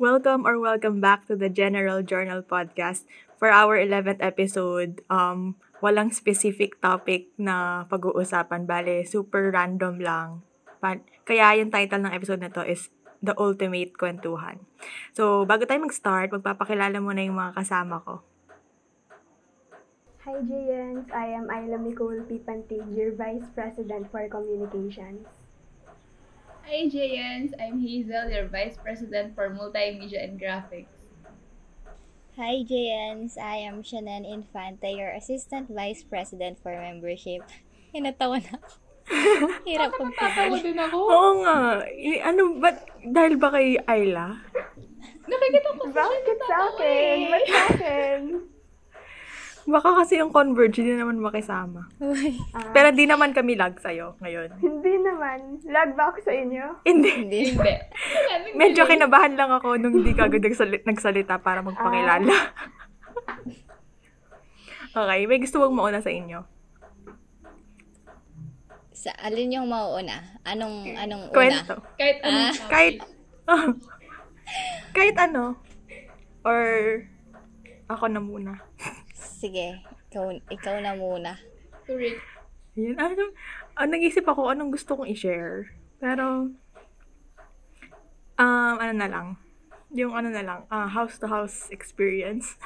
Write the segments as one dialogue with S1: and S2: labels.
S1: Welcome or welcome back to the General Journal Podcast. For our 11th episode, um, walang specific topic na pag-uusapan. Bale, super random lang. Pa- Kaya yung title ng episode na to is The Ultimate Kwentuhan. So, bago tayo mag-start, magpapakilala muna yung mga kasama ko.
S2: Hi, Jayens. I am Ayla Nicole Pipantig, your Vice President for Communications.
S3: Hi, Jayens. I'm Hazel, your Vice President for Multimedia and Graphics.
S4: Hi, Jayans. I am Shannon Infante, your Assistant Vice President for Membership. Hinatawa na ako. Hirap kong
S3: Tatawa din ako.
S1: Oo nga. Eh, ano, ba't, dahil ba kay Ayla?
S3: Nakikita ko sa
S2: Bakit sa akin? Ba't sa akin?
S1: Baka kasi yung Converge, hindi naman makisama.
S4: Uy,
S2: Ah,
S1: Pero di naman kami lag sa'yo ngayon.
S2: hindi naman. Lag ba ako sa inyo?
S1: Hindi.
S4: hindi.
S3: Hindi.
S1: Medyo kinabahan lang ako nung hindi ka agad nagsalit- nagsalita para magpakilala. okay, may gusto mong mauna sa inyo.
S4: Sa alin yung mauuna? Anong, anong una?
S1: Kwento.
S3: Kahit anong
S4: Ah.
S1: Kahit, kahit ano. Or, ako na muna.
S4: Sige, ikaw, ikaw na muna.
S3: Correct.
S1: Yun, ano, ah, nag-isip ako anong gusto kong i-share. Pero, um, ano na lang. Yung ano na lang, ah, house-to-house experience.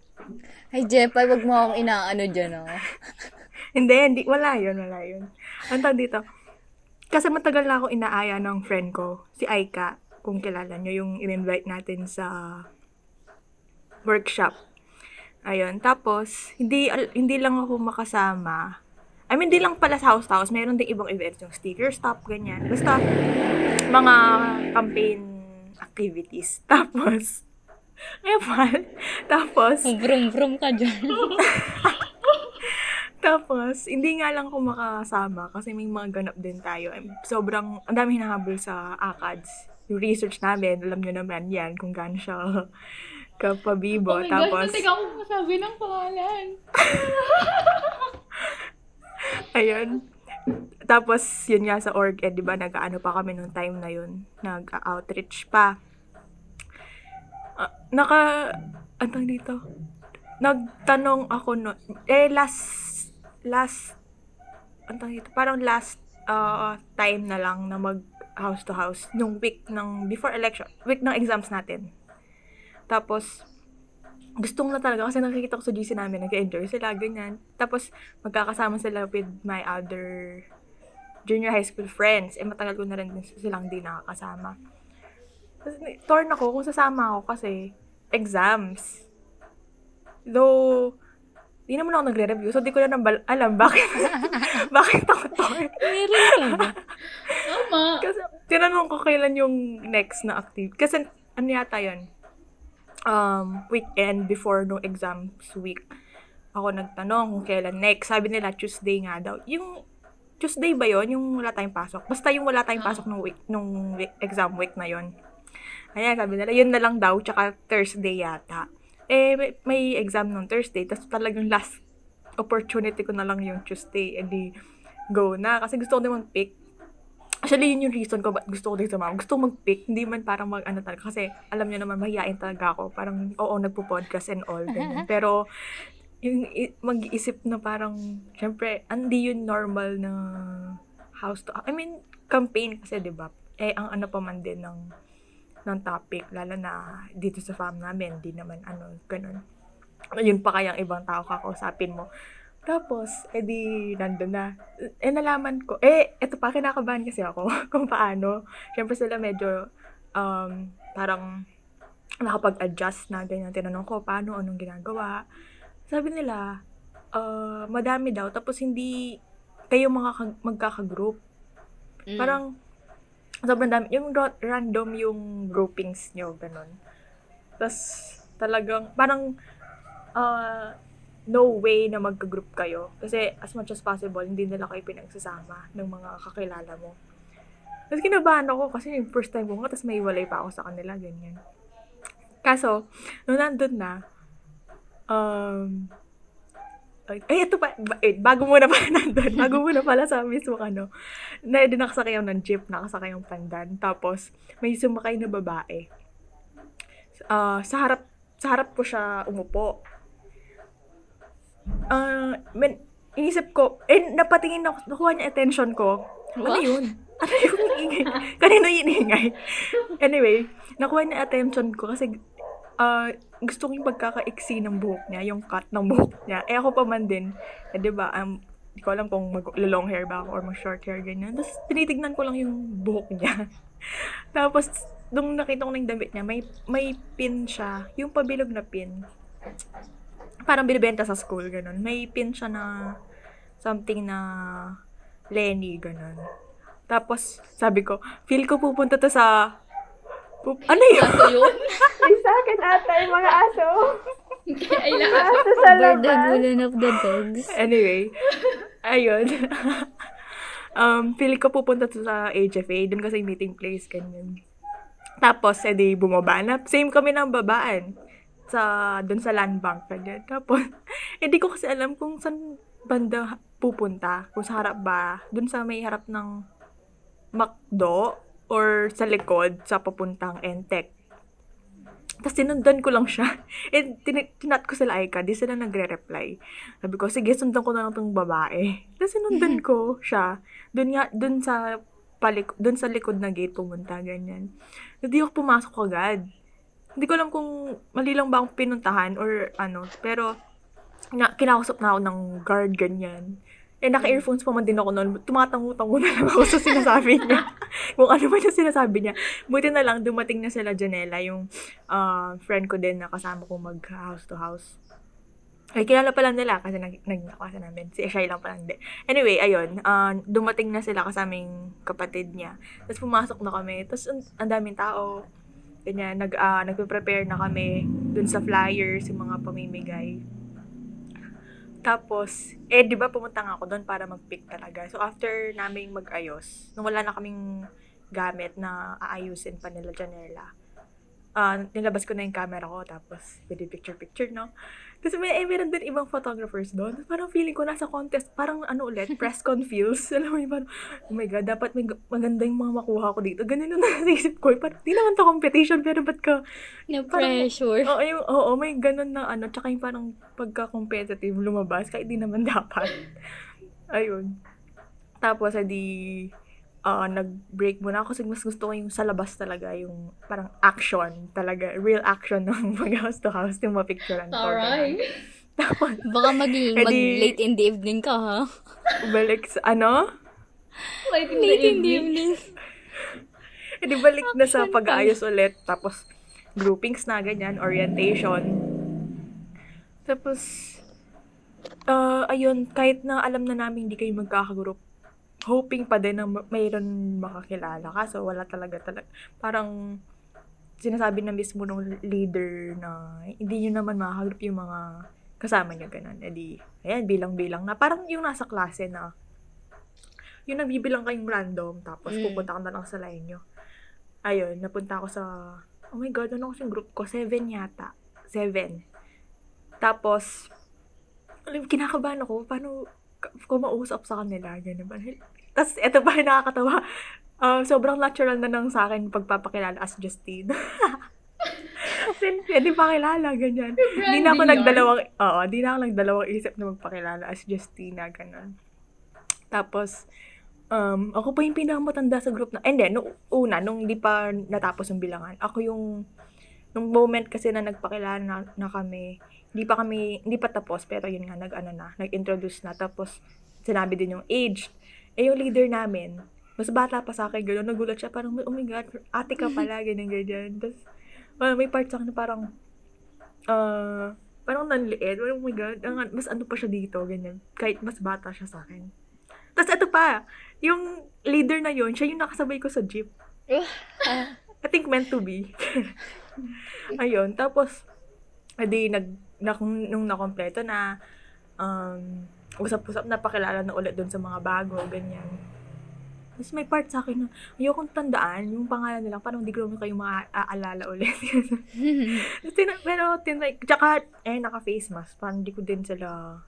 S4: Ay, Jepa, wag mo akong inaano dyan, oh.
S1: hindi, hindi, wala yun, wala yun. Ang tawag dito, kasi matagal na ako inaaya ng friend ko, si Aika, kung kilala nyo, yung in-invite natin sa workshop. Ayun, tapos, hindi, hindi lang ako makasama. I mean, hindi lang pala sa house to house, meron ding ibang events, yung sticker stop, ganyan. Basta, mga campaign activities. Tapos, ayun, tapos,
S4: Brum-brum ka dyan.
S1: Tapos, hindi nga lang ako makasama kasi may mga ganap din tayo. Sobrang, ang dami hinahabol sa ACADS. Yung research namin, alam nyo naman yan kung gaano siya kapabibo.
S3: Oh my
S1: Tapos,
S3: gosh, natik ako masabi ng pangalan.
S1: ayun. Tapos, yun nga sa org, eh, di ba, nag-ano pa kami nung time na yun. Nag-outreach pa. Ah, naka, ano dito? Nagtanong ako no, eh, last, last, ano dito, parang last uh, time na lang na mag house to house nung week ng before election, week ng exams natin. Tapos, gusto ko na talaga kasi nakikita ko sa GC namin, nag-enjoy sila, ganyan. Tapos, magkakasama sila with my other junior high school friends. Eh, matagal ko na rin silang di nakakasama. Tapos, torn ako kung sasama ako kasi exams. Though, di naman ako nagre-review, so di ko na nambal- alam bakit, bakit ako torn.
S4: Meron ka?
S3: Tama.
S1: Kasi, tinanong ko kailan yung next na active. Kasi, ano yata yun? Um, weekend before no exams week. Ako nagtanong kung kailan next. Sabi nila, Tuesday nga daw. Yung, Tuesday ba yon Yung wala tayong pasok? Basta yung wala tayong pasok nung week, nung week, exam week na yon Ayan, sabi nila, yun na lang daw, tsaka Thursday yata. Eh, may, may exam nung Thursday, tapos talagang last opportunity ko na lang yung Tuesday, edi go na. Kasi gusto ko din mag-pick. Actually, yun yung reason ko ba't gusto ko din sumama. Gusto ko mag-pick, hindi man parang mag-ano talaga. Kasi alam niyo naman, mahihain talaga ako. Parang, oo, nagpo-podcast and all, ganyan. Pero, yung mag-iisip na parang, syempre, hindi yun normal na house to, I mean, campaign kasi, di ba? Eh, ang ano pa man din ng, ng topic, lalo na dito sa farm namin, di naman ano, ganun. Yun pa kayang ibang tao kakausapin mo. Tapos, edi, nandun na. Eh, nalaman ko, eh, eto pa, kinakabahan kasi ako kung paano. Siyempre sila medyo, um, parang, nakapag-adjust na, ganyan. Tinanong ko, paano, anong ginagawa. Sabi nila, uh, madami daw, tapos hindi kayo mga magkakagroup.
S4: Mm.
S1: Parang, sobrang dami. Yung ro- random yung groupings nyo, ganun. Tapos, talagang, parang, uh, no way na magka-group kayo. Kasi, as much as possible, hindi nila kayo pinagsasama ng mga kakilala mo. Tapos, kinabahan ako kasi yung first time ko nga, tapos may walay pa ako sa kanila, ganyan. Kaso, nung nandun na, um, ay, ito pa, ba- eh, bago muna pala nandun, bago muna pala sa mismo ano, na din nakasakay ng jeep, nakasakay yung pandan, tapos may sumakay na babae. ah, sa harap, sa harap ko siya umupo. Ah, men, inisip ko, eh, napatingin ako, nakuha niya attention ko. Ano
S4: What?
S1: yun? Ano yung ingay? Kanino yung ingay? Anyway, nakuha niya attention ko kasi ah, gusto ko yung pagkakaiksi ng buhok niya, yung cut ng buhok niya. Eh ako pa man din, eh, di ba, um, di ko alam kung mag-long hair ba ako or mag-short hair, ganyan. Tapos tinitignan ko lang yung buhok niya. Tapos, nung nakita ko na yung damit niya, may, may pin siya. Yung pabilog na pin. Parang binibenta sa school, ganun. May pin siya na something na Lenny, ganun. Tapos, sabi ko, feel ko pupunta to sa... Pup- ano yun?
S3: Aso yun?
S2: Ay, sa akin ata yung mga aso.
S3: Ay, lahat.
S2: aso sa labas.
S4: Bardagulan of the dogs.
S1: Anyway, ayun. um, feel ko pupunta to sa HFA, dun kasi meeting place, ganyan. Tapos, edi bumaba na. Same kami ng babaan. Sa, dun sa land bank, ganyan. Tapos, edi ko kasi alam kung saan banda pupunta. Kung sa harap ba. Dun sa may harap ng McDo or sa likod sa papuntang Entec. Tapos sinundan ko lang siya. Eh, tin- tinat ko sila Aika, di sila nagre-reply. Sabi ko, sige, sundan ko na lang tong babae. Tapos sinundan ko siya. Doon nga, doon sa palik, doon sa likod na gate pumunta, ganyan. Hindi ako pumasok agad. Hindi ko alam kung mali lang ba akong pinuntahan or ano, pero na, kinakausap na ako ng guard, ganyan. Eh, naka-earphones pa man din ako noon. Tumatango-tango na lang ako sa sinasabi niya. Kung ano man yung sinasabi niya. Buti na lang, dumating na sila Janela, yung ah, friend ko din na kasama ko mag-house to house. Ay, kilala pa lang nila kasi nag nagkakasa namin. Si Shai lang pala hindi. Anyway, ayun. ah, dumating na sila kasaming kapatid niya. Tapos pumasok na kami. Tapos ang, ang daming tao. Ganyan, nag, ah, nagpe-prepare na kami dun sa flyers, yung mga pamimigay. Tapos, eh, di ba pumunta nga ako doon para mag-pick talaga. So, after naming mag-ayos, nung wala na kaming gamit na aayusin pa nila Janela, ah nilabas ko na yung camera ko, tapos pwede picture-picture, no? Kasi may, eh, meron din ibang photographers doon. Parang feeling ko nasa contest, parang ano ulit, press confuse. Alam mo yun, parang, oh my God, dapat may maganda yung mga makuha ko dito. Ganun yung naisip ko. eh. Parang, di naman to competition, pero ba't ka,
S4: Na pressure.
S1: Oo, yung, oo, may ganun na ano, tsaka yung parang pagka-competitive lumabas, kahit di naman dapat. Ayun. Tapos, edi, ah nag-break muna ako kasi mas gusto ko yung sa labas talaga, yung parang action talaga, real action ng mag-house to house, yung mapicturean ko. Ganun. Tapos,
S4: Baka maging mag late in the evening ka, ha?
S1: balik sa, ano?
S3: Late in the
S4: Late in the
S3: evening.
S4: evening.
S1: Edi balik na sa pag-aayos ulit. Tapos, groupings na, ganyan, orientation. Tapos, ah ayun, kahit na alam na namin hindi kayo magkakagroup, hoping pa din na ma- mayroon makakilala ka. So, wala talaga talaga. Parang, sinasabi na mismo ng leader na hindi nyo naman makakagroup yung mga kasama nyo, ganun. Edi, ayan, bilang-bilang na. Parang yung nasa klase na, yung nagbibilang kayong random, tapos
S4: Mm.
S1: pupunta ka na lang sa line nyo. Ayun, napunta ako sa, oh my God, ano kasi yung group ko? Seven yata. Seven. Tapos, alam, kinakabahan ako, paano ko mausap sa kanila, ganun ba? Tapos, eto pa yung nakakatawa. Um, sobrang natural na nang sa akin pagpapakilala as Justine. Kasi, hindi pa kilala, ganyan. Hindi na ako nagdalawang, oo, hindi na ako nagdalawang isip na magpakilala as Justina, ganun. Tapos, um, ako pa yung pinakamatanda sa group na, eh, hindi, nung una, nung hindi pa natapos yung bilangan, ako yung, nung moment kasi na nagpakilala na, na kami, hindi pa kami, hindi pa tapos, pero yun nga, nag, ano na, nag-introduce na, tapos, sinabi din yung age. Eh, yung leader namin, mas bata pa sa akin, gano'n, nagulat siya, parang, oh my God, ate ka pala, ganyan, ganyan. Tapos, well, may part sa akin na parang, ah, parang nanliit, oh my God, mas ano pa siya dito, ganyan, kahit mas bata siya sa akin. Tapos, ito pa, yung leader na yun, siya yung nakasabay ko sa jeep. I think meant to be. Ayun, tapos, edi, nag, na, nung nakompleto na, um, usap-usap na pakilala na ulit dun sa mga bago, ganyan. Tapos may part sa akin na, ayokong tandaan yung pangalan nila, parang hindi ko naman kayo maaalala ulit. Tina- pero, tinry, tsaka, eh, naka-face mask, parang hindi ko din sila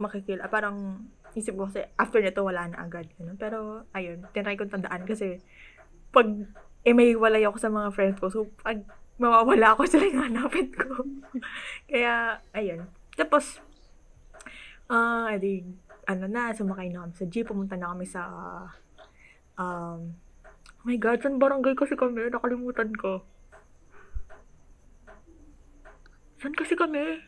S1: makikila. Parang, isip ko kasi, after nito, wala na agad. Ganun. Pero, ayun, tinry kong tandaan kasi, pag, eh, may walay ako sa mga friends ko. So, pag mawawala ako sila yung hanapin ko. Kaya, ayun. Tapos, ah, edi, ano na, sumakay na kami sa jeep, pumunta na kami sa, um, oh my God, saan barangay kasi kami? Nakalimutan ko. Saan kasi kami?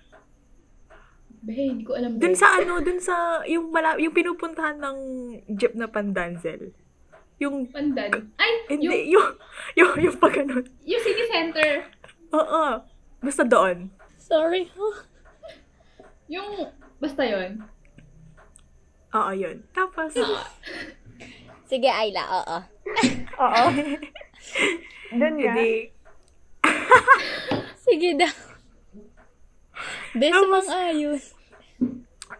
S3: Be, hindi ko alam.
S1: Dun sa ano, dun sa, yung, mala, yung pinupuntahan ng jeep na pandanzel. Yung,
S3: Pandan. Ay, yung,
S1: hindi, yung, yung, yung pag ganun.
S3: yung city center.
S1: Oo. Basta doon.
S4: Sorry. huh?
S3: Yung, basta yon
S1: Oo, yun. Tapos,
S4: Sige, Ayla, oo.
S2: Oo. Doon nga.
S1: hindi,
S4: Sige daw. Best
S1: Tapos-
S4: mang ayos.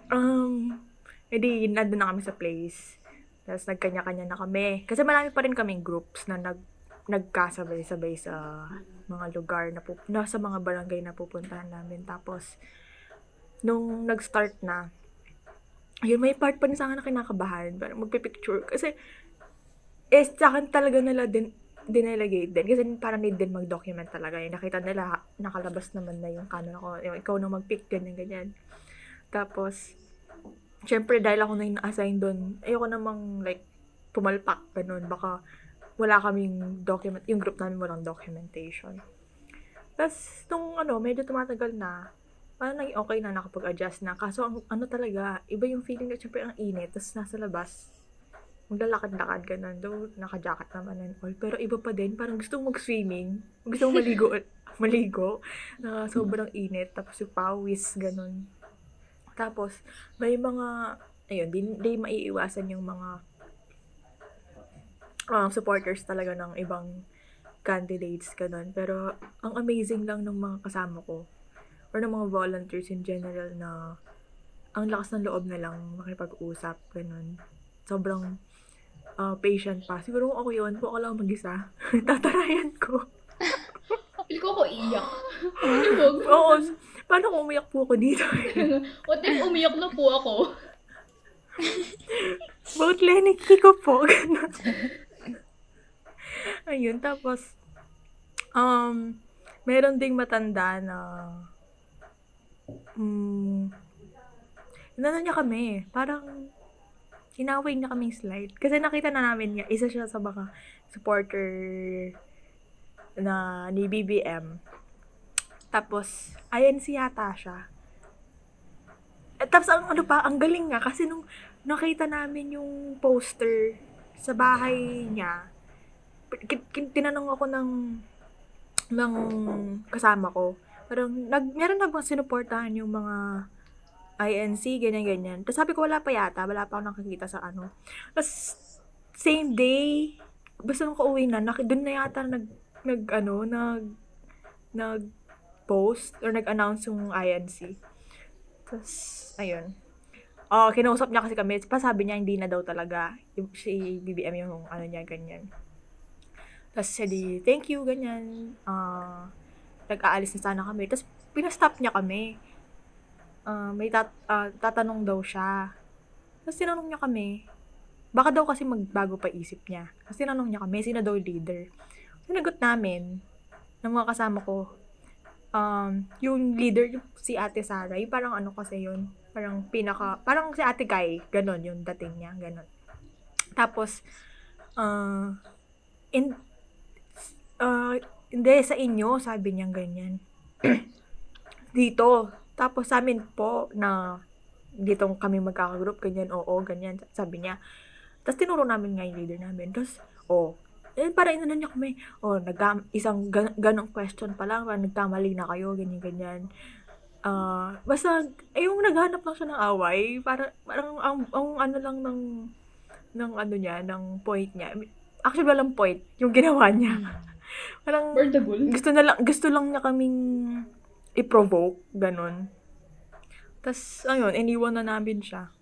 S1: um, hindi, nandun na kami sa place. Tapos nagkanya-kanya na kami. Kasi marami pa rin kaming groups na nag nagkasabay-sabay sa mga lugar na, pup- na sa mga barangay na pupuntahan namin. Tapos, nung nag-start na, yun, may part pa rin sa akin na kinakabahan. Parang magpipicture. Kasi, eh, sa akin talaga nila din, dinelegate din. Kasi parang need din mag-document talaga. Yung nakita nila, nakalabas naman na yung canon ako. Yung ikaw na mag-pick, ganyan, ganyan. Tapos, syempre, dahil ako na yung na-assign doon, ayoko namang, like, pumalpak, ganun. Baka, wala kaming document, yung group namin walang documentation. Tapos, nung ano, medyo tumatagal na, parang naging okay na, nakapag-adjust na. Kaso, ang, ano talaga, iba yung feeling na, syempre, ang init. Tapos, nasa labas, maglalakad-lakad ka na, though, naka-jacket naman and all. Pero iba pa din, parang gusto mong mag-swimming. Gusto mong maligo, maligo, na sobrang init. Tapos, yung pawis, ganun. Tapos, may mga, ayun, di, di maiiwasan yung mga um, supporters talaga ng ibang candidates, ganun. Pero, ang amazing lang ng mga kasama ko, or ng mga volunteers in general na ang lakas ng loob na lang makipag-usap, ganun. Sobrang uh, patient pa. Siguro kung ako yun, kung ako lang mag-isa, tatarayan ko.
S3: Feel ko ako iyak.
S1: Oo, paano kung umiyak po ako dito?
S3: What if umiyak na po ako?
S1: Both Lenny Kiko po. Ayun, tapos, um, meron ding matanda na, um, inano niya kami, parang, inaway niya kaming slide. Kasi nakita na namin niya, isa siya sa mga supporter na ni BBM. Tapos, INC yata siya. At tapos, ang ano pa, ang galing nga, kasi nung nakita namin yung poster sa bahay niya, tinanong ako ng ng kasama ko. Parang, nag, meron na bang sinuportahan yung mga INC, ganyan-ganyan. Tapos sabi ko, wala pa yata. Wala pa ako nakakita sa ano. Tapos, same day, basta nung kauwi na, nak- dun na yata nag, nag, ano, nag, nag, post or nag-announce yung INC. Tapos, ayun. Oh, kinausap niya kasi kami. Pa sabi niya, hindi na daw talaga. Si BBM yung ano niya, ganyan. Tapos siya di, thank you, ganyan. Ah, nag-aalis na sana kami. Tapos, pinastop niya kami. Ah, may tat- ah, tatanong daw siya. Tapos tinanong niya kami, baka daw kasi magbago pa isip niya. Tapos tinanong niya kami, sino daw leader. Sinagot namin, ng mga kasama ko, um, yung leader, si Ate Sarah, yung parang ano kasi yun, parang pinaka, parang si Ate Kai, ganon yung dating niya, ganon. Tapos, uh, in, uh, hindi, sa inyo, sabi niya ganyan. dito. Tapos sa amin po, na dito kami magkakagroup, ganyan, oo, ganyan, sabi niya. Tapos tinuro namin nga yung leader namin. Tapos, oh, eh, para inano niya kami, oh, nag isang gan- ganong question pa lang, parang nagkamali na kayo, ganyan, ganyan. Ah, basta, eh, yung naghanap lang siya ng away, para, parang, ang, ang ano lang ng, ng ano niya, ng point niya. Actually, walang point, yung ginawa niya. Parang, gusto na lang, gusto lang niya kaming i-provoke, ganun. Tapos, ayun, iniwan na namin siya.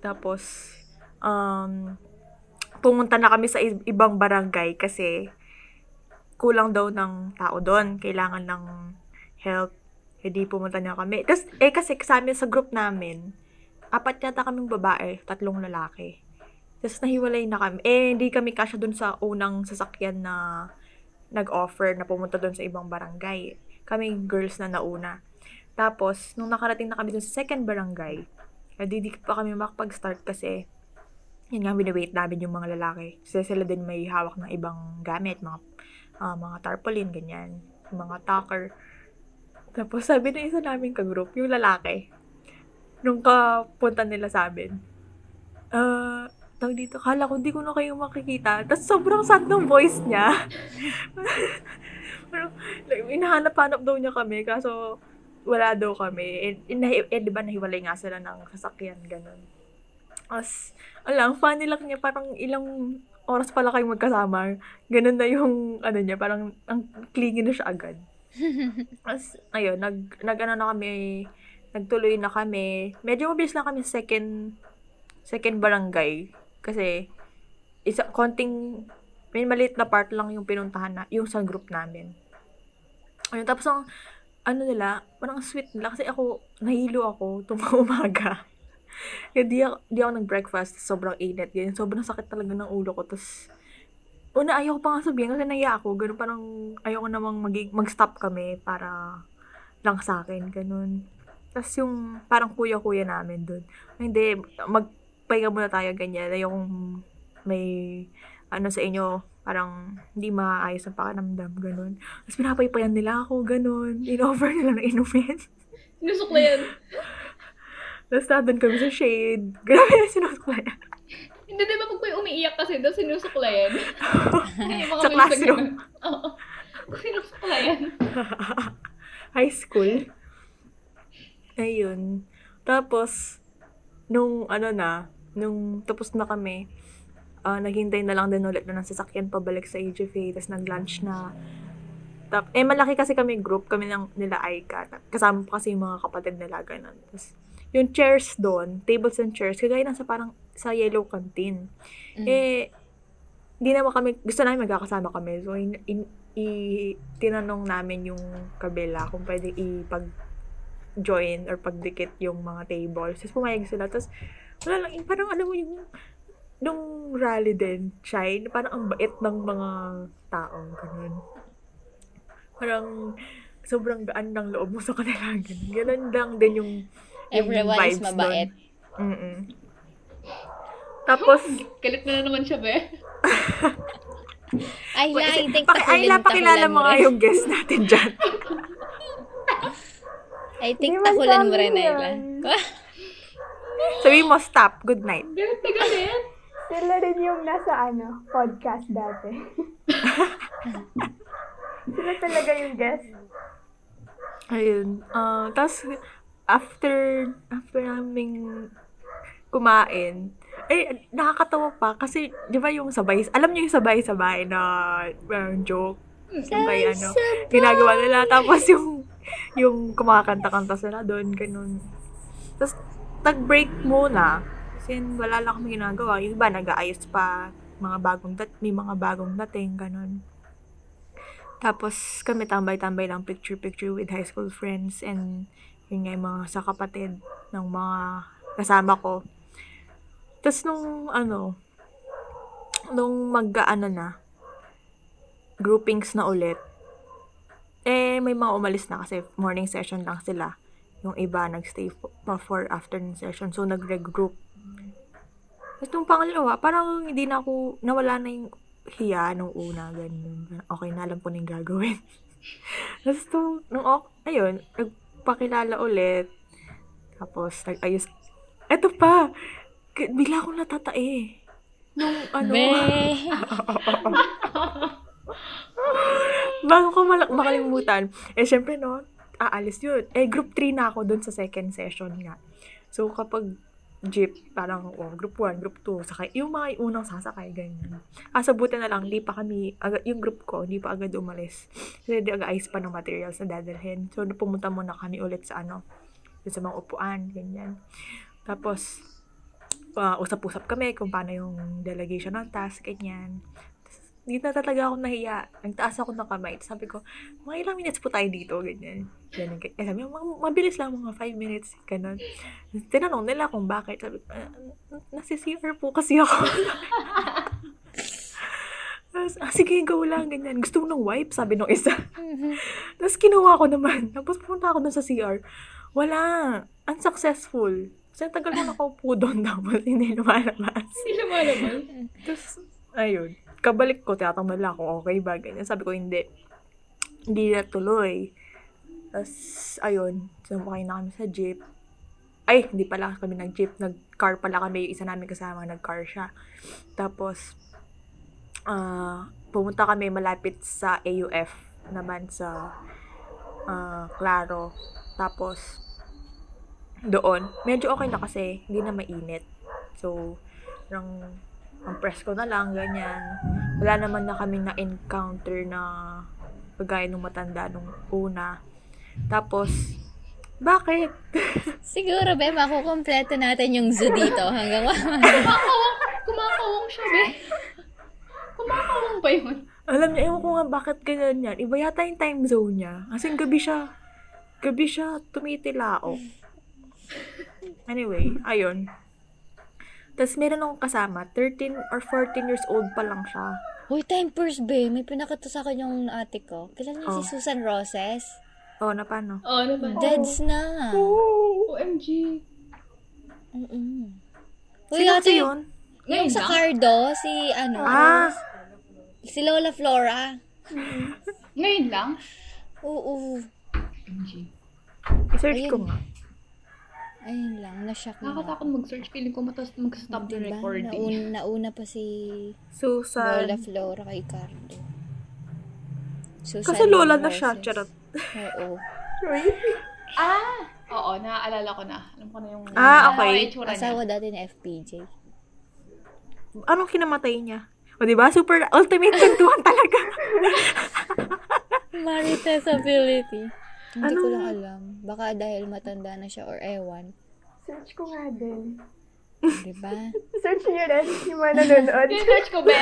S1: Tapos, um, pumunta na kami sa ibang barangay kasi kulang daw ng tao doon. Kailangan ng help. Hindi pumunta na kami. Tapos, eh kasi sa amin, sa group namin, apat yata kaming babae, tatlong lalaki. Tapos nahiwalay na kami. Eh, hindi kami kasya doon sa unang sasakyan na nag-offer na pumunta doon sa ibang barangay. Kami girls na nauna. Tapos, nung nakarating na kami doon sa second barangay, hindi di pa kami makapag-start kasi yun nga, binawait namin yung mga lalaki. Kasi sila din may hawak ng ibang gamit, mga ah, mga tarpaulin, ganyan, mga tucker. Tapos sabi na isa namin ka-group, yung lalaki, nung kapunta nila sa amin, ah, tawag dito, kala ko hindi ko na kayo makikita. Tapos sobrang sad ng voice niya. Parang, like, inahanap-hanap daw niya kami, kaso wala daw kami. Eh, eh, eh, di ba nahiwalay nga sila ng sasakyan, ganun. As, alam, funny lang niya, parang ilang oras pala kayo magkasama. Ganun na yung, ano niya, parang, ang clingy na siya agad. As, ayun, nag, nag, ano na kami, nagtuloy na kami. Medyo mabilis na kami second, second barangay. Kasi, isa, konting, may maliit na part lang yung pinuntahan na, yung sa group namin. Ayun, tapos ang, ano nila, parang ang sweet nila. Kasi ako, nahilo ako, tumang umaga. Kaya di ako, di ako nag-breakfast. Sobrang init. Ganyan. Sobrang sakit talaga ng ulo ko. Tapos, una ayaw ko pa nga sabihin kasi naiya ako. Ganun parang ayaw ko namang mag- mag-stop kami para lang sa akin. Ganun. Tapos yung parang kuya-kuya namin dun. Hindi, magpahinga muna tayo ganyan. Ayaw kong may ano sa inyo, parang hindi maayos ang pakiramdam, ganun. Tapos pinapaypayan nila ako, ganun. In-offer nila ng inumin.
S3: Sinusok na yan.
S1: Tapos nandun kami sa shade. Grabe na sinusuklayan.
S3: Hindi, di ba pag may umiiyak kasi daw sinusuklayan?
S1: Sa classroom.
S3: Oo. Sinusuklayan.
S1: High school. Ayun. Tapos, nung ano na, nung tapos na kami, ah naghintay na lang din ulit na ng sasakyan pabalik sa AGFA. Tapos nag-lunch na. Tap, eh, malaki kasi kami group, kami ng nila Aika. Kasama pa kasi yung mga kapatid nila, ganun. Tapos, yung chairs doon, tables and chairs, kagaya ng sa parang sa yellow canteen.
S4: Mm.
S1: Eh, di naman kami, gusto namin magkakasama kami. So, in, in, i, tinanong namin yung kabila kung pwede ipag join or pagdikit yung mga tables. Tapos pumayag sila. Tapos, wala lang, yung parang alam mo yung nung rally din, Shine, parang ang bait ng mga tao, ganun. Parang, sobrang gaan ng loob mo sa kanila, ganun. Ganun lang din yung, yung
S4: Everyone is
S1: vibes
S4: mabait.
S1: Dun. Mm-mm. Tapos,
S3: Galit na na naman siya, be.
S4: Ay, la, I think
S1: Paki, ay, pakilala mo nga yung guest natin dyan.
S4: I think takulan mo rin, Ayla.
S1: Sabi mo, stop. Good night.
S3: Galit na galit.
S2: Sila rin yung nasa ano, podcast dati. Sila talaga yung guest.
S1: Ayun. Uh, Tapos, after, after naming kumain, eh, nakakatawa pa. Kasi, di ba yung sabay, alam niyo yung sabay-sabay na uh, joke? Sabay, ano, ginagawa nila. Tapos yung, yung kumakanta-kanta sila doon, ganun. Tapos, nag-break muna. Kasi wala lang kami ginagawa. Yung iba, nag-aayos pa. Mga bagong dat, may mga bagong dating, ganun. Tapos, kami tambay-tambay lang picture-picture with high school friends and yun nga yung mga sa kapatid ng mga kasama ko. Tapos nung ano, nung mag-ano na, groupings na ulit, eh, may mga umalis na kasi morning session lang sila. Yung iba nagstay pa for afternoon session. So, nag-regroup. Tapos nung pangalawa, parang hindi na ako, nawala na yung hiya nung una, ganun. Okay na, alam ko na yung gagawin. Tapos nung, nung, ok- ayun, nagpakilala ulit. Tapos, nag-ayos. Eto pa! Bigla akong natatae. Nung, ano,
S4: Be.
S1: bago ko mal- makalimutan, eh, syempre, no, aalis yun. Eh, group 3 na ako dun sa second session nga. So, kapag jeep, parang, oh, group 1, group 2, sakay, yung mga unang sasakay, ganyan. Ah, sa buti na lang, hindi pa kami, agad, yung group ko, hindi pa agad umalis. Kasi di agad ayos pa ng materials na dadalhin. So, pumunta muna kami ulit sa ano, sa mga upuan, ganyan. Tapos, uh, usap-usap kami kung paano yung delegation ng task, ganyan. Hindi na talaga ako nahiya. Nagtaas ako ng kamay. Sabi ko, mga ilang minutes po tayo dito, ganyan. Ganyan. Eh, sabi ko, "Ma- mabilis lang, mga 5 minutes, ganun. Tinanong nila kung bakit. Sabi ko, "Ah, nasi CR po kasi ako. Tapos, ah, sige, go lang, ganyan. Gusto mo ng wipe? Sabi nung isa. Tapos, kinuha ko naman. Tapos, pumunta ako dun sa CR. Wala. Unsuccessful. Kasi tagal ko nakaupo doon. Tapos, hindi lumalabas.
S3: Hindi lumalabas.
S1: Tapos, ayun. Kabalik ko, tinatanong lang ako, okay ba? Ganyan. Sabi ko, hindi. Hindi na tuloy. Tapos, ayun. Sumakay na kami sa jeep. Ay, hindi pala kami nag-jeep. Nag-car pala kami. Yung isa namin kasama, nag-car siya. Tapos, ah pumunta kami malapit sa AUF naman sa ah, Claro. Tapos, doon, medyo okay na kasi hindi na mainit. So, parang ang press ko na lang, ganyan. Wala naman na kami na-encounter na kagaya nung matanda nung una. Tapos, bakit?
S4: Siguro, be, makukompleto natin yung zoo dito hanggang
S3: Kumakawang, kumakawang siya, be. Kumakawang ba yun?
S1: Alam niya, ewan ko nga bakit ganyan yan. Iba yata yung time zone niya. Kasi gabi siya, gabi siya tumitilao. Anyway, ayun. Tapos meron akong kasama, 13 or 14 years old pa lang siya.
S4: Uy, time first, be. May pinakita sa akin yung ate ko. Kilala niyo
S1: Oh.
S4: si Susan Roses?
S1: Oh, na paano?
S3: Oo, ano ba?
S4: Deads na.
S3: OMG.
S4: Mm-mm. Uy,
S1: Sino
S4: ate,
S1: yun?
S4: yung sa? Cardo, si ano,
S1: Ah,
S4: si Lola Flora.
S3: Ngayon lang?
S4: Oo.
S3: OMG.
S1: i-search ko
S4: Ayun.
S1: nga.
S4: Ayun lang, na-shock na.
S3: Nakakatakot mag-search. Feeling ko matas mag-stop the
S4: Diba?
S3: recording.
S4: Nauna, nauna pa si
S1: Susan.
S4: Lola Flora kay Cardo. Susan
S1: Kasi lola na siya, charot.
S4: Oo.
S3: Ah! Oo, naaalala ko na. Alam ko na yung...
S1: Ah, okay.
S3: Na yung niya.
S4: Asawa dati ni FPJ.
S1: Anong kinamatay niya? O, di ba? Super ultimate kwentuhan talaga.
S4: Marites ability. Hindi
S1: Ano?
S4: ko lang alam. Baka dahil matanda na siya or ewan.
S2: Search ko nga din.
S4: Diba?
S2: Search niyo rin yung mga nanonood.
S3: Search ko, be.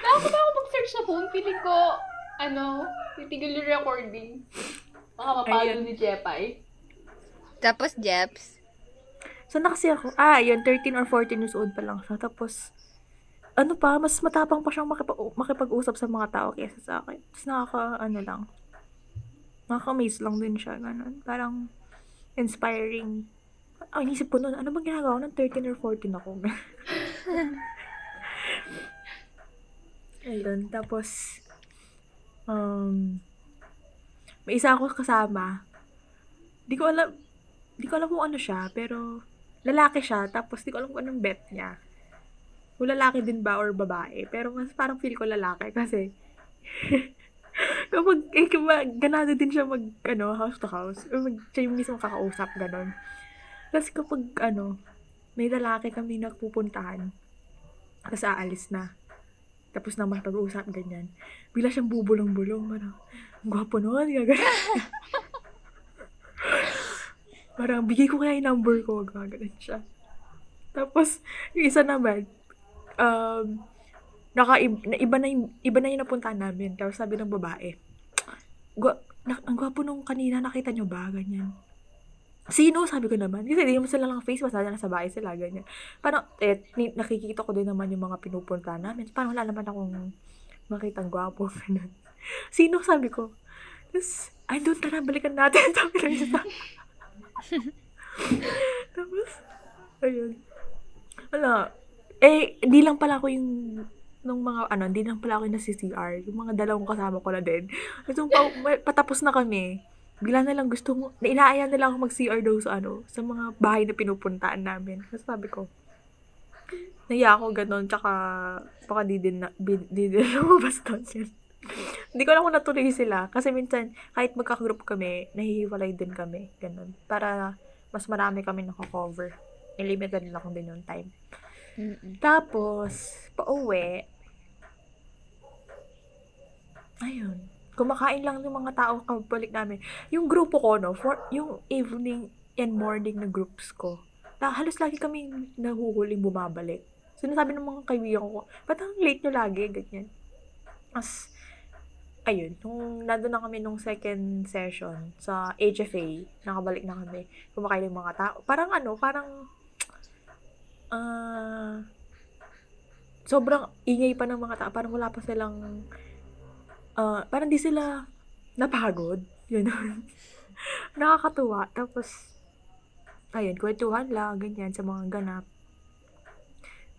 S3: Nakakot ako mag-search sa phone. Feeling ko, ano, titigil yung recording. Baka mapalo ni Jepay.
S4: Tapos, Jeps.
S1: So, na kasi ako, ah, yun, 13 or 14 years old pa lang siya. Tapos, ano pa, mas matapang pa siyang makipag- makipag-usap sa mga tao kaysa sa akin. Tapos, nakaka, ano lang, nakaka-amaze lang din siya, ganun. Parang, inspiring. Ang isip ko nun, ano bang ginagawa ng 13 or 14 ako? Ayun, tapos, um, may isa ako kasama. Di ko alam, di ko alam kung ano siya, pero lalaki siya, tapos di ko alam kung anong bet niya. Kung lalaki din ba or babae. Pero mas parang feel ko lalaki kasi kapag, eh, ganado din siya mag, ano, house to house, or mag, siya yung mismo kakausap, ganon. Tapos kapag, ano, may lalaki kami nagpupuntahan, tapos aalis na. Tapos na makipag-usap, ganyan. Bila siyang bubulong-bulong, parang, ang gwapo nun, gagawin. parang, bigay ko kaya yung number ko, gagawin siya. Tapos, yung isa naman, um, naka, na, iba na yung, iba na yung napuntahan namin. Tapos sabi ng babae, Gwa, na, ang gwapo nung kanina, nakita nyo ba? Ganyan. Sino? Sabi ko naman. Kasi hindi mo sila lang face, basta nasa bahay sila, ganyan. Parang, eh, ni- nakikita ko din naman yung mga pinupunta namin. Parang wala naman akong makitang gwapo. Sino? Sabi ko. Tapos, ay, doon tara, balikan natin. Sabi lang isa. Tapos, ayun. Wala. Eh, di lang pala ako yung nung mga ano, hindi lang pala ako yung nasi-CR. Yung mga dalawang kasama ko na din. Kasi pa, patapos na kami. Bigla na lang gusto mo, na inaaya na lang ako mag-CR daw sa ano, sa mga bahay na pinupuntaan namin. Kasi sabi ko, naiya ako ganun, tsaka baka di din na, di, di din lumabas doon yun. Hindi ko alam kung natuloy sila. Kasi minsan, kahit magka-group kami, nahihiwalay din kami. Ganun. Para mas marami kami nakakover. Limited lang din yung time.
S4: Mm-mm.
S1: Tapos, pauwi, ayun, kumakain lang yung mga tao kabalik namin. Yung grupo ko, no, for, yung evening and morning na groups ko, na halos lagi kami nahuhuling bumabalik. Sinasabi ng mga kaibigan ko, ba't ang late nyo lagi, ganyan. As, ayun, nung nandun na kami nung second session sa HFA, nakabalik na kami, kumakain yung mga tao. Parang ano, parang, ah, sobrang ingay pa ng mga tao. Parang wala pa silang, ah, parang di sila napagod. Yun. Nakakatuwa. Tapos, ayun, kwentuhan lang, ganyan, sa mga ganap.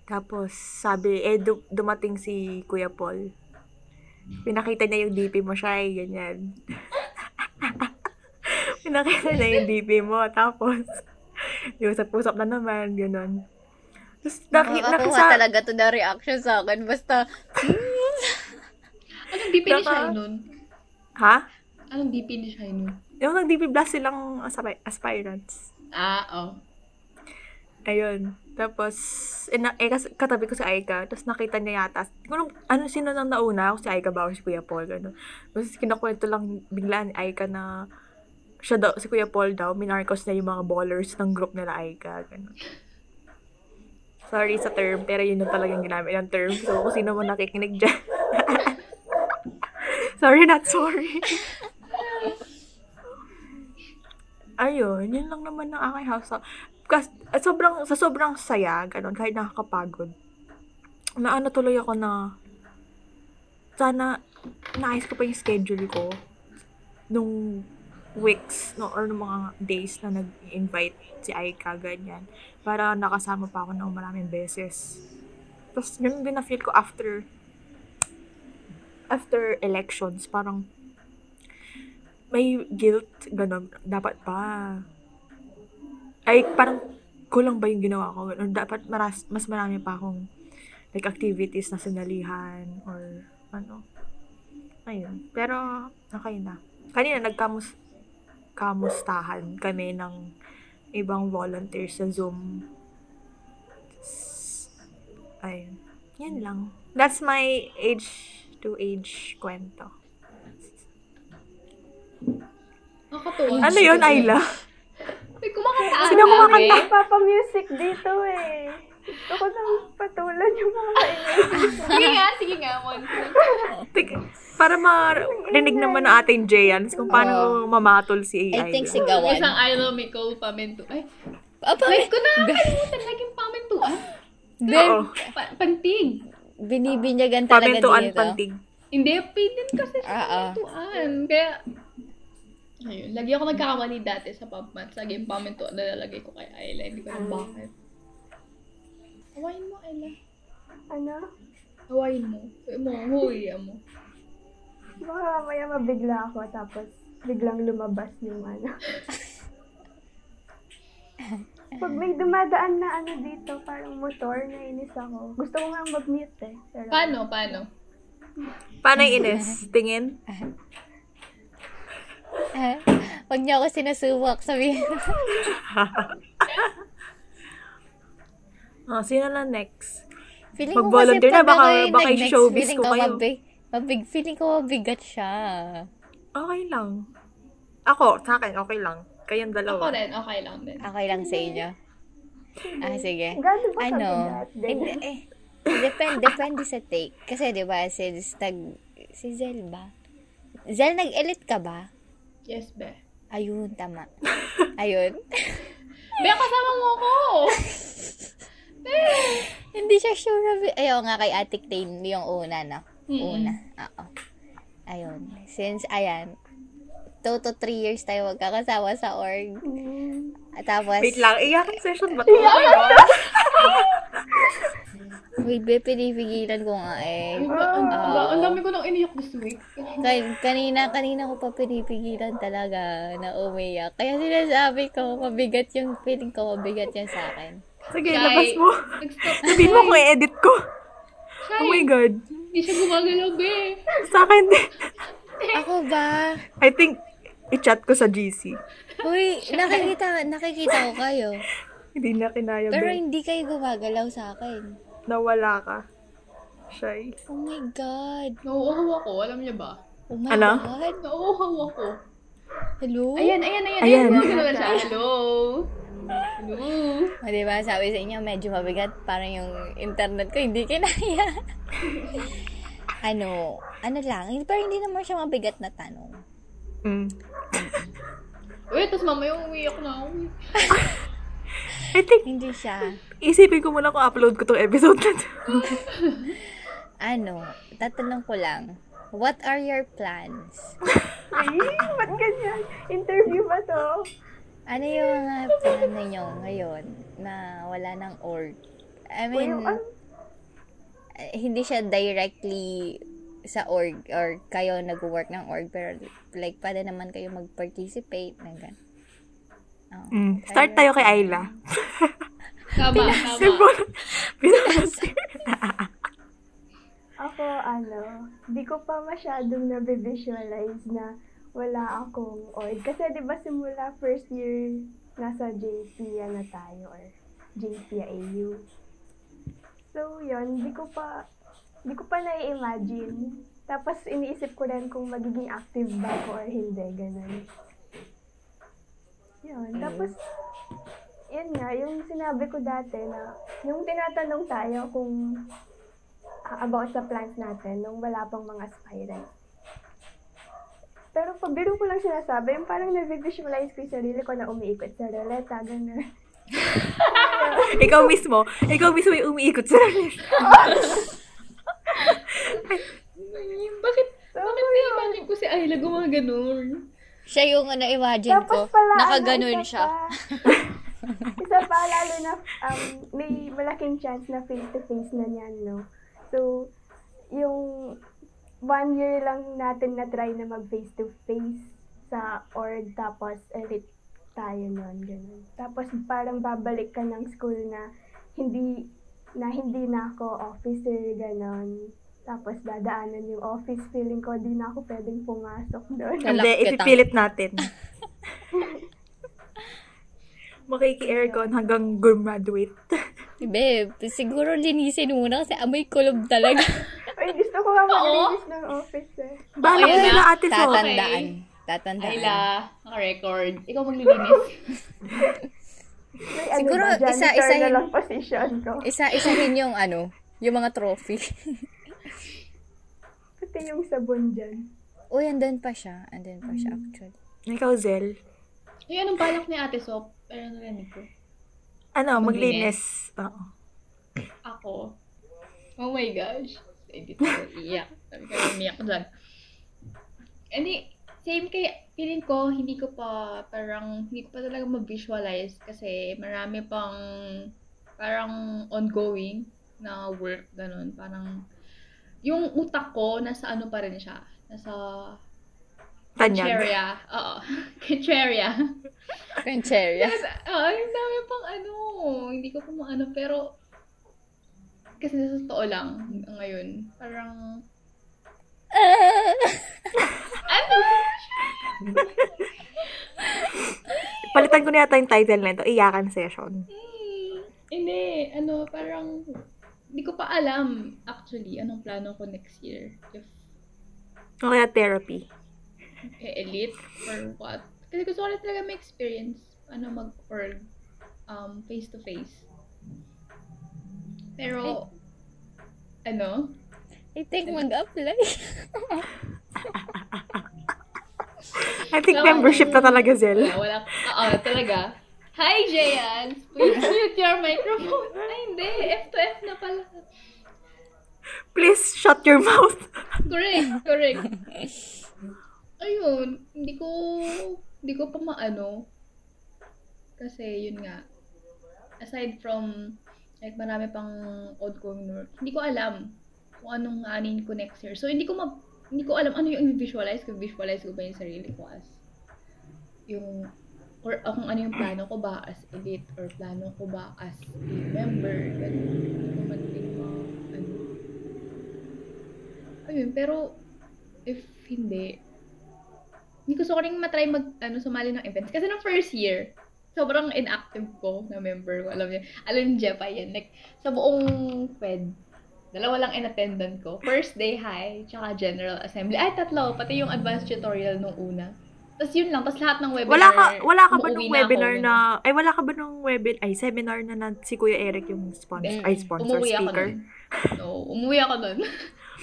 S1: Tapos, sabi, eh, du- dumating si Kuya Paul. Pinakita niya yung DP mo siya, eh, ganyan. Pinakita niya yung DP mo, tapos, yung usap-usap na naman, gano'n. Tapos, naki,
S4: Nakakakuha
S1: nakisa,
S4: talaga to na reaction sa akin. Basta,
S3: Anong DP ni
S1: Naka-
S3: Shai nun?
S1: ha?
S3: Anong DP ni Shai nun?
S1: Yung nag-DP Blast silang aspi- aspirants.
S3: Ah, oh.
S1: Ayun. Tapos, ina, eh, kas, katabi ko si Aika. Tapos nakita niya yata. Kung ano, sino nang nauna? Ako si Aika ba o si Kuya Paul? Gano'n. Tapos kinakwento lang bigla ni Aika na siya daw, si Kuya Paul daw, minarcos na yung mga ballers ng group nila Aika. Gano'n. Sorry sa term, pero yun yung talagang ginamit ng term. So, kung sino man nakikinig dyan. sorry, not sorry. Ayun, yun lang naman ng aking house. Kasi, at sobrang, sa sobrang saya, ganun, kahit nakakapagod. Na ano tuloy ako na, sana, naayos ko pa yung schedule ko nung weeks, no, or nung mga days na nag-invite si Aika, ganyan. Para nakasama pa ako ng maraming beses. Tapos, yun din na-feel ko after, after elections, parang, may guilt, ganun, dapat pa. Ay, parang, kulang ba yung ginawa ko? Or dapat maras, mas marami pa akong, like, activities na sinalihan, or, ano. Ayun. Pero, okay na. Kanina, nagkamus, kamustahan kami ng ibang volunteers sa Zoom. Ayun. Yan lang. That's my age to age kwento.
S3: Nakakatuwa.
S1: Ano yun, Ayla?
S3: May kumakanta.
S1: Sino kumakanta?
S2: Papa-music dito eh. Gusto ko nang patulan yung mga maingay.
S3: Sige nga, sige nga, Mon.
S1: Tik- para marinig naman ng ating Jayans kung paano mamatol si
S4: I
S1: AI.
S4: think sigawan.
S3: Isang I love me call pamento. Ay,
S4: Apa,
S3: like ko na. Kalimutan laging pamentuan.
S4: Ben,
S1: Oo.
S3: Pa- pantig.
S4: Binibinyagan talaga
S1: Pamentuan
S4: dito.
S1: pantig.
S3: Hindi, pinin kasi sa
S4: Ah, ah.
S3: pamentuan. Kaya, ayun, lagi ako nagkakamali dati sa pubmats. Lagi yung pamentuan na lalagay ko kay Ayla. Hindi ko alam bakit. Hawain mo, Ayla.
S2: Ano?
S3: Hawain mo. Huwag mo, huwiyan mo.
S2: Baka mamaya mabigla ako tapos biglang lumabas yung ano. Pag may dumadaan na ano dito, parang motor, nainis ako. Gusto ko nga mag-mute eh. Pero,
S3: Paano, paano?
S1: Paano Ines? Tingin?
S4: Ah, Huwag niyo ako sinusubok, sabihin.
S1: Oh, sino na next?
S4: Feeling ko
S1: Mag-volunteer
S4: kasi
S1: na,
S4: pag
S1: baka-
S4: ako yung
S1: baka
S4: nag-next,
S1: showbiz
S4: feeling
S1: ko kayo.
S4: Mabig, mabig, feeling ko mabigat siya.
S1: Okay lang. Ako, sa akin, okay lang. Kayong
S3: Ako
S1: dalawa.
S3: rin, okay lang din.
S4: Okay lang sa inyo. Ah, sige.
S2: Gano'n ba
S4: Ano? Hindi, eh, depende, depende sa take. Kasi, di ba, since nag, si Zel ba? Zel, nag-elite ka ba?
S3: Yes, be.
S4: Ayun, tama. Ayun.
S3: Be, kasama mo ako!
S4: Hindi siya sure na, bi- ayaw nga kay Atik Tain yung una, no?
S3: Mm-mm.
S4: Una. Oo. Ayun. Since, ayan, 2 to 3 years tayo magkakasama sa org.
S2: Mm.
S4: At tapos,
S1: Wait lang, iyakin session ba to?
S4: wait, be, pinipigilan ko nga eh.
S3: Ba- ang, dami ko nang iniyak this week.
S4: Kan- kanina, kanina ko pa pinipigilan talaga na umiyak. Kaya sinasabi ko, mabigat yung feeling ko, mabigat yan sa akin.
S1: Sige,
S3: Shy.
S1: labas mo.
S3: Nag-stop.
S1: Sabihin mo kung i-edit ko.
S3: Shy.
S1: Oh my God.
S3: Hindi siya gumagalaw, be.
S1: Sa akin din.
S4: Ako ba?
S1: I think, i-chat ko sa GC.
S4: Uy, nakikita, nakikita ko kayo.
S1: Hindi na kinaya,
S4: Pero
S1: be.
S4: hindi kayo gumagalaw sa akin.
S1: Nawala ka. Shy.
S4: Oh my God.
S3: Nauuhaw ako, alam niya ba?
S4: Oh my
S1: Ano?
S4: God.
S3: Nauuhaw ako.
S4: Hello?
S3: Ayan, ayan, ayan.
S1: Ayan.
S3: Ayan, gumagalaw siya. Hello. Hello.
S4: O, diba, sabi sa inyo, medyo mabigat. Parang yung internet ko, hindi kinaya. ano, ano lang, hindi- pero hindi naman siya mabigat na tanong.
S1: Mm.
S3: Uy, tapos mamaya umiyak na ako.
S1: I think,
S4: Hindi siya.
S1: isipin ko muna kung upload ko tong episode na to.
S4: Ano, tatanong ko lang. What are your plans?
S2: Ay, ba't ganyan? Interview ba to?
S4: Ano yung mga plano nyo ngayon na wala ng org? I mean,
S2: ano?
S4: eh, hindi siya directly sa org or kayo nag-work ng org pero like pwede naman kayo mag-participate ng gan. Oh.
S1: Mm. Start tayo kay Ayla.
S3: Tama.
S1: Pinapasir.
S2: Ako, ano, di ko pa masyadong na-visualize na wala akong org. Kasi di ba simula first year, nasa JP na tayo or JP AU. So, yun, di ko pa, di ko pa nai-imagine. Tapos, iniisip ko rin kung magiging active ba ako or hindi, ganun. Yun, tapos, yun nga, yung sinabi ko dati na, yung tinatanong tayo kung uh, about sa plans natin nung wala pang mga aspirants. Pero pabiro ko lang sinasabi, yung parang nag-visualize ko yung sarili ko na umiikot sa ruleta, gano'n.
S1: ikaw mismo, ikaw mismo yung umiikot sa
S3: Bakit, bakit na-imagine ko si Ayla gumaganon?
S4: Siya yung ano, imagine ko.
S2: Tapos pala,
S4: Nakaganon
S2: ano, isa
S4: siya.
S2: pa. isa pa, lalo na, um, may malaking chance na face-to-face na niyan, no? So, yung one year lang natin na try na mag face-to-face sa org, tapos elite tayo nun, ganun. Tapos parang babalik ka ng school na hindi na hindi na ako officer, ganon. Tapos dadaanan yung office, feeling ko di na ako pwedeng pumasok doon.
S1: Hindi, ipipilit natin. Makiki-aircon hanggang graduate.
S4: Babe, siguro linisin muna kasi amoy kulob talaga.
S2: Ay, gusto ko nga mag-release ng office eh.
S3: Ayun
S1: ka
S3: na.
S1: ate so.
S4: Tatandaan. Tatandaan.
S3: Ayla, naka-record. Ikaw maglilinis.
S2: May
S4: Siguro,
S2: ano ba,
S4: isa-
S2: janitor
S4: isahin-
S2: na lang position ko.
S4: Isa-isahin yung ano, yung mga trophy.
S2: Pati yung sabon dyan.
S4: Uy, andun pa siya. Andun pa siya actually.
S1: Ikaw, Zel.
S3: Ay, anong balak ni Ate Sop? Pero narinig ko.
S1: Ano,
S3: Maglinis.
S1: maglinis. Oo.
S3: Ako. Oh my gosh. Hindi tayo iyak. Sabi ko, umiyak dyan. Hindi, same kay, feeling ko, hindi ko pa, parang, hindi ko pa talaga ma-visualize kasi marami pang, parang ongoing na work, ganun. Parang, yung utak ko, nasa ano pa rin siya. Nasa
S1: Tanyag.
S3: Oo. Kitcheria.
S4: Concheria.
S3: Yes, ah, yung dami pang ano, hindi ko pa maano, pero kasi sa totoo lang ngayon, parang ano?
S1: Palitan ko na yata yung title nito, Iyakan Session.
S3: Hmm, hindi, ano, parang hindi ko pa alam actually anong plano ko next year. If
S1: O kaya therapy.
S3: eh, elite or what. Kasi gusto ko rin talaga may experience ano mag-org um, face to face. Pero ano?
S4: I think mag-apply.
S1: I think
S3: Wala
S1: membership na talaga, Zel.
S3: Wala, wala. Oo, talaga. Hi, Jayan! Please mute your microphone. Ay, hindi. F to F na pala.
S1: Please shut your mouth.
S3: Correct, correct. Ayun, hindi ko, hindi ko pa maano. Kasi, yun nga. Aside from, like, marami pang ongoing work, hindi ko alam kung anong aanin ko next year. So, hindi ko ma, hindi ko alam ano yung i-visualize ko. Visualize ko ba yung sarili ko as yung or uh, kung ano yung plano ko ba as elite or plano ko ba as a member. Ganun. Hindi ko ano. Ayun, pero if hindi, hindi gusto ko rin matry mag, ano, sumali ng events. Kasi nung first year, sobrang inactive ko na member ko. Alam niyo, alam niyo, Jepa yan. Like, sa buong Fed, dalawa lang in attendant ko. First day high, tsaka general assembly. Ay, tatlo. Pati yung advanced tutorial nung una. Tapos yun lang. Tapos lahat ng webinar.
S1: Wala ka, wala ka ba nung
S3: na ako,
S1: webinar
S3: ganun.
S1: na, ay wala ka ba nung webinar, ay seminar na, na si Kuya Eric yung sponsor,
S3: Hindi.
S1: ay sponsor,
S3: Umuwi ako
S1: speaker.
S3: nun. No, umuwi ako nun.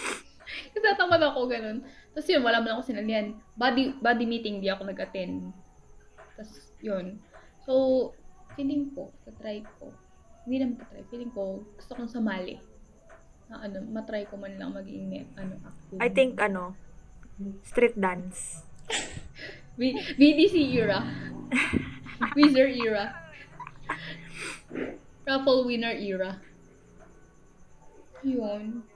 S3: Kasi natamad ako ganun. Tapos yun, wala man ako sinalihan. Body, body meeting, di ako nag-attend. Tapos yun. So, feeling ko, try ko, hindi naman try, feeling ko, gusto kong sumali. Na ano, matry ko man lang maging ano, active.
S1: I think, ano, street dance.
S3: B- BDC era. Wizard era. Raffle winner era. Yun.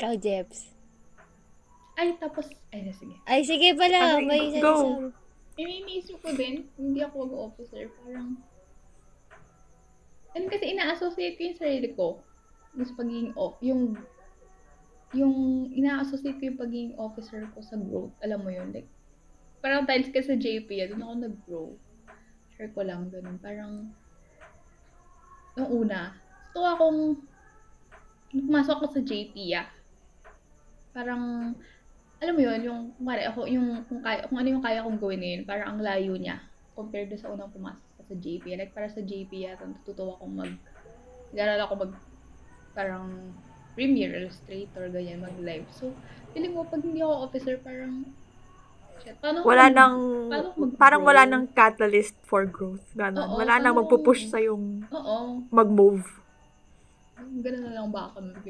S4: Ikaw, Jeps.
S3: Ay, tapos, ay, sige.
S4: Ay, sige pala.
S1: Ano,
S4: may
S1: go.
S4: sinasabi.
S3: Iniisip ko din, hindi ako mag-officer, parang, ano kasi ina-associate ko yung sarili ko, sa pagiging off, yung, yung ina-associate ko yung pagiging officer ko sa growth, alam mo yun, like, parang times kasi sa JP, ah, doon ako nag-grow. Share ko lang ganun, parang, nung una, gusto akong, pumasok ako sa JP, ah, parang, alam mo yun, yung, kaya ako, yung, kung, kaya, kung ano yung kaya kong gawin ngayon, parang ang layo niya, compared sa unang pumasok sa JP. Like, para sa JP yata, natutuwa akong mag, nag-aral ako mag, parang, Premiere, Illustrator, ganyan, mag-live. So, feeling mo, pag hindi ako officer, parang, shit, paano
S1: Wala
S3: mag-
S1: nang,
S3: paano
S1: parang wala nang catalyst for growth. Ganon.
S3: Oo,
S1: wala nang magpupush sa yung
S3: Oo,
S1: mag-move.
S3: ganun na lang ba ako mag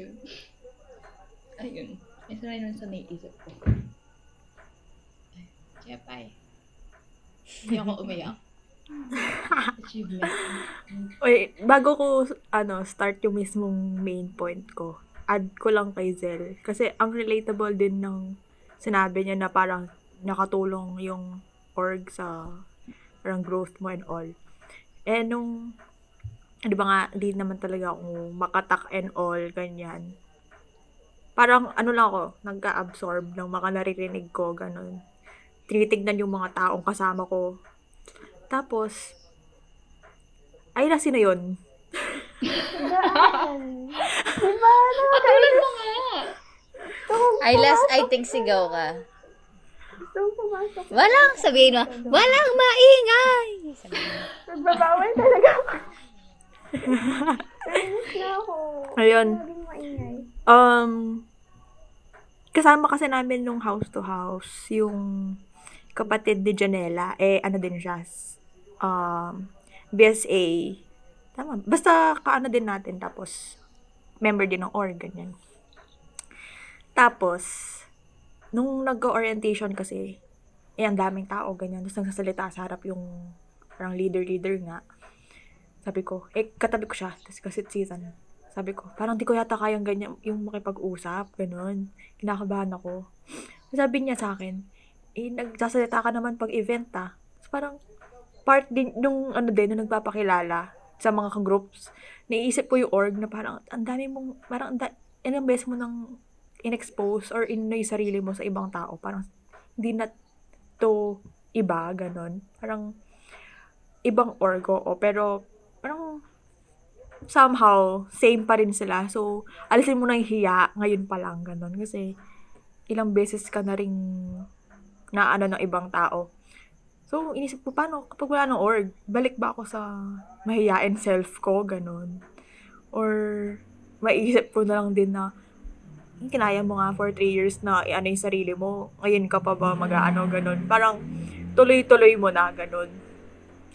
S3: Ayun. Isa na yun sa naiisip ko. Ay, Jepay. Hindi ako umiyak. Achievement.
S1: Wait, bago ko, ano, start yung mismong main point ko, add ko lang kay Zel. Kasi ang relatable din ng sinabi niya na parang nakatulong yung org sa parang growth mo and all. Eh, nung, di ba nga, di naman talaga ako makatak and all, ganyan. Parang, ano lang ako, nagka-absorb ng mga naririnig ko, ganun. Tinitignan yung mga taong kasama ko. Tapos, ay, na sino yun?
S2: Diba?
S3: Patulad mo nga!
S4: Ay, last, I think sigaw ka.
S2: Nung pumasok,
S4: Walang, sabihin mo, walang maingay!
S2: Nagbabawal talaga ako. Nainis na ako.
S1: Ayun.
S2: Maingay.
S1: Um, kasama kasi namin nung house to house, yung kapatid ni Janela, eh, ano din siya, um, BSA, tama, basta kaano din natin, tapos, member din ng org, ganyan. Tapos, nung nag-orientation kasi, eh, ang daming tao, ganyan, tapos nagsasalita sa harap yung, parang leader-leader nga. Sabi ko, eh, katabi ko siya, tapos kasi season, sabi ko, parang di ko yata kayang ganyan, yung makipag-usap, ganun. Kinakabahan ako. Sabi niya sa akin, eh, nagsasalita ka naman pag event, ah. So, parang, part din, nung ano din, nung nagpapakilala sa mga groups, naiisip ko yung org na parang, ang dami mong, parang, ilang beses mo nang in-expose or in yung sarili mo sa ibang tao. Parang, hindi na to iba, ganun. Parang, ibang org, oo. Pero, parang, somehow, same pa rin sila. So, alisin mo na yung hiya ngayon pa lang, ganun. Kasi, ilang beses ka na ring na ano ng ibang tao. So, inisip ko, paano kapag wala ng org, balik ba ako sa mahiyain self ko, ganun. Or, maiisip ko na lang din na, "Hmm, kinaya mo nga for three years na i-ano yung sarili mo, ngayon ka pa ba mag-ano, ganun. Parang, tuloy-tuloy mo na, ganun.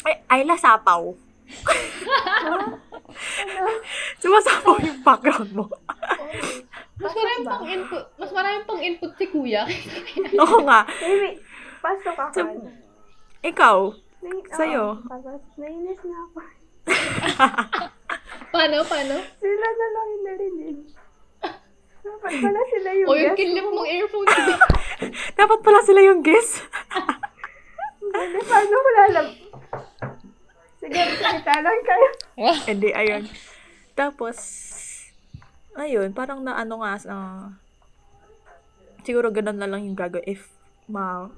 S1: Ay, Ayla Sapaw. Sumasapaw yung background mo.
S3: Mas maraming pang input, mas maraming pang input si kuya.
S1: Oo nga.
S2: Maybe, pasok ako.
S1: So, ikaw, sa'yo?
S2: Oo, tapos, nainis na ako.
S3: paano, paano?
S2: Sila na lang yung narinig. Dapat pala sila yung
S3: O yung
S2: guest
S3: kinlip mong earphone
S1: dapat pala sila yung guest.
S2: Hindi, paano ko lalam? Sige, kita lang kayo.
S1: Hindi, ayun. Tapos, ayun, parang na ano nga, ah, siguro ganun na lang yung gagawin if ma,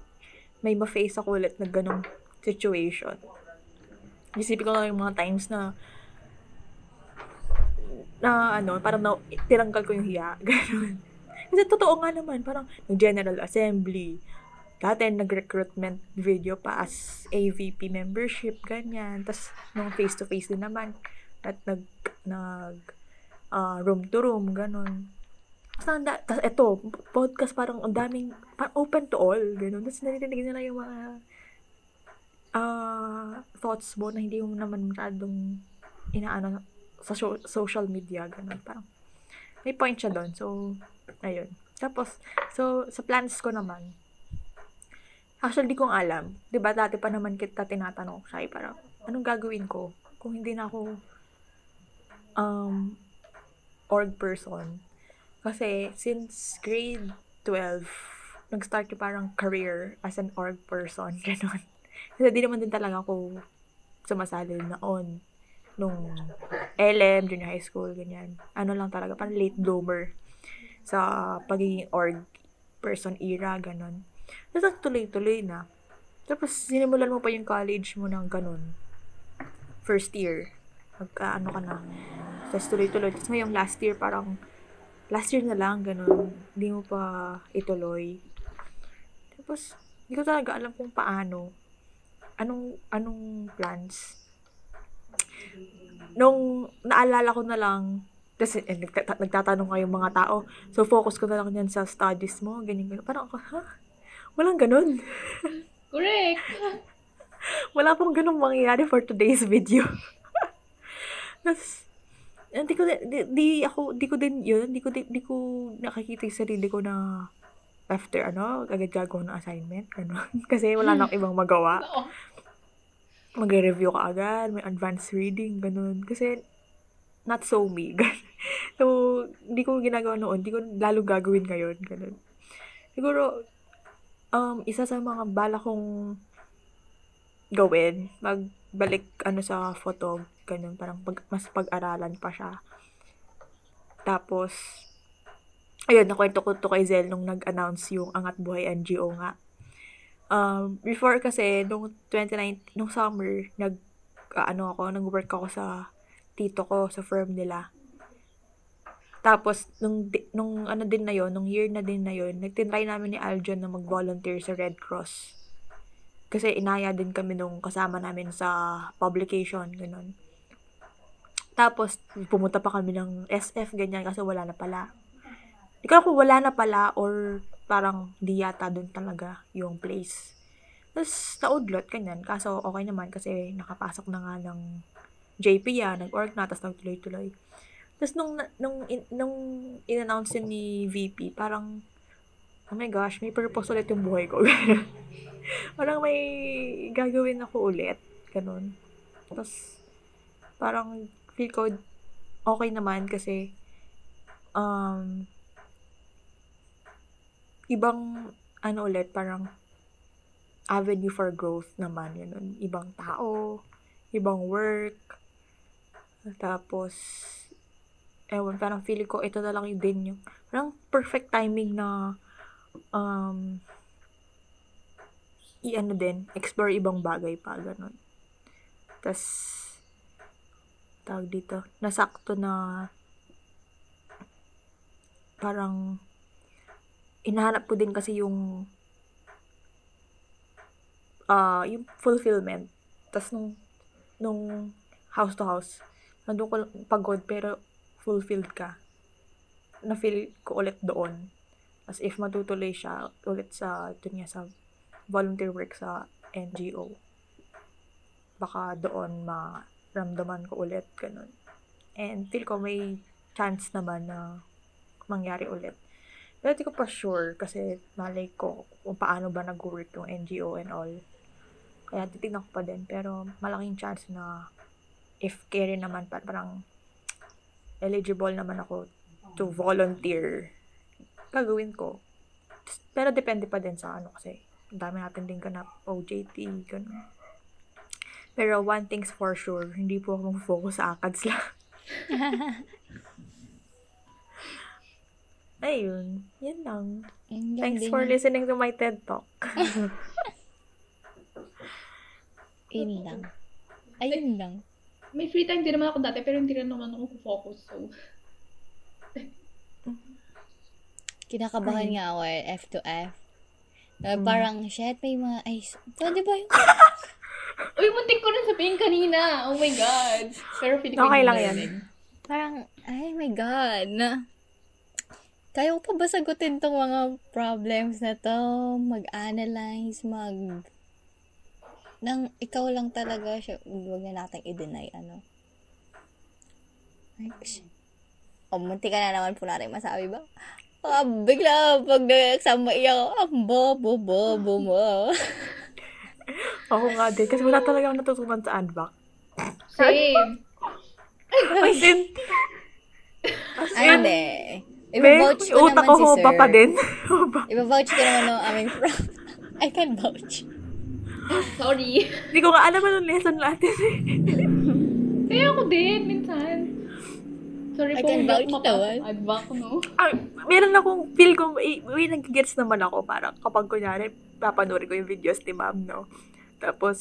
S1: may ma-face ako ulit na ganong situation. Isipin ko lang yung mga times na na ano, parang na, tinanggal ko yung hiya. Ganun. Kasi totoo nga naman, parang General Assembly, dati nag-recruitment video pa as AVP membership, ganyan. Tapos, nung face-to-face din naman, at nag, nag, ah, room to room, ganun. Tapos, tapos eto, podcast parang ang daming, parang open to all, ganun. Tapos, narinig nila yung mga ah, thoughts mo na hindi mo naman masyadong inaano sa sho- social media, ganun. Parang, may point siya doon. So, ayun. Tapos, so, sa plans ko naman, actually, di kong alam. ba dati pa naman kita tinatanong siya, parang, anong gagawin ko kung hindi na ako um, org person? Kasi, since grade 12, nag-start yung parang career as an org person, ganun. Kasi di naman din talaga ako sumasali noon nung LM, junior high school, ganyan. Ano lang talaga, parang late bloomer sa pagiging org person era, ganun. Tapos tuloy-tuloy na. Tapos sinimulan mo pa yung college mo ng ganun. First year. Magka ano ka na. Tapos tuloy-tuloy. Tapos ngayong last year parang last year na lang, ganun. Hindi mo pa ituloy. Tapos, hindi ko talaga alam kung paano. Anong, anong plans. Nung naalala ko na lang, kasi eh, nagtata- nagtatanong nga yung mga tao, so focus ko na lang yan sa studies mo, ganyan, ganyan. Parang ako, ha? Walang ganun.
S3: Correct.
S1: Wala pong ganun mangyayari for today's video. Tapos, hindi ko, di, di, ako, di ko din yun, di ko, di, di ko nakikita yung sarili ko na after ano, agad gagawa ng assignment, ganun. Kasi wala nang ibang magawa. Magre-review ka agad, may advanced reading, ganun. Kasi, not so me. so, hindi ko ginagawa noon, hindi ko lalo gagawin ngayon, ganun. Siguro, um, isa sa mga bala kong gawin, magbalik ano sa photo, ganun, parang pag, mas pag-aralan pa siya. Tapos, ayun, nakwento ko to kay Zel nung nag-announce yung Angat Buhay NGO nga. Um, before kasi, nung 2019, nung summer, nag, ah, ano ako, nag-work ako sa tito ko, sa firm nila. Tapos, nung, nung ano din na yon nung year na din na yon nagtintry namin ni Aljon na mag-volunteer sa Red Cross. Kasi inaya din kami nung kasama namin sa publication, ganun. Tapos, pumunta pa kami ng SF, ganyan, kasi wala na pala. Di ko kung wala na pala or parang di yata dun talaga yung place. Tapos, naudlot, ganyan. Kaso, okay naman kasi nakapasok na nga ng JP yan, nag-org na, tapos nagtuloy-tuloy. Tapos, nung, nung, in, nung in-announce yun ni VP, parang, oh my gosh, may purpose ulit yung buhay ko. parang may gagawin ako ulit. Ganun. Tapos, parang feel ko okay naman kasi um, ibang ano ulit, parang avenue for growth naman. Yun, ibang tao, ibang work, tapos, ewan, parang feeling ko, ito na lang yung din yung, parang perfect timing na, um, i-ano din, explore ibang bagay pa, ganun. Tapos, tawag dito, nasakto na, parang, inahanap ko din kasi yung, ah yung fulfillment. Tapos, nung, nung house to house, nandun ko pagod pero fulfilled ka. Na-feel ko ulit doon. As if matutuloy siya ulit sa, ito niya, sa volunteer work sa NGO. Baka doon maramdaman ko ulit, ganun. And feel ko may chance naman na mangyari ulit. Pero di ko pa sure kasi malay ko kung paano ba nag-work yung NGO and all. Kaya titignan ko pa din. Pero malaking chance na if carry naman, pa- parang eligible naman ako to volunteer, gagawin ko. Pero depende pa din sa ano kasi. Ang dami natin din ganap OJT, ganun. Pero one thing's for sure, hindi po ako mag-focus sa ACADS lang. Ayun, yun lang. Thanks for listening to my TED Talk.
S4: Yun lang. Ayun lang.
S3: May free time din naman ako dati, pero hindi rin naman ako focus. So,
S4: Kinakabahan
S1: Ay.
S4: nga ako eh, F to F. Uh,
S1: Mm.
S4: Parang, shit, may mga, ay, pwede ba yung,
S3: uy, muntik ko rin sabihin kanina. Oh my God. Pero ko
S1: Okay lang yan.
S4: parang, ay my God, na, kaya ko pa ba sagutin tong mga problems na to? Mag-analyze, mag, nang ikaw lang talaga siya, huwag na natin i-deny, ano. Ay, sh- O, munti ka na naman po natin masabi ba? Ah, bigla, pag nag-exam mo, iyak ako, ang bobo, bobo mo.
S1: Ako nga din. Kasi wala talaga akong natutunan sa ANVAC.
S3: Same.
S1: As in, as
S4: Ay,
S1: in,
S4: hindi.
S1: be,
S4: Iba-vouch ko
S1: utak
S4: naman
S1: ko
S4: si sir.
S1: pa din. Hoba.
S4: Iba-vouch ko naman ng aming prof. I can vouch.
S3: Sorry.
S1: Hindi ko nga alam anong lesson natin eh.
S3: Kaya ako din, minsan. Sorry
S4: I
S3: po,
S4: can vouch
S3: mapasok
S4: naman.
S3: advac, no?
S1: Ah, meron akong feel ko, may, may nag-gets naman ako. Parang kapag kunyari, papanoorin ko yung videos ni ma'am, no? Tapos,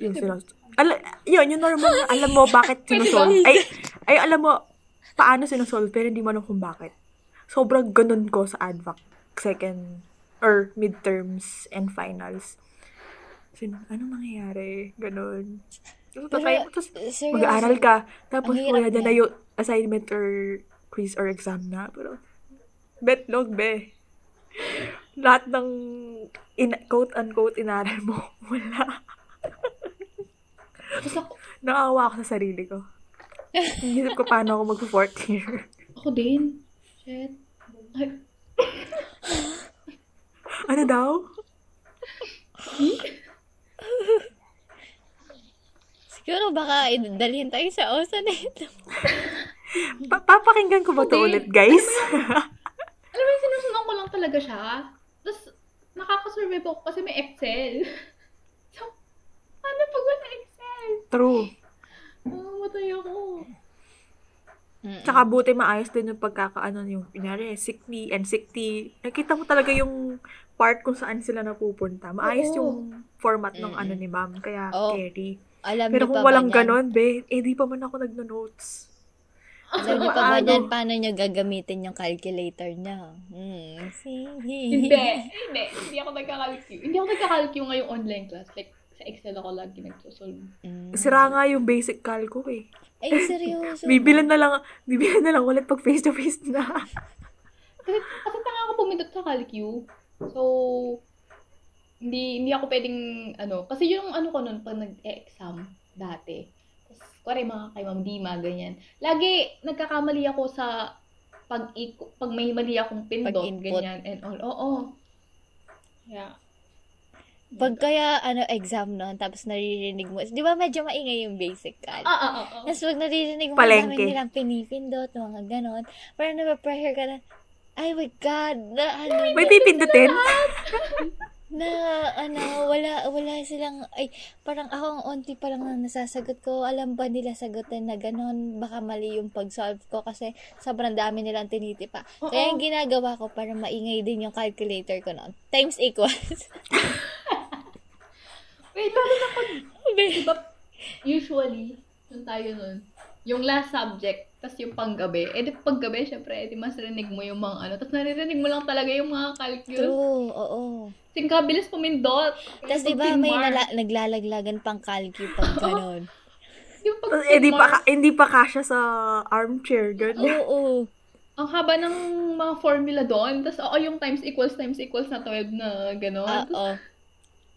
S1: yung sila, ala, yun, yung normal na, alam mo bakit sinusolve. Ay, ay, alam mo, paano sinusolve, pero hindi mo alam kung bakit. Sobrang ganun ko sa ADVAC, second, or midterms and finals. Sin, anong mangyayari? Ganun. Tapos, tatry mo, tapos,
S4: seryoso.
S1: mag-aaral ka. Tapos,
S4: Ang hirap
S1: wala
S4: niya.
S1: na yung assignment or quiz or exam na. Pero, bet log, be. Lahat ng in, quote-unquote inaral mo, wala.
S3: Tapos ako,
S1: Nakawa ako sa sarili ko. Inisip ko paano ako mag-fourth year.
S3: ako din. Shit. Ay,
S1: ano daw?
S4: Siguro baka dalhin tayo sa osa na ito.
S1: Pa- papakinggan ko ba to
S3: Hindi.
S1: ulit, guys?
S3: alam mo, sinusunod ko lang talaga siya. Tapos, nakakasurvive ako kasi may Excel. so, ano pag wala Excel?
S1: True.
S3: Mamamatay ako.
S1: Tsaka buti maayos din yung pagkakaano yung, kunyari, sick tea and sick tea. Nakita mo talaga yung part kung saan sila napupunta. Maayos
S3: Oo.
S1: yung format ng
S4: Mm-mm.
S1: ano ni ma'am. Kaya,
S4: Oo.
S1: carry.
S4: Alam
S1: Pero kung walang
S4: niyan?
S1: ganon, be, eh di pa man ako nagno-notes.
S4: Alam niyo pa ba niyan paano niyo gagamitin yung calculator niya? Hmm.
S3: Hindi. Hindi. Hindi ako nagkakalkyo. Hindi ako nagkakalkyo ngayong online class. Like, sa Excel ako lagi nagsusolve.
S4: Mm.
S1: Sira nga yung basic calco eh.
S4: Ay, seryoso.
S1: Bibilan na lang, bibilan na lang ulit pag face-to-face na.
S3: Kasi, kasi tanga ako pumindot sa calcu. So, hindi hindi ako pwedeng, ano, kasi yung ano ko nun, pag nag-exam dati, tapos, kuwari mga kay Ma'am Dima, ganyan. Lagi, nagkakamali ako sa pag pag may mali akong pindot, ganyan, and all. Oo. Yeah.
S4: Pag kaya, ano, exam nun, tapos naririnig mo, di ba medyo maingay yung basic?
S3: Ah, ah, ah, ah.
S4: Tapos pag naririnig mo,
S1: Palengke.
S4: dami nilang pinipindot, mga ganon. Parang napapressure ka na, ay my God, na ano,
S1: May pipindutin?
S4: na ano, wala, wala silang, ay, parang ako ang onti pa lang na nasasagot ko, alam ba nila sagutin na ganon, baka mali yung pag-solve ko kasi sobrang dami nilang tinitipa.
S3: Oo.
S4: Kaya yung ginagawa ko para maingay din yung calculator ko noon, times equals.
S3: Wait, lalo na pag, diba, usually, yung tayo nun, yung last subject, tas yung panggabi, eh di paggabi, syempre, eh di mas rinig mo yung mga ano, tas naririnig mo lang talaga yung mga calculus.
S4: True, oo.
S3: Kasi kabilis pumindot.
S4: Tapos di ba may nala- naglalaglagan pang calcu pag ganon.
S3: Yung pag
S1: eh, di pa, ka- hindi pa kasya sa armchair. Ganyan.
S4: Oo.
S3: ang haba ng mga formula doon, tas oo, yung times equals times equals na 12 na gano'n.
S4: Oo.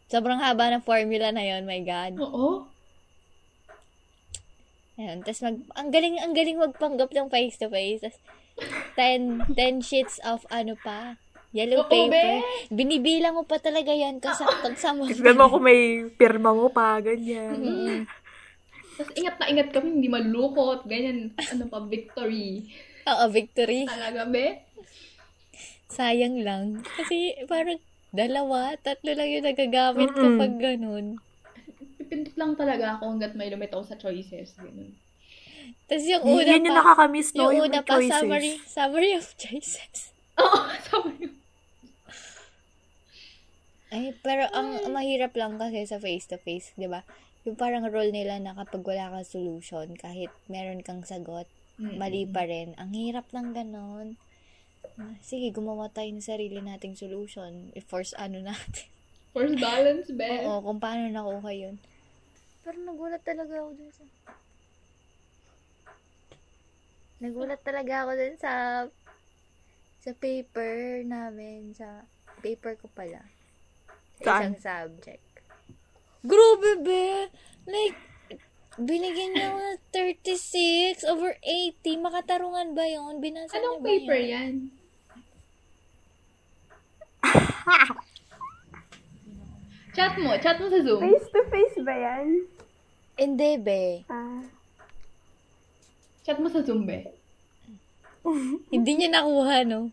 S4: Sobrang haba ng formula na yon my God.
S3: Oo.
S4: Ayun. Tapos mag, ang galing, ang galing magpanggap ng face to face. Tapos 10, 10 sheets of ano pa, yellow
S3: Oo,
S4: paper.
S3: be.
S4: Binibilang mo pa talaga yan kasi pag sa mo.
S1: Tignan mo kung may pirma mo pa, ganyan.
S4: Mm-mm.
S3: Tas ingat na ingat kami, hindi malukot, ganyan, ano pa, victory.
S4: Oo, victory.
S3: Talaga, be?
S4: Sayang lang. Kasi parang dalawa, tatlo lang yung nagagamit
S1: Mm-mm.
S4: kapag ganun.
S3: Pipindot lang talaga ako hanggat may lumitaw sa choices. Ganun.
S4: Tapos yung una
S1: yun yung
S4: pa,
S1: nakakamiss, no?
S4: yung
S1: Yung,
S4: una pa,
S1: choices.
S4: summary, summary of choices.
S3: Oo, ko.
S4: Ay, pero ang mahirap lang kasi sa face-to-face, di ba? Yung parang role nila na kapag wala kang solution, kahit meron kang sagot, mali pa rin. Ang hirap lang ganon. Sige, gumawa tayo ng sarili nating solution. I-force ano natin.
S3: Force balance, be.
S4: Oo, kung paano nakuha yun. Pero nagulat talaga ako dun sa... Nagulat talaga ako dun sa... sa paper namin, sa paper ko pala. Sa
S1: Saan?
S4: isang subject. Grabe, be. Like, binigyan niya ako ng 36 over 80. Makatarungan ba yun? Binasa
S3: Anong
S4: niya ba
S3: paper
S4: yun?
S3: yan? chat mo. Chat mo sa Zoom.
S2: Face to face ba yan?
S4: Hindi, be.
S2: Ah,
S3: Chat mo sa Zoom, be.
S4: Hindi niya nakuha, no?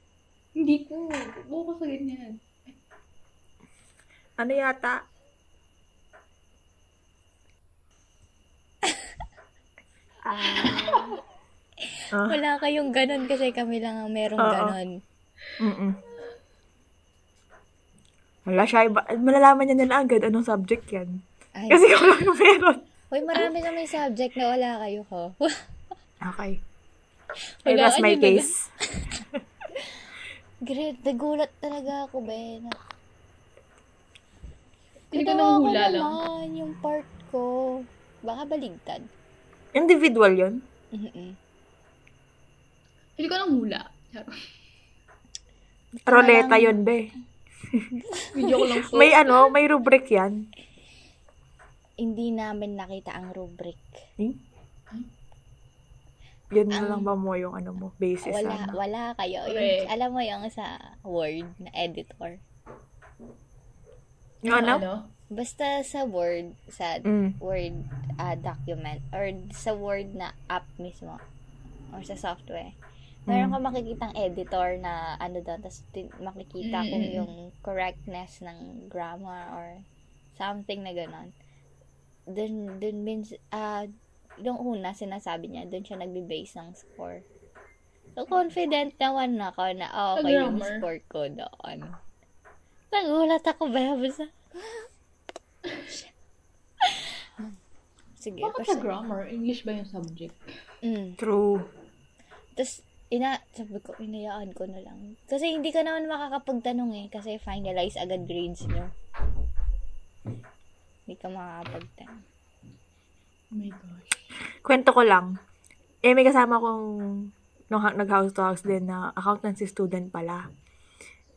S3: Hindi ko. Buko ko sa ganyan.
S1: Ano yata?
S2: ah,
S1: Ah.
S4: Wala kayong ganon kasi kami lang ang merong
S1: Oo.
S4: ganon.
S1: Mm-mm. Wala siya. Iba, malalaman niya nila agad anong subject yan.
S4: Ay,
S1: Kasi kung ano meron.
S4: Hoy, marami kami subject na wala kayo ko.
S1: Okay. Was
S4: ka
S1: my case.
S4: Great, nagulat talaga ako, be. Na,
S3: Hindi ko
S4: Natawa
S3: nang hula lang.
S4: naman yung part ko. Baka baligtad.
S1: Individual yun.
S4: Mm-mm.
S3: Hindi ko nang hula.
S1: Roleta yun, be.
S3: Video ko lang po.
S1: May ano, may rubric yan.
S4: Hindi namin nakita ang rubric.
S1: Hmm? Yun na lang ba mo yung ano mo, basis
S4: Wala,
S1: ano?
S4: wala kayo. Yung, alam mo yung sa Word na editor.
S1: Yung ano?
S4: Basta sa Word, sa
S1: Mm.
S4: Word ah, document, or sa Word na app mismo, or sa software. Meron
S1: Mm.
S4: ka makikitang editor na ano doon, tapos tin- makikita kung
S3: Mm-mm.
S4: yung correctness ng grammar or something na ganon. Dun, dun means, ah, yung una sinasabi niya, dun siya nagbe-base ng score. So, confident naman ako na, oh, okay yung score ko doon. Nagulat ako ba? Basta, Sige.
S3: Bakit sa grammar? English ba yung subject?
S4: Mm.
S1: True.
S4: Tapos, ina, sabi ko, inayaan ko na lang. Kasi hindi ka naman makakapagtanong eh. Kasi finalize agad grades nyo. Hindi ka makakapagtanong.
S3: Oh my gosh.
S1: Kwento ko lang. Eh, may kasama kong nung ha- nag-house to house din na accountancy student pala.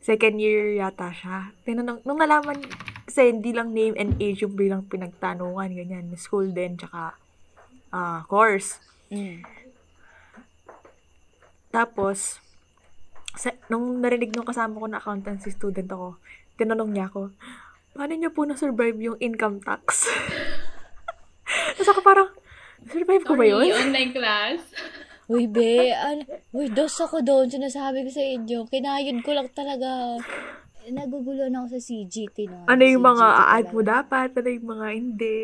S1: Second year yata siya. Tinanong, nung nalaman, kasi hindi lang name and age yung bilang pinagtanungan, ganyan. School din, tsaka ah, course.
S4: Mm.
S1: Tapos, sa, nung narinig nung kasama ko na accountancy student ako, tinanong niya ako, paano niyo po na-survive yung income tax? Tapos ako parang, survive ko ba
S3: Sorry,
S1: yun?
S3: online class.
S4: Uy, be, ano, uy, dos ako doon. Sinasabi ko sa inyo. Kinayod ko lang talaga. Nagugulo na ako sa CGT no.
S1: Ano yung mga
S4: CGT
S1: a-add mo dapat? Ano yung mga hindi?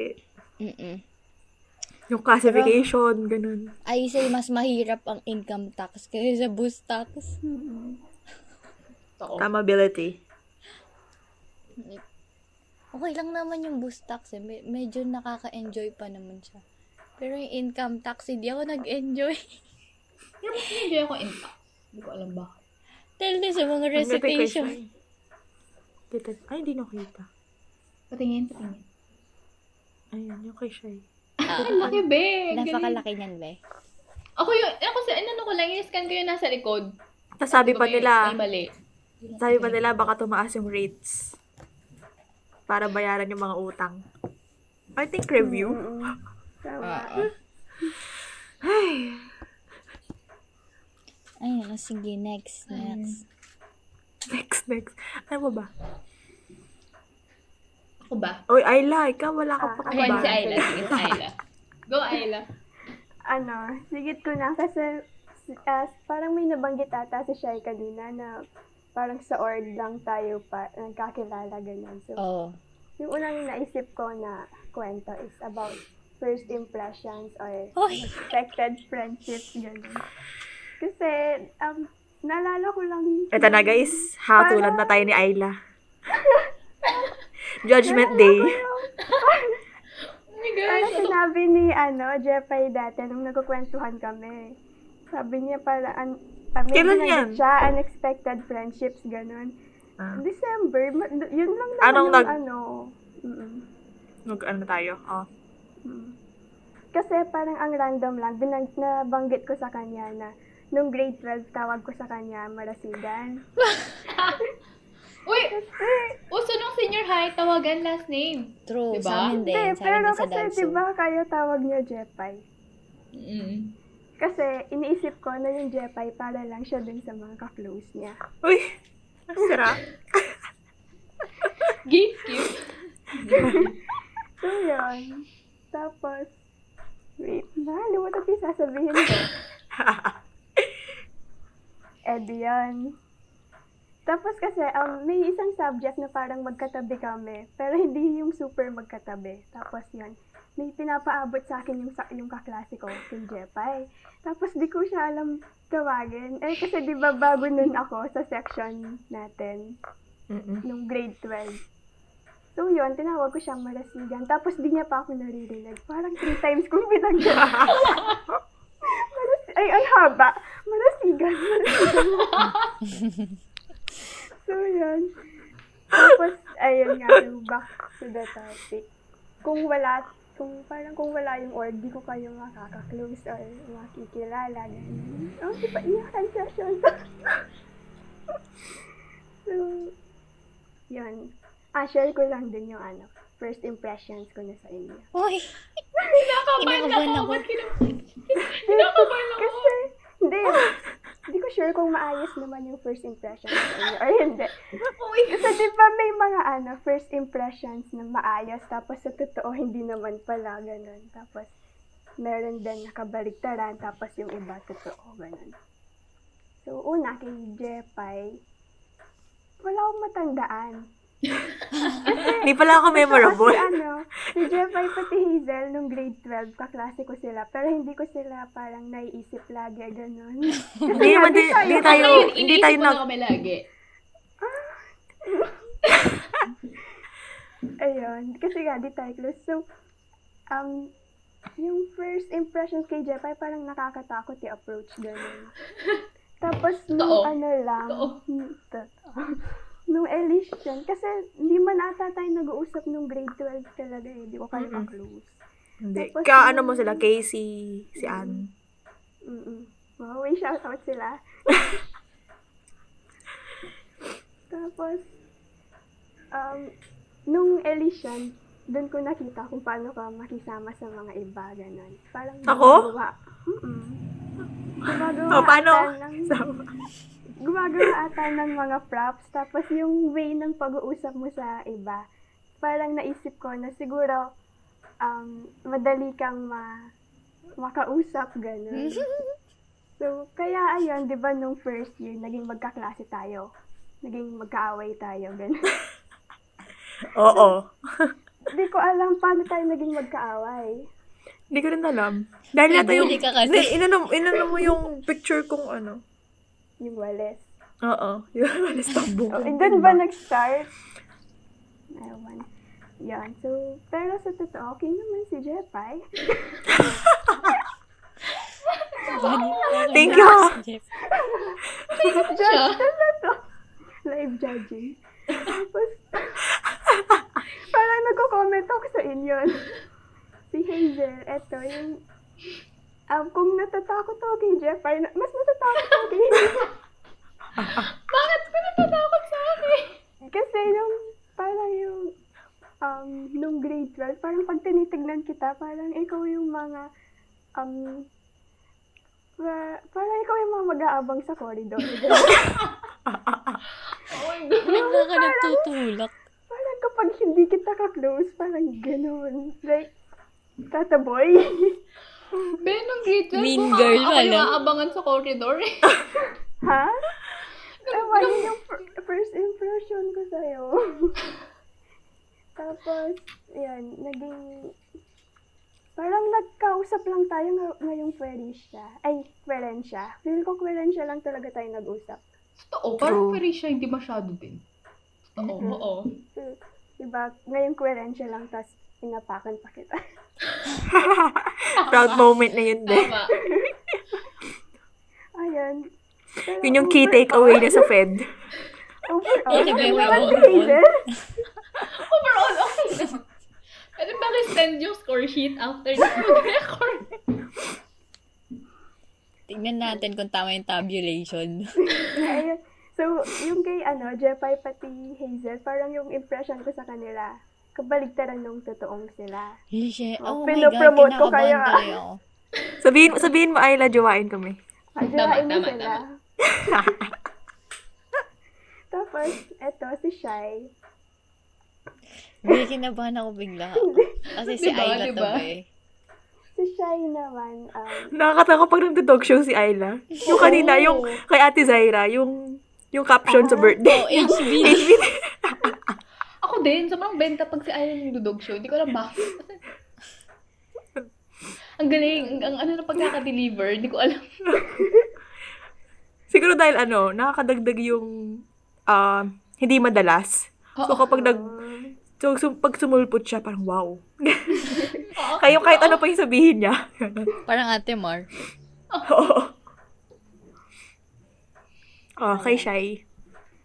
S4: Mm-mm.
S1: Yung classification, ganun.
S4: I say, mas mahirap ang income tax kaysa sa boost tax.
S3: Oo.
S1: Tamability.
S4: Okay lang naman yung boost tax eh. Me- medyo nakaka-enjoy pa naman siya. Pero yung income tax, hindi ako nag-enjoy.
S3: Pero mas enjoy ako in tax. Hindi ko alam bakit.
S4: Dahil din sa mga recitation.
S1: Kita, ay, hindi nakita.
S3: Patingin, patingin.
S1: Ayun, yung kay Shai.
S4: Ah,
S3: Ang laki, be.
S4: Napakalaki niyan, be.
S3: Ako yung, ako sa, ano ko lang, in-scan ko yung nasa likod.
S1: Tapos sabi pa nila,
S3: mali.
S1: sabi pa nila, baka tumaas yung rates. Para bayaran yung mga utang. I think review.
S2: mm, tama.
S4: Oo. Ayun, sige, next, next.
S1: Next, next. Ano ba ba?
S3: Ako ba?
S1: Oy, Ayla, ikaw wala ka
S2: Ah,
S1: pa
S3: Ako yun si
S1: kabahan.
S3: Ayla. Sige, si Ayla. Go, Ayla.
S2: ano, sigit ko na kasi ah, parang may nabanggit ata si Shai kanina na parang sa org lang tayo pa nagkakilala ganyan. So,
S4: Oo.
S2: Yung unang naisip ko na kwento is about first impressions or
S4: Hoy!
S2: expected friendships, ganun. Kasi, um, naalala ko lang...
S1: Ito na guys, hatulan na tayo ni Ayla. Judgment Day.
S3: Oh my gosh.
S2: sinabi ni, ano, Jeffrey dati, nung nagkukwentuhan kami. Sabi niya para, an, uh, may
S1: Kailan yan?
S2: siya, unexpected friendships, ganun.
S1: Ah.
S2: December, ma- yun lang naman
S1: Anong
S2: yung
S1: nag-
S2: ano. Mm-mm.
S1: Nag ano tayo? Oh.
S2: Mm. Kasi parang ang random lang, binang, nabanggit ko sa kanya na nung grade 12, tawag ko sa kanya, Marasigan.
S3: Uy! Uso nung senior high, tawagan last name.
S4: True,
S3: Diba?
S4: sa amin din.
S2: Hindi,
S4: Sa
S2: pero
S4: din sa
S2: kasi
S4: Dalso.
S2: diba kayo tawag niyo Jepay?
S3: Mm.
S2: Kasi iniisip ko na yung Jepay para lang siya dun sa mga ka-close niya.
S1: Uy, sarap.
S3: Gatekeep.
S2: So, yun. Tapos, wait, nakalimutan ko yung sasabihin ko. Eh, di yun. Tapos kasi, um, may isang subject na parang magkatabi kami, pero hindi yung super magkatabi. Tapos yun, may pinapaabot sa akin yung, yung kaklase ko, si Jepay. Tapos di ko siya alam tawagin. Eh, kasi di ba bago nun ako sa section natin,
S1: Mm-mm.
S2: nung grade 12. So yun, tinawag ko siyang marasigan. Tapos di niya pa ako naririnig. Parang three times kong binagyan. Maras- ay, ang haba. Marasigan. Marasigan. so yun. Tapos, ayun nga, so back to the topic. Kung wala, kung parang kung wala yung org, di ko kayo makaka-close or makikilala. Ganun. Oh, di ba iyakan session? so, yun. Ah, share ko lang din yung ano, first impressions ko na sa inyo.
S4: Uy,
S3: Kinakabahan ako. Kinakabahan ako.
S2: Kasi, hindi. Hindi ko sure kung maayos naman yung first impressions ko sa inyo or hindi. Kasi di ba may mga ano, first impressions na maayos tapos sa totoo hindi naman pala ganun. Tapos meron din nakabaligtaran tapos yung iba totoo ganun. So una kay Jepay, wala akong matandaan.
S1: Hindi pala ako memorable.
S2: Kasi ano, si Jepay pati Hazel nung grade 12, kaklase ko sila. Pero hindi ko sila parang naiisip lagi, ganun.
S1: Hindi naman
S2: di
S1: hindi
S2: tayo-
S1: hindi tayo
S3: na kami lagi.
S2: Ayun. Kasi nga, di tayo close. So, um, yung first impressions kay Jepay, parang nakakatakot yung approach, ganun. Tapos, nung ano lang, hmm. Nung Elysian, kasi hindi man ata tayo nag-uusap nung grade 12 talaga eh. Hindi ko kayo
S1: Mm-mm.
S2: ka-close.
S1: hindi.
S2: Tapos
S1: Ka, ano mo sila, Casey, si Ann.
S2: Mm-mm. Wow, may shoutout sila. Tapos, um, nung Elysian, doon ko nakita kung paano ka makisama sa mga iba, ganun. Parang
S1: Ako?
S2: gumagawa. Mm-mm. Gumagawa
S1: Oh, paano?
S2: ata ng, gumagawa ata ng mga props. Tapos yung way ng pag-uusap mo sa iba, parang naisip ko na siguro um, madali kang ma makausap, ganun. So, kaya ayun, di ba, nung first year, naging magkaklase tayo. Naging magkaaway tayo, ganun.
S1: Oo.
S2: Di ko alam paano tayo naging magkaaway.
S1: Hindi ko rin alam. Dahil yata yung,
S4: ka kasi.
S1: Hindi, inano, inano mo yung picture kung ano.
S2: Yung wales.
S1: Oo. Yung walis tambong.
S2: Oh, and doon ba nag-start? Ewan. Yan. So, pero sa totoo, okay naman si Jepay.
S1: Thank you.
S4: Jeff.
S3: Siya.
S2: Ano to? Live judging. Tapos, parang nagko-comment ako sa inyo. si Hazel, eto, yung, um, kung natatakot ako kay Jepay, na- mas natatakot ako kay.
S3: Bakit ka natatakot sa akin?
S2: Kasi yung, parang yung, um, nung grade 12, parang pag tinitignan kita, parang ikaw yung mga, um, pa- parang ikaw yung mga mag-aabang sa corridor.
S3: Oh my God.
S4: Bigla ka nagtutulak.
S2: parang kapag hindi kita ka-close, parang ganun. Like, tataboy.
S3: Ben, nung grade 12,
S4: Mean
S3: kung
S4: girl
S3: ako yung aabangan sa corridor eh.
S2: ha? Ewan, yun yung fir- first impression ko sa'yo. Tapos, yan, naging, parang nagkausap lang tayo ng- ngayong Querencia. Ay, Querencia. Feel ko Querencia lang talaga tayo nag-usap.
S3: Totoo, parang pero siya hindi masyado din. Totoo, oo.
S2: So, diba, ngayong Querencia lang, tapos pinapakan pa kita.
S1: Proud moment na yun din.
S3: Tama.
S2: Ayan. Pero
S1: Yun yung key takeaway na sa Fed.
S2: Overall,
S4: Okay
S2: naman si
S4: overall?
S3: Overall, okay naman. Pwede ba send yung score sheet after the mag-record?
S4: Tignan natin kung tama yung tabulation.
S2: Ayun. So, yung kay, ano, Jepay pati Hazel, parang yung impression ko sa kanila, kabaligtaran nung totoong sila.
S4: Lishe,
S2: Oh,
S4: oh, my God,
S2: ko ah.
S4: tuloy ako.
S1: Sabihin, sabihin mo, Ayla, jowain kami.
S2: Ah,
S3: Tama,
S2: Jawain mo
S3: tama,
S2: sila. Tapos, eto, si Shai.
S4: Hindi, kinabahan ako bigla. Kasi si
S3: Diba,
S4: Ayla to
S3: diba?
S4: ba eh.
S2: Si Shai naman, um,
S1: Nakakatawa pag nagdo-dog show si Ayla. Yung kanina, yung kay Ate Zaira, yung yung caption sa birthday.
S4: Oh, HB.
S3: Ako din, sobrang benta pag si Ayan yung dudog show. Hindi ko alam bakit. Ang galing. Ang, ang ano na pagkaka-deliver. Hindi ko alam.
S1: Siguro dahil ano, nakakadagdag yung ah, hindi madalas. So kapag nag so, so, pag sumulpot siya, parang wow.
S3: Oo.
S1: Kayo kahit ano pa yung sabihin niya.
S4: Parang ate Mar.
S1: Oo. Oh, kay Shai.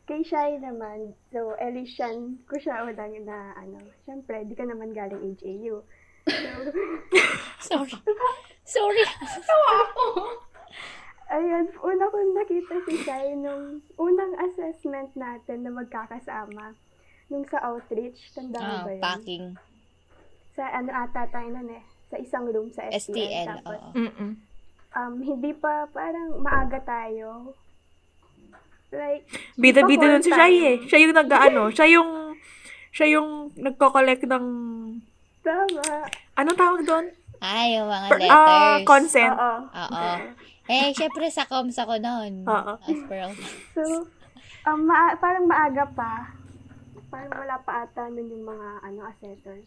S2: Kay Shai naman, so, Elisian ko siya unang na, ano, syempre, di ka naman galing HAU. So,
S4: Sorry. Sorry.
S2: ayun, una ko nakita si Shai nung unang assessment natin na magkakasama. Nung sa outreach, tanda mo
S4: Ah,
S2: ba yun?
S4: packing.
S2: Sa ano ata tayo nun eh, sa isang room sa STN.
S4: STN,
S2: Tapos,
S4: oo.
S2: Um, hindi pa, parang maaga tayo. Like,
S1: Bida-bida nun si Shai eh. Siya yung nag-ano, siya yung siya yung nagko-collect ng
S2: tama.
S1: anong tawag doon?
S4: Ay, yung mga
S1: Per-
S4: letters.
S1: ah, consent.
S2: Oo.
S4: Oo. Eh, syempre sa comms ako noon.
S1: Oo.
S4: As per
S2: So, um, maa- parang maaga pa. Parang wala pa ata nun yung mga ano, assessors.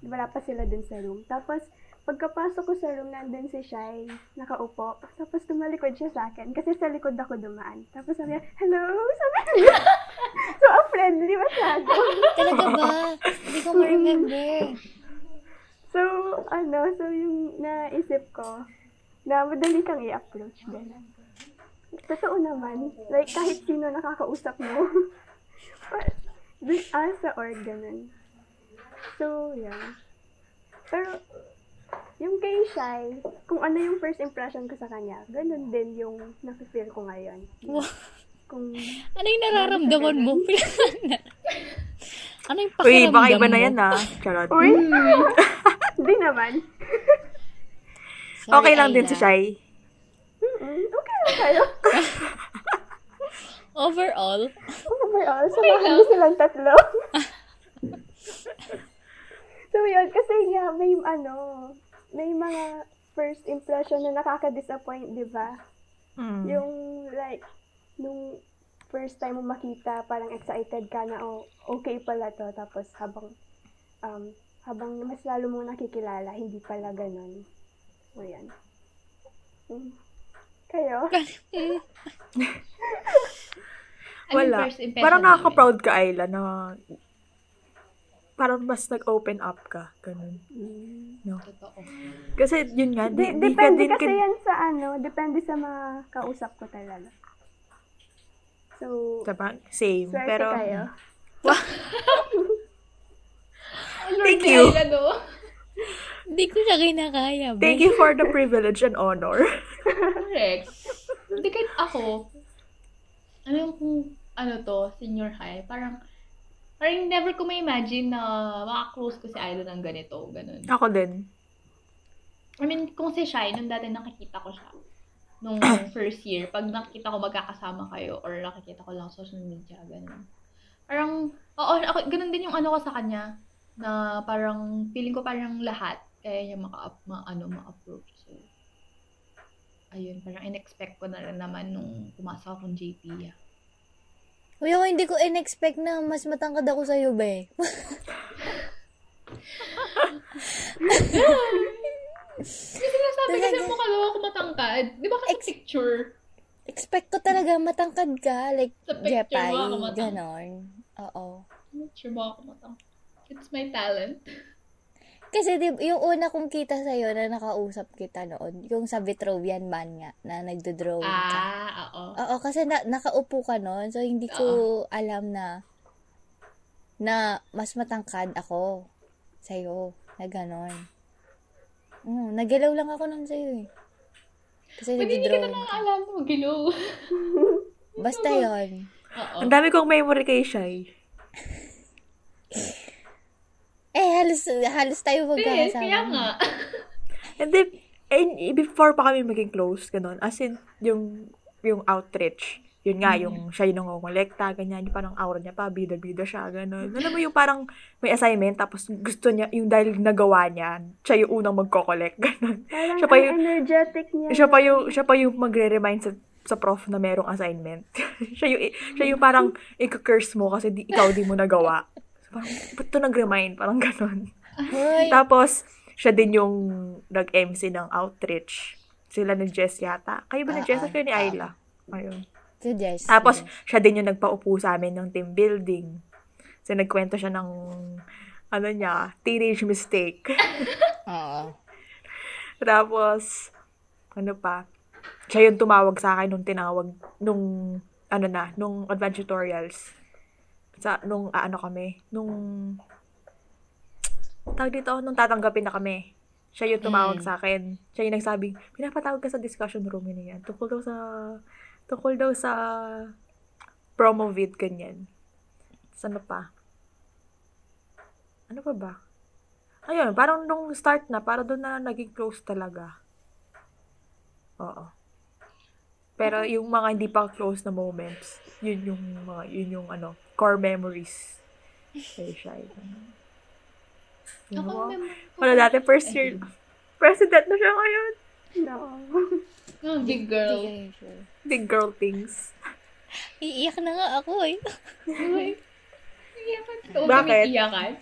S2: Wala pa sila dun sa room. Tapos, pagkapasok ko sa room, nandun si Shai, nakaupo. Tapos tumalikod siya sa akin, kasi sa likod ako dumaan. Tapos sabi niya, hello, sabi niya. so, ang friendly masyado.
S4: Talaga ba? Hindi ko ma-remember.
S2: So, ano, so yung naisip ko, na madali kang i-approach din. Totoo naman. Like, kahit sino nakakausap mo. But, this as sa org, ganun. So, yeah. Pero, yung kay Shai, kung ano yung first impression ko sa kanya, ganun din yung nafe-feel ko ngayon.
S4: Wow.
S2: Kung,
S4: Ano yung nararamdaman mo? ano yung
S1: Uy,
S4: pakiramdam
S1: baka iba na
S4: mo?
S1: yan ah. Charot.
S2: uy! Hindi naman.
S4: Sorry,
S1: okay lang din
S4: Ayla.
S1: si Shai.
S2: Mm-mm, okay lang kayo.
S4: Overall,
S2: Overall, samahan niyo silang tatlo. so, yun. Kasi nga, may ano, may mga first impression na nakaka-disappoint, di ba?
S1: Mm.
S2: Yung, like, nung first time mo makita, parang excited ka na, oh, okay pala to. Tapos, habang, um, habang mas lalo mo nakikilala, hindi pala ganun. So, yan. Mm. Kayo?
S1: Wala. Parang nakaka-proud ka, Ayla, na parang mas nag-open up ka. Ganun. No?
S3: Totoo.
S1: Kasi yun nga, di, di ka
S2: depende
S1: din
S2: kasi
S1: ka-
S2: yan sa ano, depende sa mga kausap ko talaga. So,
S1: Diba? Same.
S2: swerte
S1: Pero,
S2: kayo.
S1: Thank you.
S3: No?
S4: hindi ko siya kinakaya. be.
S1: thank you for the privilege and honor.
S3: Correct. Hindi kahit ako, ano yung kung ano to, senior high, parang, parang never ko may imagine na makaklose ko si Idol ng ganito, ganun.
S1: Ako din.
S3: I mean, kung si Shai, nung dati nakikita ko siya, nung first year, pag nakikita ko magkakasama kayo, or nakikita ko lang sa social media, ganun. Parang, oo, ako, ganun din yung ano ko sa kanya, na parang, feeling ko parang lahat, kaya niya maka, ma, ano, ma-approach. So, ayun, parang in-expect ko na rin naman nung pumasok akong JP. Yeah.
S4: Uy, ako hindi ko in-expect na mas matangkad ako sa'yo, be.
S3: Kasi sinasabi kasi
S4: Talaga?
S3: mo kalawa ako matangkad. Di ba kasi picture?
S4: Expect ko talaga matangkad ka. Like,
S3: Sa picture
S4: Jepay,
S3: mo ako matangkad.
S4: ganon. Oo.
S3: Picture mo ako matangkad. It's my talent.
S4: Kasi di, yung una kong kita sa'yo na nakausap kita noon, yung sa Vitrovian man nga, na nagdo-drawing ka.
S3: Ah, oo.
S4: Oo, kasi na, nakaupo ka noon, so hindi ko alam na na mas matangkad ako sa'yo, na ganon. Mm, nagalaw lang ako nun sa'yo eh. Kasi
S3: Pwede hindi
S4: ka.
S3: naaalala mo, Gilo.
S4: Basta yon
S3: Oo.
S1: Ang dami kong memory kay Shai.
S4: Eh, halos, halos tayo
S3: Eh,
S4: magkakasama.
S3: kaya nga.
S1: And then, eh, before pa kami maging close, ganun. As in, yung, yung outreach. Yun nga, yung siya yung nangongolekta, ganyan. Yung parang aura niya pa, bida-bida siya, ganun. Alam mo yung parang may assignment, tapos gusto niya, yung dahil nagawa niya, siya yung unang magko-collect, ganun.
S2: Parang
S1: Siya pa yung-
S2: energetic niya.
S1: Siya pa yung, siya pa yung magre-remind sa, sa prof na merong assignment. siya yung, siya yung parang i-curse mo kasi di, ikaw di mo nagawa. Parang, ba't to nag-remind? Parang ganun. Tapos, siya din yung nag-MC ng outreach. Sila ni Jess yata. Kayo ba ni
S4: Ah,
S1: Jess?
S4: ah,
S1: Kayo ni
S4: ah.
S1: Ayla? Ayun.
S4: suggest.
S1: Tapos,
S4: suggest.
S1: siya din yung nagpaupo sa amin ng team building. So, nagkwento siya ng, ano niya, teenage mistake.
S4: Oo.
S1: Tapos, ano pa, siya yung tumawag sa akin nung tinawag, nung, ano na, nung advanced tutorials. Sa, nung, ah, ano kami, nung, tawag dito, nung tatanggapin na kami. Siya yung tumawag
S4: Mm.
S1: sa akin. Siya yung nagsabing, pinapatawag ka sa discussion room yun yan. Tungkol daw sa, tungkol daw sa promo vid, ganyan. Sa ano pa? Ano pa ba? Ayun, parang nung start na, parang doon na naging close talaga. Oo. Pero yung mga hindi pa close na moments, yun yung mga, yun yung ano, core memories. Yun,
S3: Ako,
S1: wow.
S3: mem-
S1: Wala dati, first year, president na siya ngayon.
S2: No.
S3: Oh, big girl.
S1: Big girl things.
S4: Iiyak na nga ako eh.
S3: Uy. Iyakan. Ikaw
S1: Bakit?
S3: iyakan?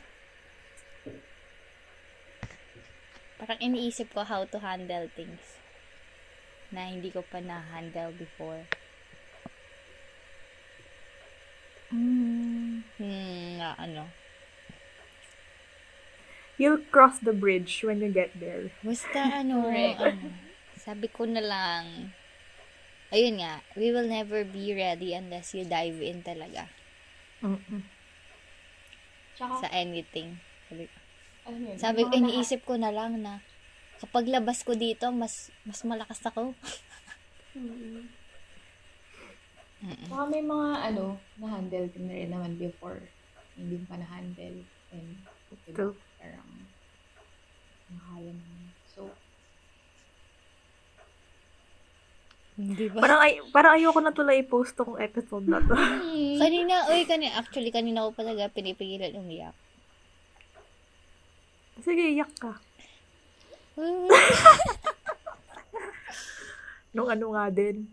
S4: Parang iniisip ko how to handle things na hindi ko pa na-handle before.
S1: Mm.
S4: Hmm, na ano.
S1: You'll cross the bridge when you get there.
S4: Basta ano, ano, sabi ko na lang, ayun nga, we will never be ready unless you dive in talaga
S1: Mm-mm.
S4: Sa anything. Sabi,
S3: ano yun?
S4: sabi ko,
S3: mga
S4: iniisip ko na lang na kapag labas ko dito, mas mas malakas ako.
S2: Mm.
S3: Saka may mga ano, na-handle ko na rin naman before. Hindi pa na-handle. And, diba,
S1: True.
S3: parang, nakaya naman. So,
S4: Di ba?
S1: Parang, ay, parang ayoko na tuloy i-post tong episode na to.
S4: kanina, uy, kanina, actually, kanina ko pa talaga pinipigilan umiyak.
S1: Sige, iyak ka. Nung ano nga din.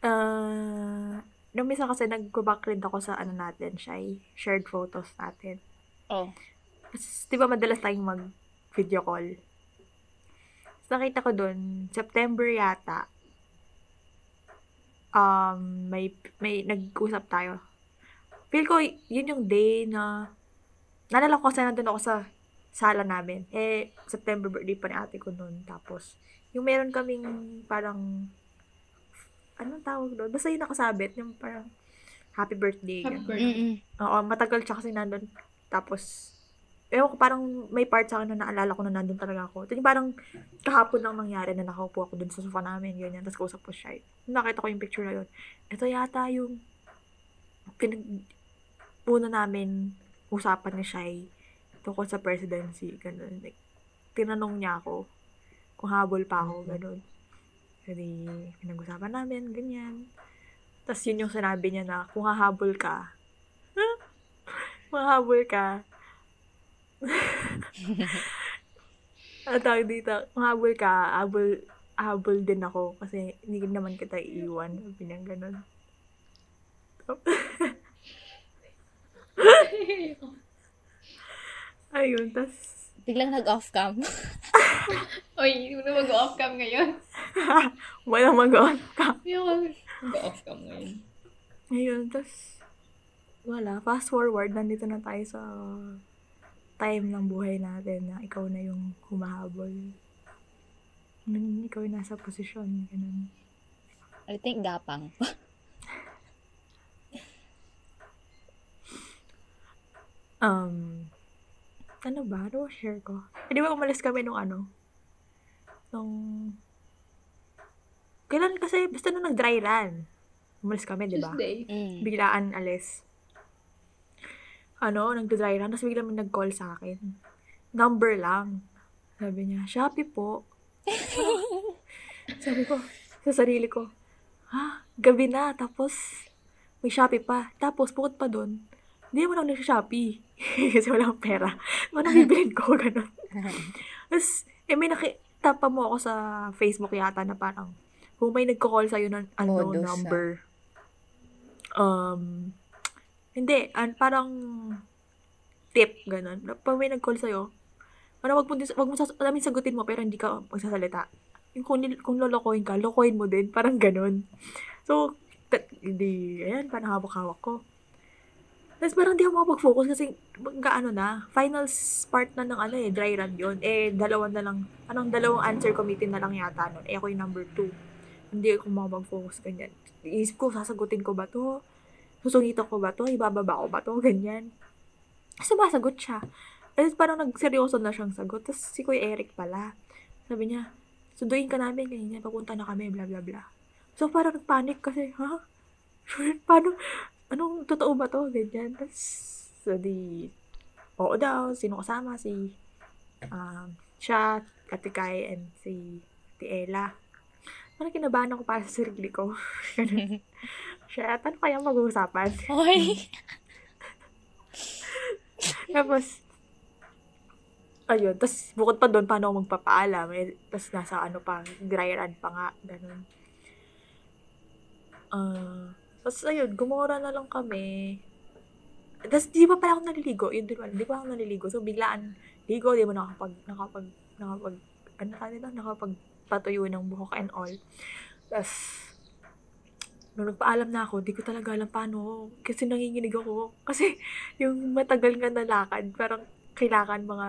S1: Ah, nung minsan kasi nag-backread ako sa ano natin, Shy, shared photos natin.
S4: oh.
S1: Tapos, di ba madalas tayong mag-video call? Tapos nakita ko dun, September yata, um, may, may nag-usap tayo. Feel ko, yun yung day na, nalala ko kasi nandun ako sa sala namin. Eh, September birthday pa ni ate ko nun. Tapos, yung meron kaming parang, anong tawag doon? Basta yung nakasabit, yung parang, happy birthday.
S3: happy birthday.
S1: Oo, matagal siya kasi nandun. Tapos, ewan ko, parang may part sa akin na naalala ko na nandun talaga ako. Ito yung parang kahapon lang nangyari na nakaupo ako dun sa sofa namin, ganyan. Tapos kausap ko siya. Nakita ko yung picture na yun. Ito yata yung pinag una namin usapan ni Shai tungkol sa presidency. Ganun. Like, tinanong niya ako kung habol pa ako, ganun. Jadi, pinag-usapan namin, ganyan. Tapos yun yung sinabi niya na kung hahabol ka, mahabol ka. Ang tawag dito, mahabol ka, habol, habol din ako kasi hindi naman kita iiwan. Sabi niya ganun. Ayun, tas
S4: Biglang nag-off cam.
S3: Oy, hindi na mag-off cam ngayon.
S1: walang mag-on ka.
S3: Hindi ako mag-off cam ngayon.
S1: Ayun, tas wala. Fast forward, nandito na tayo sa time ng buhay natin na ikaw na yung humahabol. Ikaw yung nasa posisyon, ganun.
S4: I think gapang.
S1: Um, ano ba? Ano share ko? Eh, di ba umalis kami nung ano? Nung kailan kasi, basta nung nag-dry run. Umalis kami, di ba?
S3: Tuesday.
S4: Mm.
S1: Biglaan alis. Ano, nag-dry run, tapos biglang may nag-call sa akin. Number lang. Sabi niya, Shopee po. Sabi ko, sa sarili ko, ha, gabi na, tapos may Shopee pa. Tapos, bukod pa doon, hindi mo lang nag-Shopee. Kasi wala akong pera. Ano bibilin ko, ganun. Tapos, eh, may nakita pa mo ako sa Facebook yata na parang, kung may nagko-call sa'yo ng unknown
S4: ah.
S1: number, um, hindi, an, parang tip, ganun. Pag may nag-call sa'yo, ano, wag mo, wag mo sas- alam mo, sagutin mo, pero hindi ka magsasalita. Yung kung, kung lolokohin ka, lokohin mo din, parang ganun. So, hindi, ayan, parang hawak-hawak ko. Tapos parang di ako makapag-focus kasi gaano na, final part na ng ano eh, dry run yun. Eh, dalawa na lang, anong dalawang answer committee na lang yata nun. Eh, ako yung number two. Hindi ako makapag-focus, ganyan. Iisip ko, sasagutin ko ba to? Susungitan ko ba to? Ibababa ko ba to? Ganyan. Sumasagot siya. Tapos parang nagseryoso na siyang sagot. Tapos si Kuya Eric pala. Sabi niya, sunduin ka namin ganyan, papunta na kami, bla bla bla. So parang nagpanic kasi, ha? Paano, anong totoo ba to? Ganyan. Tapos, so di, oo daw, sino kasama? Si, um, siya, Ate Kai, and si Ate Ella. Parang kinabahan ako para sa sarili ko. Siya, at ano kaya mag-uusapan?
S4: Oy.
S1: Tapos, ayun. Tapos, bukod pa doon, paano ako magpapaalam? Eh, tapos, nasa ano pa, dry run pa nga. Ganun. Ah, tapos, ayun, gumora na lang kami. Tapos, di ba pala ako naliligo? Yun, di ba? Di ba ako naliligo? So, biglaan, ligo, di ba nakapag, nakapag, nakapag, ano tayo nito? Nakapag patuyo ng buhok and all. Tapos, nung nagpaalam na ako, di ko talaga alam paano. Kasi nanginginig ako. Kasi, yung matagal nga na lakad, parang kailangan mga,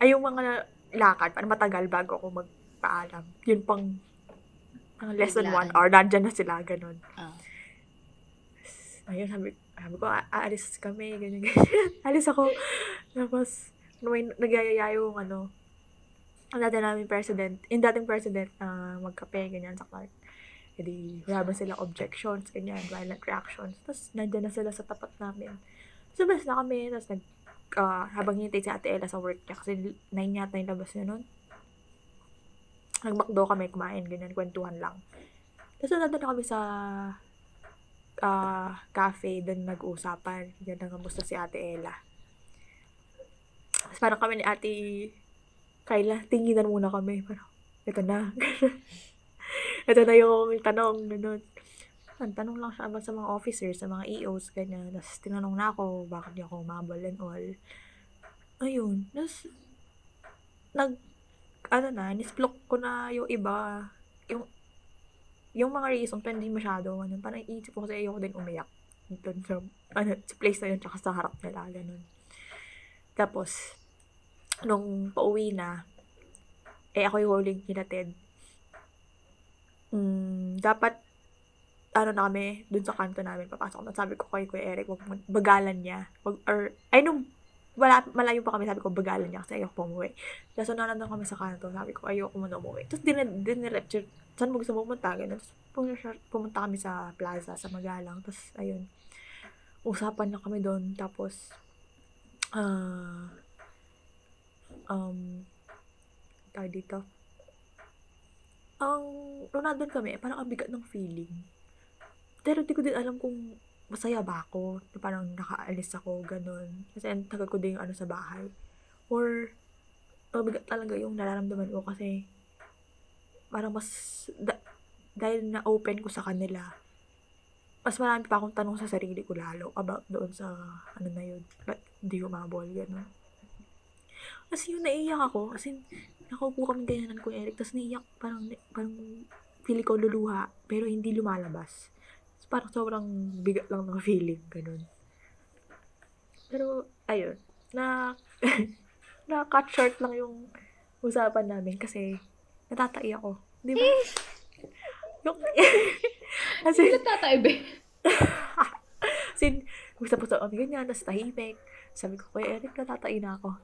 S1: ay yung mga lakad, parang matagal bago ako magpaalam. Yun pang, uh, less than one hour, nandyan na sila, ganun.
S4: Ah.
S1: Ayun, sabi, sabi ko, "A- aalis kami, ganyan, ganyan. Alis ako. Tapos, may nagyayaya yung, ano, ang dati namin president, yung dating president na magkape, ganyan, sa Clark. Hindi, wala ba silang objections, ganyan, violent reactions. Tapos, nandyan na sila sa tapat namin. So, bas na kami, tapos nag, ah, habang hinintay si Ate Ella sa work niya, kasi 9 yata yung labas niya nun. Nagmakdo kami kumain, ganyan, kwentuhan lang. Tapos, nandun na kami sa ah cafe, doon nag-uusapan. Yan ang kamusta si Ate Ella. Tapos parang kami ni Ate Kyla, tinginan muna kami. Parang, ito na. ito na yung tanong. Ganun. Ang tanong lang siya sa mga officers, sa mga EOs, ganyan. Tapos tinanong na ako, bakit di ako umabol and all. Ayun. Tapos, nag, ano na, nisplok ko na yung iba. Yung, yung mga reason, pero hindi masyado, ano, parang iisip ko kasi ayoko din umiyak. Doon sa, ano, sa place na yun, tsaka sa harap nila, ganun. Tapos, nung pauwi na, eh ako yung huling hinatid. Mm, dapat, ano na kami, dun sa kanto namin, papasok na. Sabi ko kay Kuya Eric, wag bagalan niya. Wag, or, ay nung, wala, malayo pa kami, sabi ko, bagalan niya kasi ayoko umuwi. Tapos, so, nandun kami sa kanto, sabi ko, ayoko muna umuwi. Tapos, din, din, lecture, saan mo gusto pumunta? Ganun. Tapos, pumunta, pumunta kami sa plaza, sa Magalang. Tapos, ayun, usapan na kami doon. Tapos, ah, um, tawag dito, ang, nung nandun kami, parang ang bigat ng feeling. Pero di ko din alam kung masaya ba ako, parang nakaalis ako, ganun. Kasi ang tagal ko din yung ano sa bahay. Or, mabigat talaga yung nararamdaman ko kasi parang mas, da- dahil na-open ko sa kanila, mas marami pa akong tanong sa sarili ko lalo about doon sa, ano na yun, ba't hindi umabol, gano'n. Kasi yun, naiiyak ako. As in, nakaupo kami ganyan ko Eric, tapos naiiyak, parang, parang, feeling ko luluha, pero hindi lumalabas. Parang sobrang bigat lang ng feeling, ganun. Pero, ayun, na, na cut short lang yung usapan namin kasi natatai ako. Di ba? yung, kasi,
S3: Sila tatay, be.
S1: Sin, gusto po sa kami ganyan, tapos tahimik. Sabi ko, kay Eric, natatain na ako.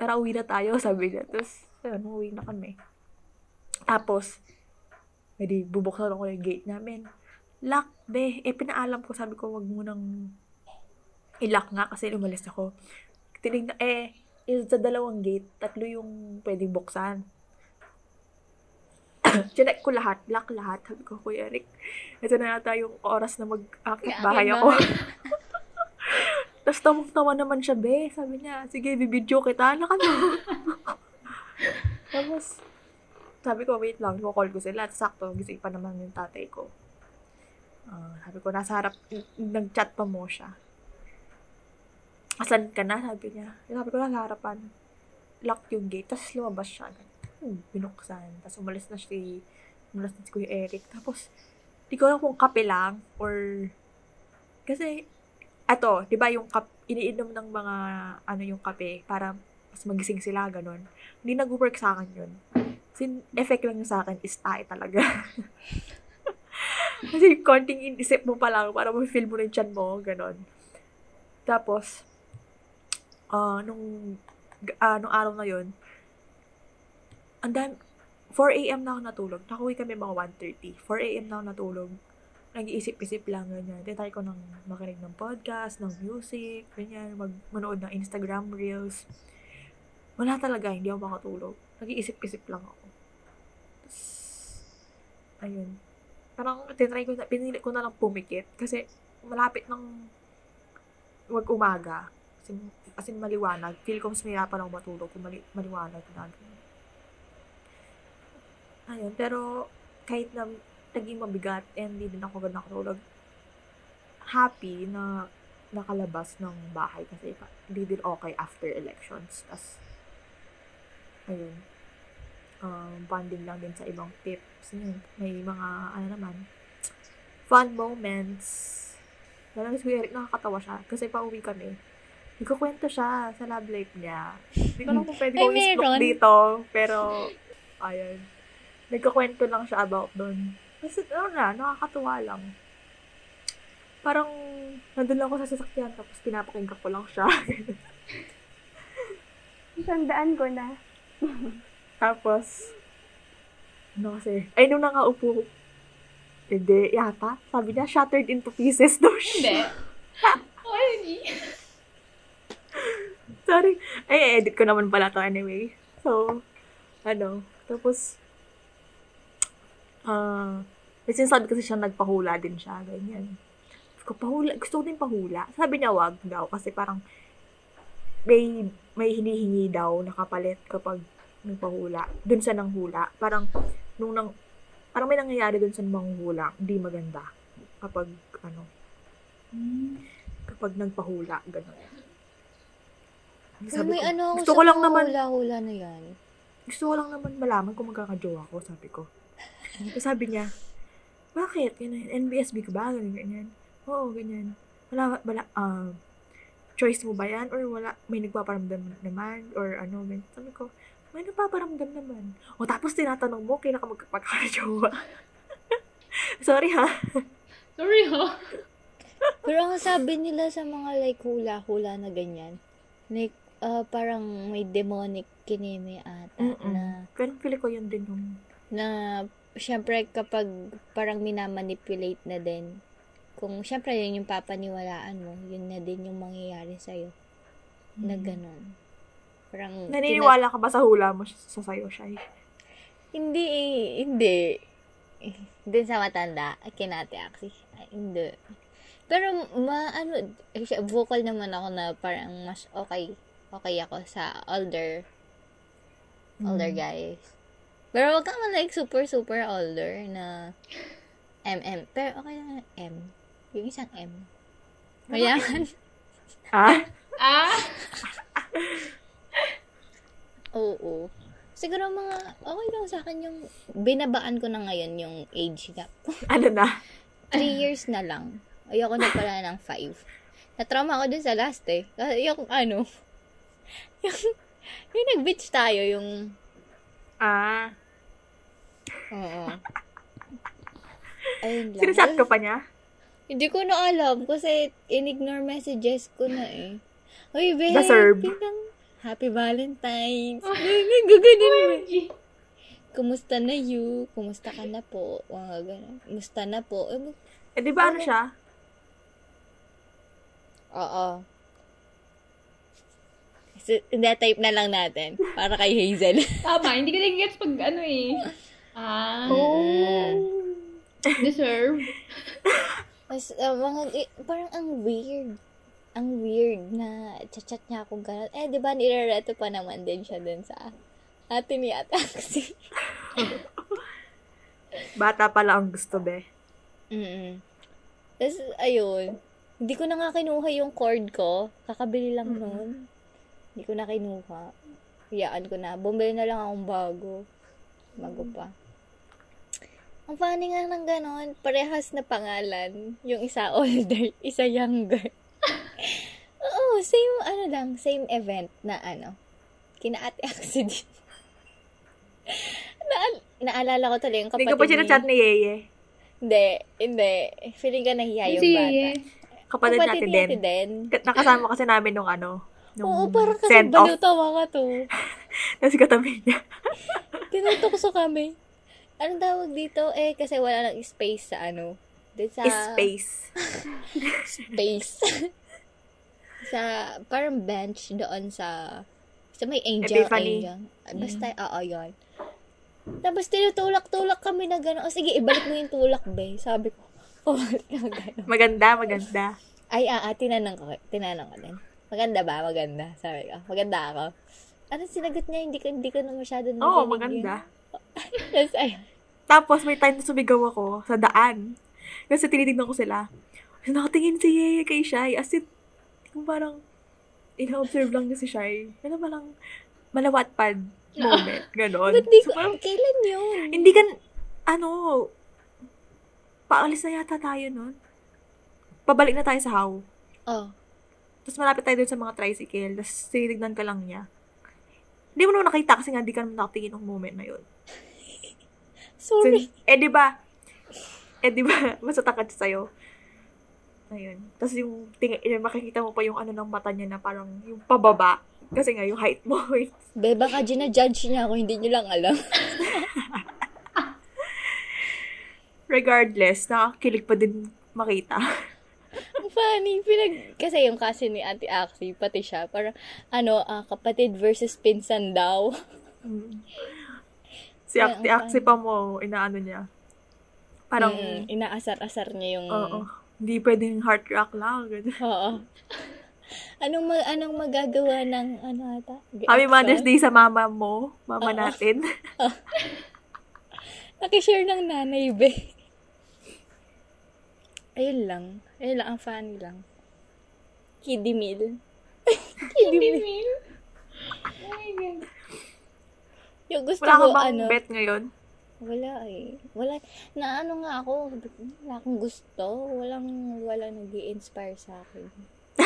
S1: Tara, uwi na tayo, sabi niya. Tapos, ayun, uwi na kami. Tapos, Edi, bubuksan ako yung gate namin. Lock, be. Eh, pinaalam ko, sabi ko, wag mo nang ilock nga kasi umalis ako. Tinignan, eh, is sa dalawang gate, tatlo yung pwedeng buksan. Chinek ko lahat, lock lahat. Sabi ko, Kuya Eric, ito na yata yung oras na mag-akit bahay ako. Tapos tamang-tawa naman siya, be. Sabi niya, sige, bibidyo kita. Ano ka na? Tapos, sabi ko, wait lang, call ko sila. Sakto, gising pa naman yung tatay ko. Ah, sabi ko, nasa harap, nag-chat pa mo siya. Asan ka na? Sabi niya. Sabi ko, nasa harapan. Lock yung gate. Tapos lumabas siya. Hmm, binuksan. Tapos umalis na si, umalis na si Kuya Eric. Tapos, di ko alam kung kape lang or, kasi, ato, di ba yung kap, iniinom ng mga, ano yung kape, para mas magising sila, ganun. Hindi nag-work sa akin yun. Sin effect lang sa akin is tae talaga. Kasi konting inisip mo pa lang para ma-feel mo yung tiyan mo, ganon. Tapos, ah nung, ah nung araw na yun, ang dami, 4 a.m. na ako natulog. Nakuwi kami mga 1.30. 4 a.m. na ako natulog. Nag-iisip-isip lang, ganyan. Tinatry ko ng makinig ng podcast, ng music, ganyan, mag manood ng Instagram Reels. Wala talaga, hindi ako makatulog. Nag-iisip-isip lang ako. Tapos, ayun. Parang tinry ko na, pinili ko na lang pumikit kasi malapit ng wag umaga. Kasi, kasi maliwanag. Feel ko mas mahirapan ako matulog kung mali, maliwanag na. Ayun, pero kahit na naging mabigat and hindi din ako agad nakatulog, happy na nakalabas ng bahay kasi hindi din okay after elections. Tapos, ayun, um, bonding lang din sa ibang tips. Yun, may mga, ano naman, fun moments. Lalo si Kuya Eric, nakakatawa siya. Kasi pauwi kami. Nagkukwento siya sa love life niya. Hindi ko alam kung pwede ko
S4: meron.
S1: dito. Pero, ayun. Nagkukwento lang siya about doon. Kasi, ano na, nakakatuwa lang. Parang, nandun lang ako sa sasakyan, tapos pinapakinggan ko lang siya.
S2: Tandaan ko na.
S1: Tapos, ano kasi, ay, nung nakaupo, hindi, yata, sabi niya, shattered into pieces daw
S3: Hindi.
S1: siya.
S3: Hindi.
S1: Sorry. Ay, edit ko naman pala to anyway. So, ano, tapos, ah, uh, sinasabi kasi siya nagpahula din siya, ganyan. Sabi ko, pahula, gusto ko din pahula. Sabi niya, wag daw, kasi parang, may, may hinihingi daw na kapalit kapag nagpahula. Dun sa nanghula. Parang, nung nang, parang may nangyayari dun sa manghula, hindi maganda. Kapag, ano, kapag nagpahula, gano'n.
S4: Pero may ano ako
S1: gusto
S4: sa
S1: ko lang naman,
S4: hula-hula na yan.
S1: gusto ko lang naman malaman kung magkakajowa ako, sabi ko. Tapos sabi niya, bakit? Ganyan, NBSB ka ba? Ganyan, ganyan. Oo, ganyan. Wala, wala, ah, choice mo ba yan? Or wala, may nagpaparamdam naman? Or ano, ganyan. Sabi ko, may nagpaparamdam naman. O tapos tinatanong mo, kailan ka magkakajowa? Sorry ha.
S3: Sorry, ha?
S4: Pero ang sabi nila sa mga like hula-hula na ganyan, like ah, parang may demonic kineme ata
S1: Mm-mm.
S4: na
S1: Pero feeling ko yun din yung,
S4: na syempre kapag parang minamanipulate na din kung syempre yun yung papaniwalaan mo, yun na din yung mangyayari sa'yo. Na ganun. Parang,
S1: naniniwala ka ba sa hula mo sa sayo, Shai?
S4: Hindi, eh, hindi. Dun sa matanda, kinate. Ay, hindi. Pero, ma, ano, eh, vocal naman ako na parang mas okay, okay ako sa older, older guys. Pero wag kang man like super, super older na MM. Pero okay lang na M. Yung isang M. Mayaman.
S1: Ah?
S3: Ah?
S4: Oo. Siguro mga, okay lang sa akin yung, binabaan ko na ngayon yung age gap.
S1: ano na?
S4: Three years na lang. Ayoko na pala ng five. Na-trauma ako dun sa last eh. Kasi yung ano, yung, yung nag-beach tayo, yung,
S1: Ah.
S4: oo. Ayun lang.
S1: Sinasat ko pa niya?
S4: Hindi ko na alam kasi in-ignore messages ko na eh. Uy, babe.
S1: Deserve.
S4: biglang, Happy Valentine's. Gaganin mo. kumusta na you? Kumusta ka na po? Mga ganun. Kumusta na po? Eh, mag-
S1: Eh, di ba ano siya?
S4: Oo. So, type na lang natin. Para kay Hazel.
S3: Tama, hindi ko nag-gets pag ano eh. Ah,
S4: Mm.
S3: deserve.
S4: Mas, uh, mga, eh, parang ang weird. Ang weird na chat-chat niya ako gano'n. Eh, di ba nirereto pa naman din siya dun sa ate ni Ataxi.
S1: Bata pala ang gusto, be.
S4: Mm Tapos, ayun. Hindi ko na nga kinuha yung cord ko. Kakabili lang
S1: Mm-mm.
S4: nun. Hindi ko na kinuha. Hiyaan ko na. Bumili na lang akong bago. Bago pa. Ang funny nga ng ganon, parehas na pangalan. Yung isa older, isa younger. Oo, same, ano lang, same event na ano. Kina ate accident. Naal- naalala ko tuloy yung kapatid
S1: Hindi ko pa siya chat ni Yeye.
S4: Hindi, hindi. Feeling ka nahiya yung
S3: Si,
S4: bata.
S1: Kapatid natin
S4: ni
S1: din.
S4: Ate Den.
S1: Ka- Nakasama kasi namin nung ano, nung
S4: Oo, parang kasi baliw tawa ka to.
S1: Tapos katabi niya.
S4: Tinutukso kami. Anong tawag dito? Eh, kasi wala nang space sa ano. Dun sa
S1: Space.
S4: space. sa, parang bench doon sa, sa may angel,
S1: Epiphany.
S4: angel. Ah, Basta, oo, yun. Tapos tinutulak-tulak kami na gano'n. O sige, ibalik mo yung tulak, be. Sabi ko, oh, na gano'n.
S1: Maganda, maganda.
S4: Ay, ah, ah, tinanong ko, tinanong ko din. Maganda ba? Maganda. Sabi ko, maganda ako. Ano sinagot niya? Hindi ko, hindi ko na masyado narinig
S1: Oo, maganda.
S4: Tapos, ay,
S1: Tapos, may time na sumigaw ako sa daan. Kasi tinitignan ko sila. Kasi nakatingin si Yeye kay Shai. As in, yung parang, ina-observe lang niya si Shai. Ano ba lang, malawatpad moment. Ganon.
S4: di
S1: So, parang,
S4: kailan yun?
S1: hindi ka, ano, paalis na yata tayo nun. Pabalik na tayo sa how.
S4: Oh,
S1: Tapos malapit tayo dun sa mga tricycle. Tapos tinitignan ka lang niya. Hindi mo naman nakita kasi nga di ka naman nakatingin ng moment na yun. So,
S4: sorry.
S1: eh, di ba? Eh, di ba? Mas takad siya sa'yo. Ayun. Tapos yung, ting- eh, makikita mo pa yung ano ng mata niya na parang yung pababa. Kasi nga, yung height mo.
S4: Be, baka gina-judge niya ako, hindi niyo lang alam.
S1: Regardless, nakakilig pa din makita.
S4: Funny, pinag... Kasi yung kasi ni Ate Axie, pati siya, parang, ano, ah, kapatid versus pinsan daw.
S1: Mm. si
S4: ang
S1: Akti pa mo, inaano niya. Parang,
S4: Mm, inaasar-asar niya yung...
S1: oo. Hindi pwedeng heart rock lang. ganun.
S4: Oo. Anong, ma- anong magagawa ng, ano ata?
S1: Happy Mother's? Day sa mama mo, mama
S4: Oo.
S1: natin.
S4: Nakishare ng nanay, be. Ayun lang. Ayun lang, ang funny lang. Kiddie meal. Kiddie meal.
S3: Oh my God.
S4: Yung gusto
S1: Wala
S4: ko,
S1: bang
S4: ano,
S1: bet ngayon?
S4: Wala eh. Wala, na ano nga ako, wala akong gusto. Walang, wala nag inspire sa akin.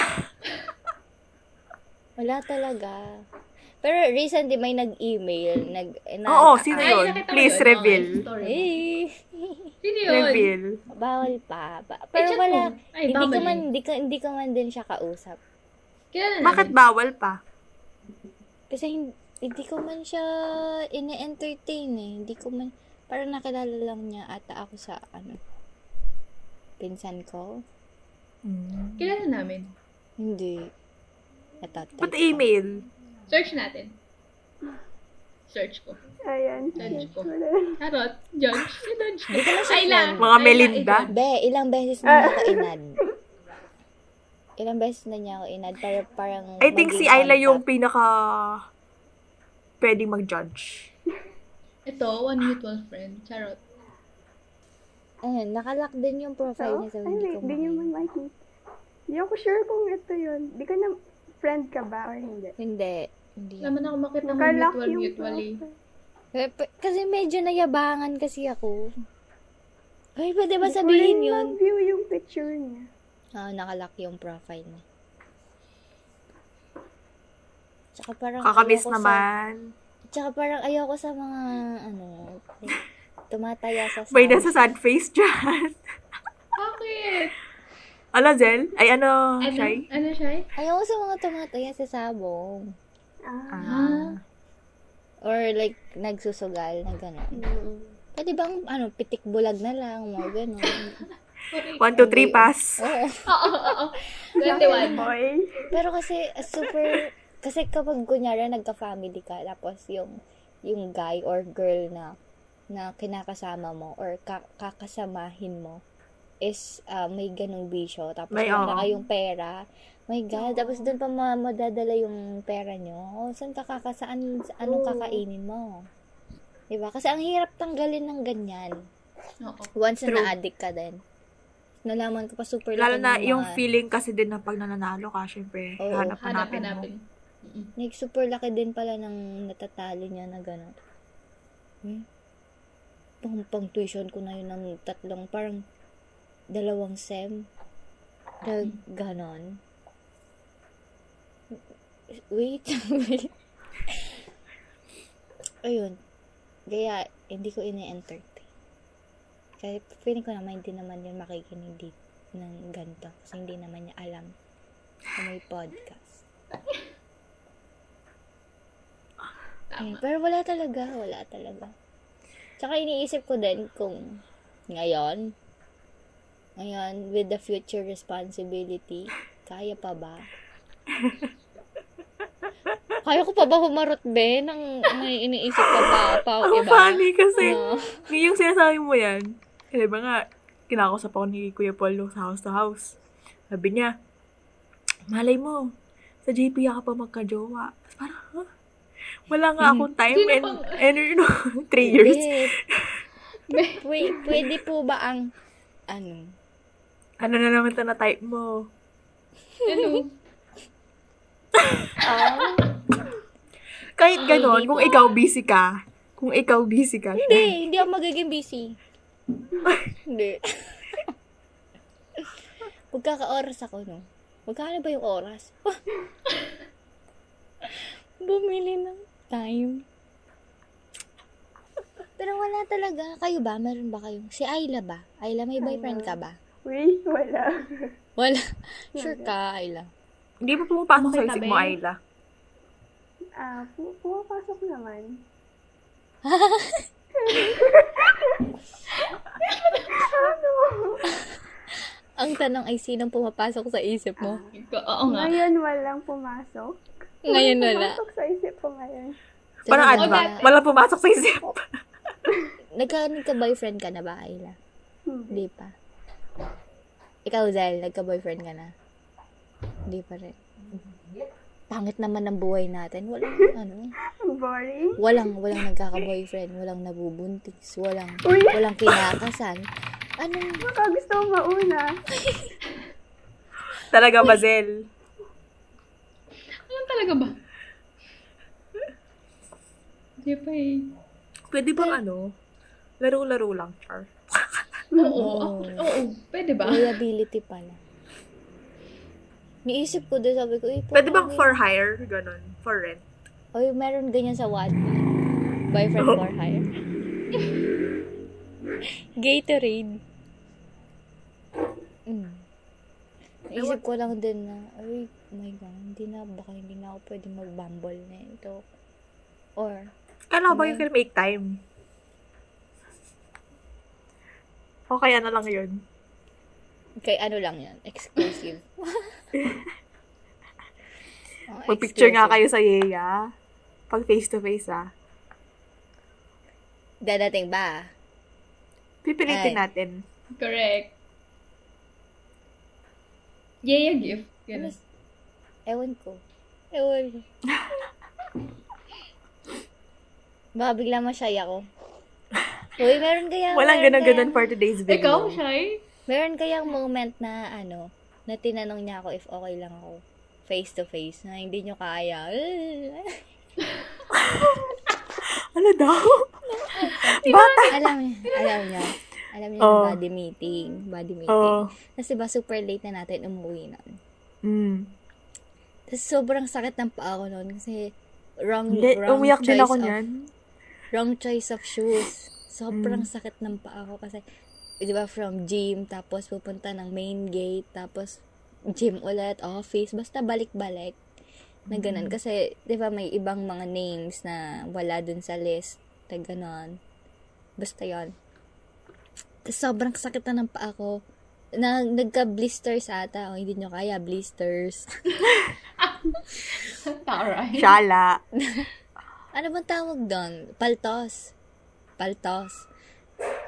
S4: wala talaga. Pero recently may nag-email, nag, na,
S1: Oo, sino
S3: Ay,
S1: yun?
S3: ko
S1: Please
S3: yun.
S1: reveal.
S4: Eh,
S3: Sino yun?
S1: Reveal.
S4: bawal pa. Ba-
S3: Ay,
S4: pero wala.
S3: Ay,
S4: hindi ko
S3: babalik.
S4: man, hindi ko, hindi ko man din siya kausap.
S3: Kilala
S1: Bakit
S3: namin.
S1: bawal pa?
S4: Kasi hindi, hindi ko man siya ine-entertain eh. Hindi ko man, parang nakilala lang niya ata ako sa, ano, pinsan ko.
S3: Kilala namin.
S4: Hindi. Ito,
S1: Ba't email?
S3: Search natin. Search ko.
S2: Ayan.
S3: Judge ko. Charot. Judge.
S4: Di ko
S3: Ayla.
S4: friend.
S1: Mga Melinda?
S4: Be, ilang beses na ako inad. Ilang beses na niya ako inad. Para parang
S1: I think si Ayla yung pinaka pwedeng mag-judge.
S3: Ito, one mutual friend. Charot.
S4: Ayun, nakalock din yung profile
S2: So,
S4: niya. So,
S2: ay,
S4: hindi ko
S2: di nyo man makikita. Hindi ako sure kung ito yun. Di ka na, friend ka ba or hindi?
S4: Hindi. Hindi.
S3: Naman ako makita ng mutual
S2: yung
S3: mutually.
S4: Eh, Kasi medyo nayabangan kasi ako. Ay, pwede ba sabihin yun?
S2: view yung picture niya.
S4: Ah, nakalock yung profile niya. Tsaka parang
S1: Kakamiss naman.
S4: Sa, tsaka parang ayoko sa mga, ano, tumataya sa
S1: May
S4: sound.
S1: nasa sad face dyan.
S3: Bakit?
S1: Ano, Zel? Ay, ano,
S3: Ano?
S1: Shai?
S3: Ano siya?
S4: Ayoko sa mga tumataya sa sabong.
S2: Ah.
S1: Ah.
S4: Or like, nagsusugal na gano'n.
S2: Mm.
S4: Pwede bang, ano, pitik bulag na lang, mga gano'n.
S1: 1, 2, 3, pass.
S4: Oo.
S3: Oo, oo, oo. 21.
S2: Boy.
S4: Pero kasi, super, kasi kapag kunyari nagka-family ka, tapos yung, yung guy or girl na, na kinakasama mo or ka- kakasamahin mo is uh, may ganong bisyo. Tapos
S1: May,
S4: wala kayong pera. My God, tapos doon pa ma- madadala yung pera nyo. O, saan ka kakasaan, anong kakainin mo? Diba? Kasi ang hirap tanggalin ng ganyan.
S3: Oo.
S4: Once
S1: True.
S4: na na-addict ka din. Nalaman ko pa super
S1: Lalo na
S4: ng
S1: yung
S4: mga-
S1: feeling kasi din na pag nananalo ka, syempre,
S4: Oo,
S1: hanap hanapin mo.
S3: Mm-mm.
S4: Like, super laki din pala ng natatalo niya na gano'n. Hmm? Pang, pang tuition ko na yun ng tatlong, parang dalawang sem. Na gano'n. Wait, wait. Ayun. Kaya, hindi ko ini-entertain. Kaya, feeling ko naman, hindi naman yun makikinig dito ng ganito. Kasi hindi naman niya alam na may podcast. Eh, pero wala talaga, wala talaga. Tsaka iniisip ko din kung ngayon, ngayon, with the future responsibility, kaya pa ba? kaya ko pa ba humarot, be? Nang may iniisip ka pa, pa
S1: Ang
S4: iba?
S1: funny kasi,
S4: Oo.
S1: yung sinasabi mo yan, kasi ba nga, kinakausap ako ni Kuya Paul nung sa house to house. Sabi niya, malay mo, sa JP ka pa magka-jowa. Parang, huh? Wala nga akong time
S3: Sino
S1: and,
S3: pang-
S1: and you know, three years.
S4: Hindi. Pwede, po ba ang, ano,
S1: Ano na naman ito na type mo?
S3: Ano?
S1: Kahit ganon,
S4: Hindi
S1: kung
S4: po.
S1: ikaw busy ka, kung ikaw busy ka,
S4: Hindi, hindi ako magiging busy. hindi. Magkaka-oras ako, no? Magkano ba yung oras? Bumili ng time. Pero wala talaga. Kayo ba? Meron ba kayong... Si Ayla ba? Ayla, may boyfriend ka ba?
S2: Uy, wala.
S4: Wala. Sure ka, Ayla.
S1: hindi mo pumapasok sa isip mo? Ayla.
S2: Ah, pu- pumapasok naman. ano?
S4: Ang tanong ay sinong pumapasok sa isip mo?
S3: Ikaw- Oo nga.
S2: Ngayon walang pumasok.
S4: Ngayon
S2: Walang
S4: wala.
S2: Pumasok sa isip ko ngayon.
S1: Parang
S4: Talaga
S1: ano ba?
S4: ba?
S1: Wala pumasok sa isip.
S4: Nagka, nagka-boyfriend ka na ba, Ayla?
S2: Hmm.
S4: Hindi pa. Ikaw, Zel, nagka-boyfriend ka na? Hindi pa rin. Pangit naman ng buhay natin. Walang, ano,
S2: Ang boring.
S4: walang, walang nagkaka-boyfriend, walang nabubuntis, walang,
S2: Uy!
S4: walang kinakasal. Anong,
S2: Baka gusto mo mauna.
S1: Talaga ba, Zel?
S3: Ano talaga ba? Hindi pa eh.
S1: Pwede bang ano? Laro-laro lang, Char.
S3: Oo.
S4: Oo.
S3: Oo. Pwede ba?
S4: liability pala. Niisip ko din, sabi ko, eh,
S1: Pwede bang for hire? Ganon. For rent.
S4: Oy, meron ganyan sa Wattpad. Boyfriend for hire. Gatorade. Mm. Naisip ko lang din na, ay, oh my God, hindi na, baka hindi na ako pwede mag-bumble na ito. Or,
S1: Kala ko ba
S4: Ano?
S1: you can make time? O kaya na lang yun.
S4: kay ano lang yan, exclusive. Oh,
S1: Mag-picture nga
S4: exclusive.
S1: kayo sa Yeya. Pag face-to-face, ah.
S4: Dadating ba?
S1: Pipilitin
S4: Ay.
S1: natin.
S3: Correct. Yaya gift. Ganun.
S4: Ewan ko. Ewan ko. Baka bigla masyay ako. Uy, meron kaya...
S1: Walang
S4: kayang-
S1: for today's video.
S3: Ikaw, Shy?
S4: Meron kayang moment na, ano, na tinanong niya ako if okay lang ako face to face na hindi nyo kaya.
S1: Ano daw? Bata.
S4: alam niya, alam niya. Alam niya
S1: Oo.
S4: yung body meeting. Body meeting.
S1: Oo.
S4: Kasi ba super late na natin umuwi nun.
S1: Mm.
S4: Tapos sobrang sakit ng paa ko nun kasi wrong,
S1: Hindi,
S4: wrong
S1: umiyak din
S4: choice
S1: ako
S4: of,
S1: niyan.
S4: wrong choice of shoes. Sobrang
S1: Mm.
S4: sakit ng paa ko kasi, di ba, from gym, tapos pupunta ng main gate, tapos gym ulit, office, basta balik-balik. Na ganun. Kasi, di ba, may ibang mga names na wala dun sa list. Na ganun. Basta yon Tapos sobrang sakit na ng paa ko. Na, nagka-blisters ata. O, hindi nyo kaya, blisters.
S3: Alright.
S1: Shala.
S4: ano bang tawag doon? Paltos. Paltos.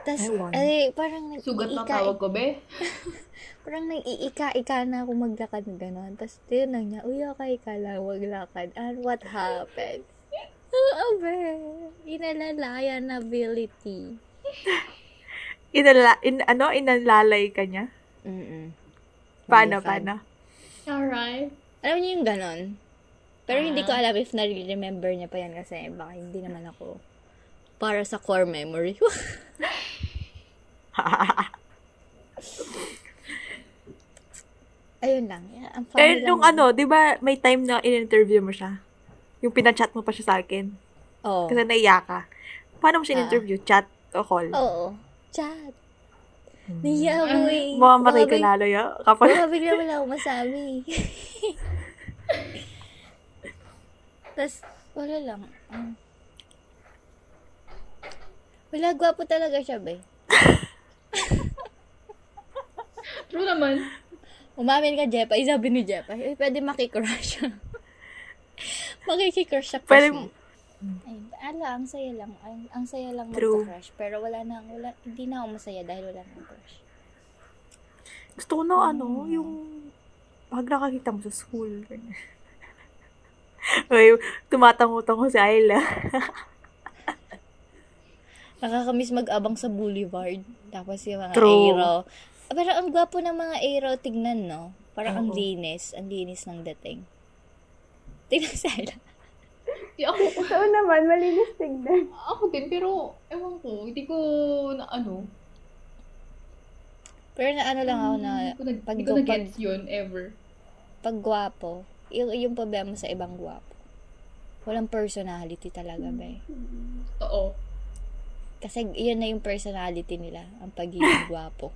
S1: Ewan.
S4: eh, parang
S3: Sugat na
S4: nag-iika-
S3: tawag ko, be.
S4: Parang nag-iika-ika na ako maglakad na gano'n. Tapos, tinanong niya, uy, okay ka lang, maglakad. And what happened? Oo, be. Inalalayan ability.
S1: Inala, in, ano, inalalay ka niya?
S4: Mm-mm.
S1: Paano,
S4: fun.
S1: paano?
S3: Alright.
S4: Alam niyo yung ganon? Pero hindi ko
S3: Ah.
S4: alam if na-remember niya pa yan kasi baka hindi naman ako para sa core memory. Ayun lang. Yeah, ang funny
S1: Eh,
S4: lang
S1: nung ano, di ba may time na in-interview mo siya? Yung pinachat mo pa siya sa akin.
S4: Oo.
S1: Kasi naiyak ka. Paano mo siya
S4: Ah.
S1: in-interview? Chat o call?
S4: Oo. Chat. Naiya ako eh. Baka
S1: ka lalo ya. Kapag,
S4: Baka bigla wala akong masabi. Tapos, wala lang. Mm. Wala, gwapo talaga siya, be.
S3: True naman.
S4: Umamin ka, Jeff. Ay, sabi ni Jeff, ay, pwede makikrush. makikikrush siya
S1: Pwede
S4: kasi. Ay, ala, ang saya lang. Ang, ang saya lang
S1: True.
S4: magka-crush. Pero wala na, wala, hindi na ako masaya dahil wala na crush.
S1: gusto ko na ano, yung pag nakakita mo sa school. Uy, tumatango-tango si Ayla.
S4: Nakakamiss mag-abang sa boulevard. Tapos yung mga
S1: True.
S4: aero. Parang ang gwapo ng mga aero tignan, no? Parang ang
S1: Oo.
S4: linis. Ang linis ng dating. Tignan sa Ayla.
S3: Di ako,
S2: Ito naman, malinis tignan.
S3: ako din, pero, ewan ko, hindi ko, na ano,
S4: Pero na ano lang ako na
S3: hindi ko, nag,
S4: pag,
S3: hindi ko
S4: pag,
S3: na-gets yun, ever.
S4: pag gwapo, yung, yung problema sa ibang gwapo. Walang personality talaga, be.
S3: Oo.
S4: Kasi yun na yung personality nila, ang pagiging gwapo.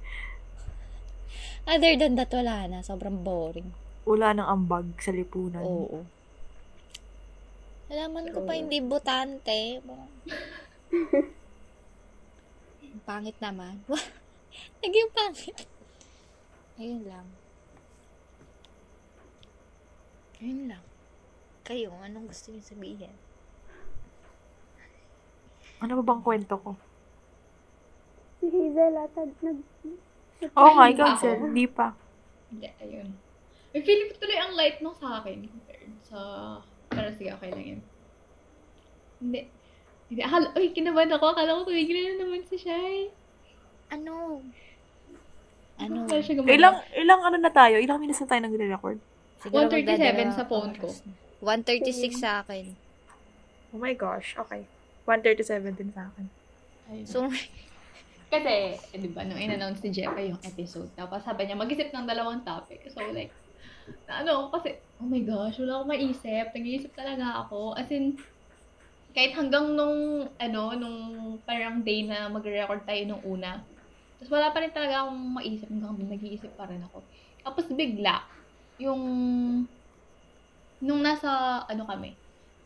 S4: Other than that, wala na. Sobrang boring.
S1: Wala nang ambag sa lipunan.
S4: Oo. Alaman ko pa hindi butante. Ang pangit naman. Naging pangit. Ayun lang. Ayun lang. Kayo, anong gusto niyo sabihin?
S1: Ano ba bang kwento ko?
S2: Si Hazel ata nag...
S1: Oo nga, ikaw. Sel. Hindi pa.
S3: Hindi, ayun. May feeling ko tuloy ang light nung sa akin compared sa... Pero sige, okay lang yun. Hindi. Hindi, akala, uy, kinabahan ako. Akala ko tumigil na naman si Shai.
S4: Ano? Ano?
S3: Gumana.
S1: Ilang, ilang ano na tayo? Ilang minutes na tayo nagre-record?
S4: Siguro
S3: 137
S4: magdadala
S3: sa phone ko.
S4: oras na. 136 sa akin.
S1: Oh my gosh, okay. 137 din sa akin.
S3: Ayun.
S4: So,
S3: Kasi, eh, di ba, nung in-announce ni Jeppa yung episode, tapos sabi niya, mag-isip ng dalawang topic. So, like, na ano, kasi, oh my gosh, wala akong maisip. Nag-iisip talaga ako. As in, kahit hanggang nung, ano, nung parang day na mag-record tayo nung una. Tapos wala pa rin talaga akong maisip hanggang nag-iisip pa rin ako. Tapos bigla, yung, nung nasa, ano kami,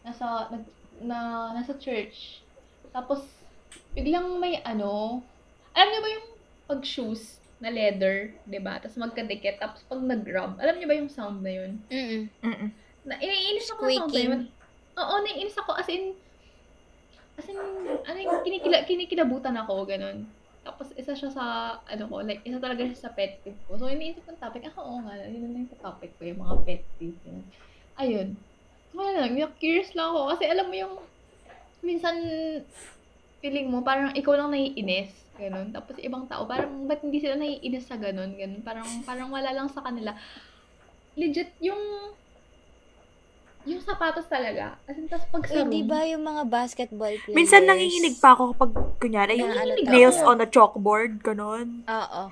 S3: nasa, nag, na, nasa church. Tapos, biglang may ano, alam niyo ba yung pag-shoes na leather, 'di ba? Tapos magkadikit, tapos pag nag-rub, alam niyo ba yung sound na yun?
S4: mm
S1: Mm-mm.
S3: Na, iniinis ako sa sound na yun. Oo, naiinis ako as in, as in, ano yung kinikila, kinikilabutan ako, ganun. Tapos isa siya sa, ano ko, like, isa talaga siya sa pet peeve ko. So, iniisip ng topic, ah, oo nga, yun na yung topic ko, yung mga pet peeve. Yun. Ayun. Wala lang, yung curious lang ako. Kasi alam mo yung, minsan, feeling mo, parang ikaw lang naiinis. Ganun. Tapos ibang tao, parang ba't hindi sila naiinis sa ganun? Ganun. Parang, parang wala lang sa kanila. Legit, yung, yung sapatos talaga. As in, tas pag sa
S4: Uy, di
S3: room,
S4: ba yung mga basketball players?
S1: Minsan nanginginig pa ako kapag, kunyari, yung
S4: ano
S1: nails on a chalkboard, ganon.
S4: Oo.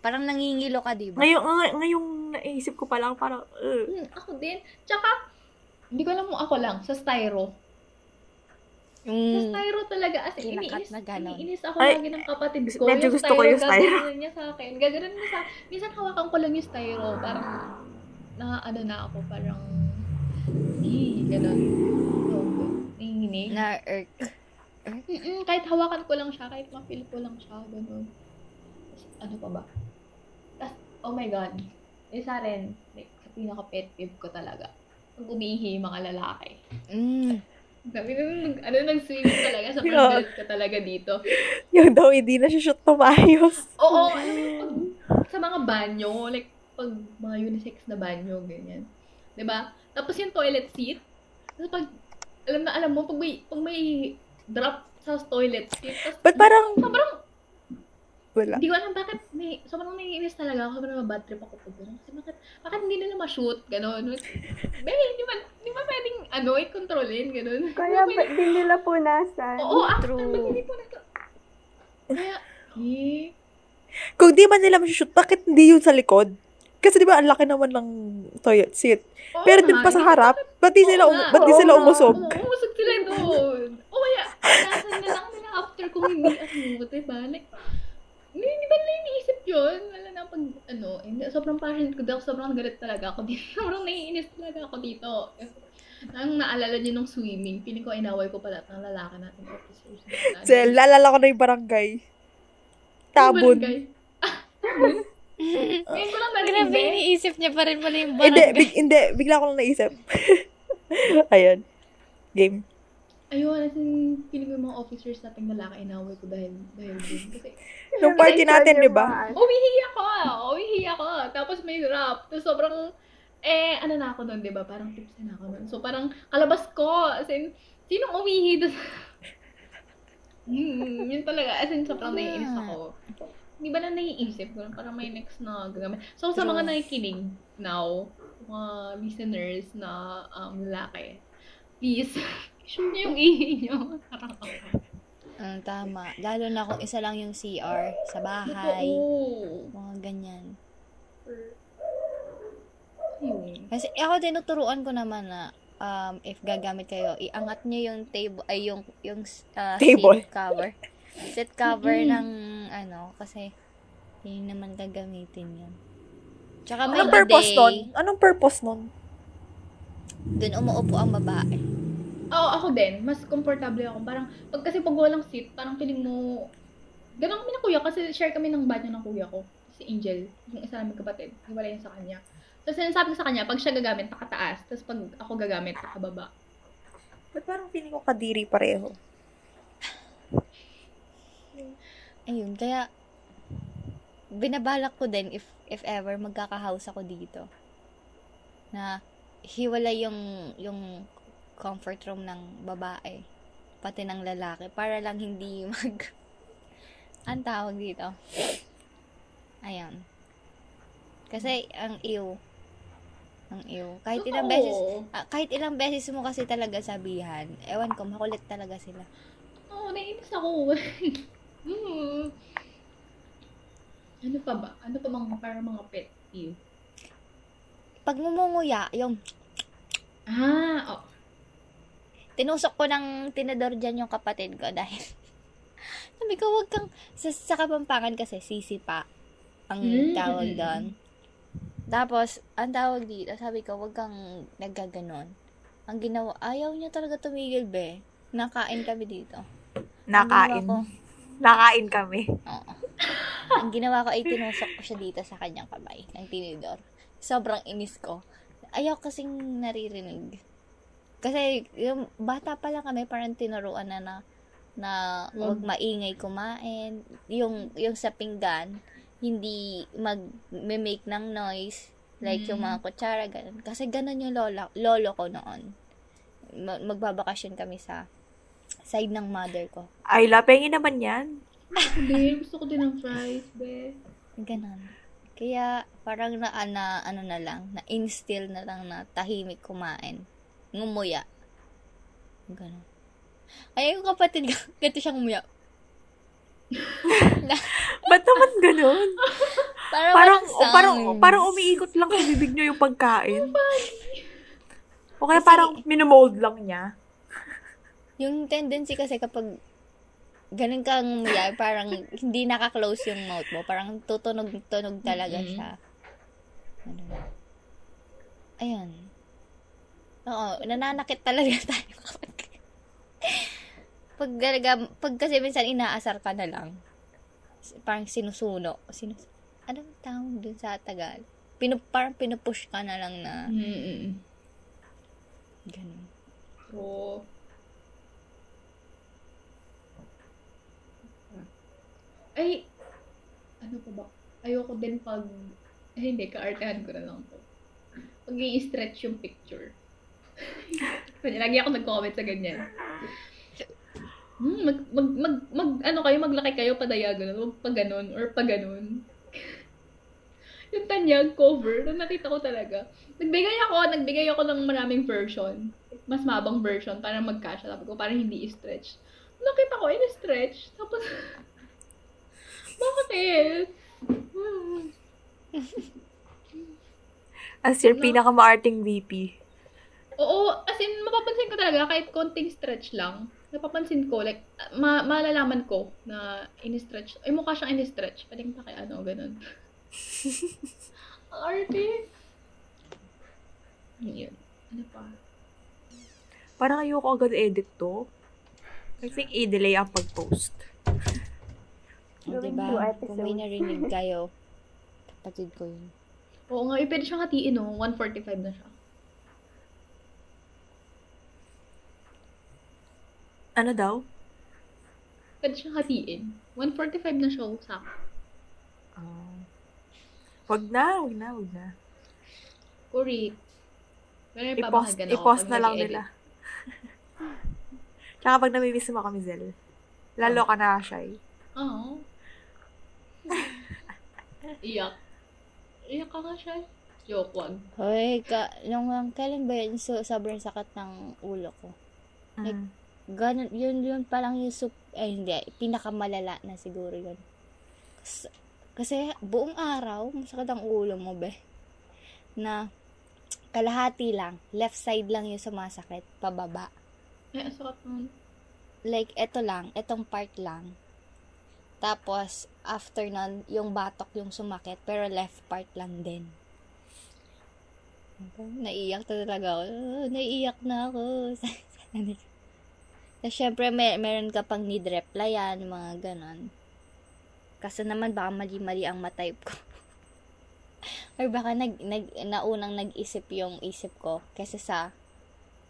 S4: Parang nangingilo ka, di ba?
S1: Ngayon, ngay- ngayong naisip ko pa lang, parang, uh,
S3: Hmm, ako din. Tsaka, hindi ko alam mo ako lang, sa styro.
S4: Mm.
S3: styro talaga, as in, iniinis,
S4: na ganon.
S3: iniinis ako
S1: Ay,
S3: lagi ng kapatid ko.
S1: medyo
S3: Yung
S1: gusto ko yung styro.
S3: Gaganon niya sa akin. Gaganon niya sa Minsan hawakan ko lang yung styro. Parang, na ano na ako, parang, Hindi, ganun. No, nanginginig.
S4: Na-irk.
S3: Mm-mm, kahit hawakan ko lang siya, kahit ma-feel ko lang siya, ganun. Ano pa ba? Tas, oh my God. Isa rin, like, sa pinaka-pet peeve ko talaga. Pag umihi yung mga lalaki.
S4: Mm.
S3: Sabi na, nag, ano, nag-swimming talaga. Sa
S1: Yeah.
S3: pag ka talaga dito.
S1: Yung daw, hindi na siya shoot tumayos.
S3: Oo, alam mo, pag, sa mga banyo, like, pag mga unisex na banyo, ganyan. 'Di ba? Tapos yung toilet seat, tapos pag, alam na alam mo, pag may, pag may drop sa toilet seat, tapos,
S1: But parang,
S3: sobrang,
S1: wala.
S3: hindi ko alam bakit, may, sobrang naiinis talaga ako, sobrang bad trip ako gano'n. Kasi bakit, bakit hindi nila ma-shoot, gano'n. Babe, di ba, di ba pwedeng, ano, i-controlin, gano'n.
S2: Kaya
S3: Di ba
S2: din nila punasan?
S3: Oo, after,
S4: True.
S3: ba't hindi po na Kaya, eh,
S1: Kung di man nila shoot, bakit hindi yun sa likod? Kasi di ba, ang laki naman ng toilet seat.
S3: oo
S1: Pero dun pa sa harap, ba't di sila, um- ba't di sila umusog?
S3: Oo, umusog sila doon. O kaya, nasan na lang nila after kung hindi ano, diba? Like, hindi, hindi ba nila iniisip yun? Wala na pag, ano, hindi, sobrang passionate ko dahil sobrang galit talaga ako dito. Sobrang naiinis talaga ako dito. Ang naalala niyo nung swimming, piling ko inaway ko pala ng lalaki natin officers.
S1: Kasi lalala ko na yung barangay. Tabon.
S3: Barangay. Tabon? Ngayon ko lang
S4: Grabe,
S3: narinig.
S4: iniisip niya pa rin pala yung
S1: Hindi,
S4: barangay.
S1: big, hindi, bigla ko lang naisip. Ayun. Game.
S3: Ayun, as in, piling ko yung mga officers nating lalaki inaway ko dahil, dahil din. Kasi,
S1: Nung party natin, di ba?
S3: Umihi ako, umihi ako. Tapos may rap. Tapos sobrang, eh, ano na ako nun, di ba? Parang tipsy na ako nun. So, parang kalabas ko. As in, sinong umihi doon? hmm, yun talaga. As in, sobrang naiinis ako. Di ba na naiisip ko? Parang may next na gagamit. So, sa mga nakikinig now, mga listeners na um, lalaki, niyo yung ihi ako.
S4: Mm, tama. Lalo na kung isa lang yung CR sa bahay.
S3: Totoo.
S4: Mga ganyan.
S3: Ayun.
S4: Kasi ako tinuturuan ko naman na um, if gagamit kayo, iangat nyo yung table, ay yung, yung uh,
S1: Table.
S4: seat cover. Seat cover ng ano, kasi yun naman gagamitin yun. Tsaka may
S1: Anong purpose
S4: bidet.
S1: nun? Anong purpose nun?
S4: Doon umuupo ang babae.
S3: Oo, ako din. Mas komportable ako. Parang, pag kasi pag walang seat, parang piling mo, ganun kami ng kuya kasi share kami ng banyo ng kuya ko. Si Angel, yung isa namin kapatid. Hiwala yun sa kanya. Tapos sinasabi ko sa kanya, pag siya gagamit, nakataas. Tapos pag ako gagamit, nakababa.
S1: Ba't parang feeling ko kadiri pareho?
S4: Ayun, kaya binabalak ko din if if ever magkaka-house ako dito na hiwala yung yung comfort room ng babae pati ng lalaki para lang hindi mag ang tawag dito ayun kasi ang ew ang ew kahit ilang beses ah, kahit ilang beses mo kasi talaga sabihan ewan ko makulit talaga sila
S3: Oo, naiinis ako. hmm. Ano pa ba? Ano pa mga para mga pet peeve?
S4: Pag mumunguya yung
S3: Ah, oh.
S4: tinusok ko ng tinador dyan yung kapatid ko dahil sabi ko, wag kang, sa, sa Kapampangan kasi, sisi pa ang
S3: Mm.
S4: tawag doon. Tapos, ang tawag dito, sabi ko, wag kang naggaganon. Ang ginawa, ayaw niya talaga tumigil, be. Nakain kami dito.
S1: Nakain.
S4: ko,
S1: Nakain kami.
S4: oo. ang ginawa ko ay tinusok ko siya dito sa kanyang kamay ng tinidor. Sobrang inis ko. Ayaw kasing naririnig. Kasi yung bata pa lang kami, parang tinuruan na na, na huwag maingay kumain. Yung, yung sa pinggan, hindi mag-make ng noise. Like yung mga kutsara, ganun. Kasi ganun yung lola, lolo ko noon. Ma- magbabakasyon kami sa side ng mother ko.
S1: Ay, lapengin naman yan.
S3: Hindi, gusto ko din ng fries, be.
S4: Ganon. Kaya, parang na, na ano na lang, na instill na lang na tahimik kumain. Ngumuya. Ganon. Ay, yung kapatid ko, ganito siyang umuya.
S1: Ba't naman ganun?
S4: Parang,
S1: Parang, parang,
S4: sounds.
S1: parang umiikot lang sa bibig niyo yung pagkain. O kaya parang minomold lang niya.
S4: Yung tendency kasi kapag ganun kang umuya, parang hindi naka-close yung mouth mo. Parang tutunog-tunog talaga
S3: Mm-mm.
S4: siya. Ganun. Ayun. Oo, nananakit talaga tayo kapag pag, talaga- pag kasi minsan inaasar ka na lang. Parang sinusuno. Sinus Anong tawag dun sa Tagal? Pinu, parang pinupush ka na lang na
S3: Mm-mm.
S4: ganun.
S3: So, ay, ano pa ba? Ayoko din pag, eh, hindi, kaartehan ko na lang to. Pag i-stretch yung picture. Kanya, lagi ako nag-comment sa ganyan. Hmm, mag, mag, mag, mag, ano kayo, maglaki kayo pa diagonal, huwag pa ganun, or pa ganun. yung tanyag cover, nung nakita ko talaga. Nagbigay ako, nagbigay ako ng maraming version. Mas mabang version para magkasya. Sabi ko, parang hindi i-stretch. Nakita ko, in-stretch. Tapos, bakit?
S1: As your
S3: No.
S1: pinakamaarting VP.
S3: Oo, as in, mapapansin ko talaga, kahit konting stretch lang, napapansin ko, like, ma malalaman ko na in-stretch. Ay, mukha siyang in-stretch. Pwedeng pa kay ano, ganun. Arte. Yun. Ano pa?
S1: Parang ayoko agad edit to. I think i-delay ang pag-post.
S4: O,
S2: Gawin
S4: diba?
S2: two episodes.
S4: Kung may narinig kayo, kapatid ko yun.
S3: Oo nga, eh, pwede siyang hatiin, no? 145 na siya.
S1: Ano daw?
S3: Pwede siyang hatiin. 145 na siya, oh, sakto.
S1: Ah. wag na, wag na, wag na.
S3: Correct. Pero
S1: I-post, i-post na lang nila. Tsaka pag namimiss mo kami, Zel. Lalo ka na shy.
S3: Oo. Iyak. Iyak ka nga siya. Joke, wag.
S4: Hoy, ka, nung um, kailan ba yun, so, sobrang sakit ng ulo ko. Like,
S1: Mm.
S4: Ganun, yun, yun pa lang yung sup, ay hindi, pinakamalala na siguro yun. Kasi, kasi buong araw, masakit ang ulo mo, be. Na, kalahati lang, left side lang yung sumasakit, pababa.
S3: Ang sakit nun.
S4: Like, eto lang, etong part lang. Tapos, after nun, yung batok yung sumakit, pero left part lang din. Naiiyak na talaga ako. "Oh, naiiyak na ako. Tapos, syempre, may, meron ka pang need replyan, mga ganon. Kasi naman, baka mali-mali ang matype ko. Or baka nag, nag, naunang nag-isip yung isip ko kesa sa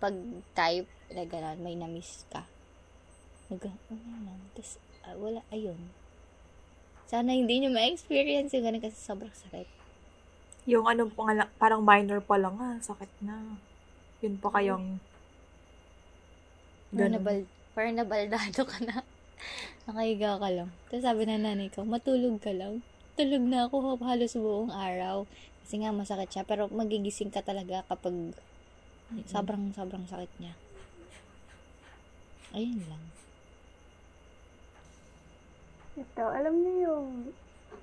S4: pag-type na ganon, may na-miss ka. Nag, ano lang. Tapos, ah, wala, ayun. Sana hindi nyo ma-experience yung ganun kasi sobrang sakit.
S1: Yung ano, pangala- parang minor pa lang ha, sakit na. Yun pa kayong
S4: Parang,
S1: ganun.
S4: nabal, parang nabaldado ka na. Nakahiga ka lang. Tapos sabi ng nanay ko, matulog ka lang. Tulog na ako halos buong araw. Kasi nga masakit siya. Pero magigising ka talaga kapag sobrang sobrang sakit niya. Ayun lang.
S2: Ito, alam niyo yung,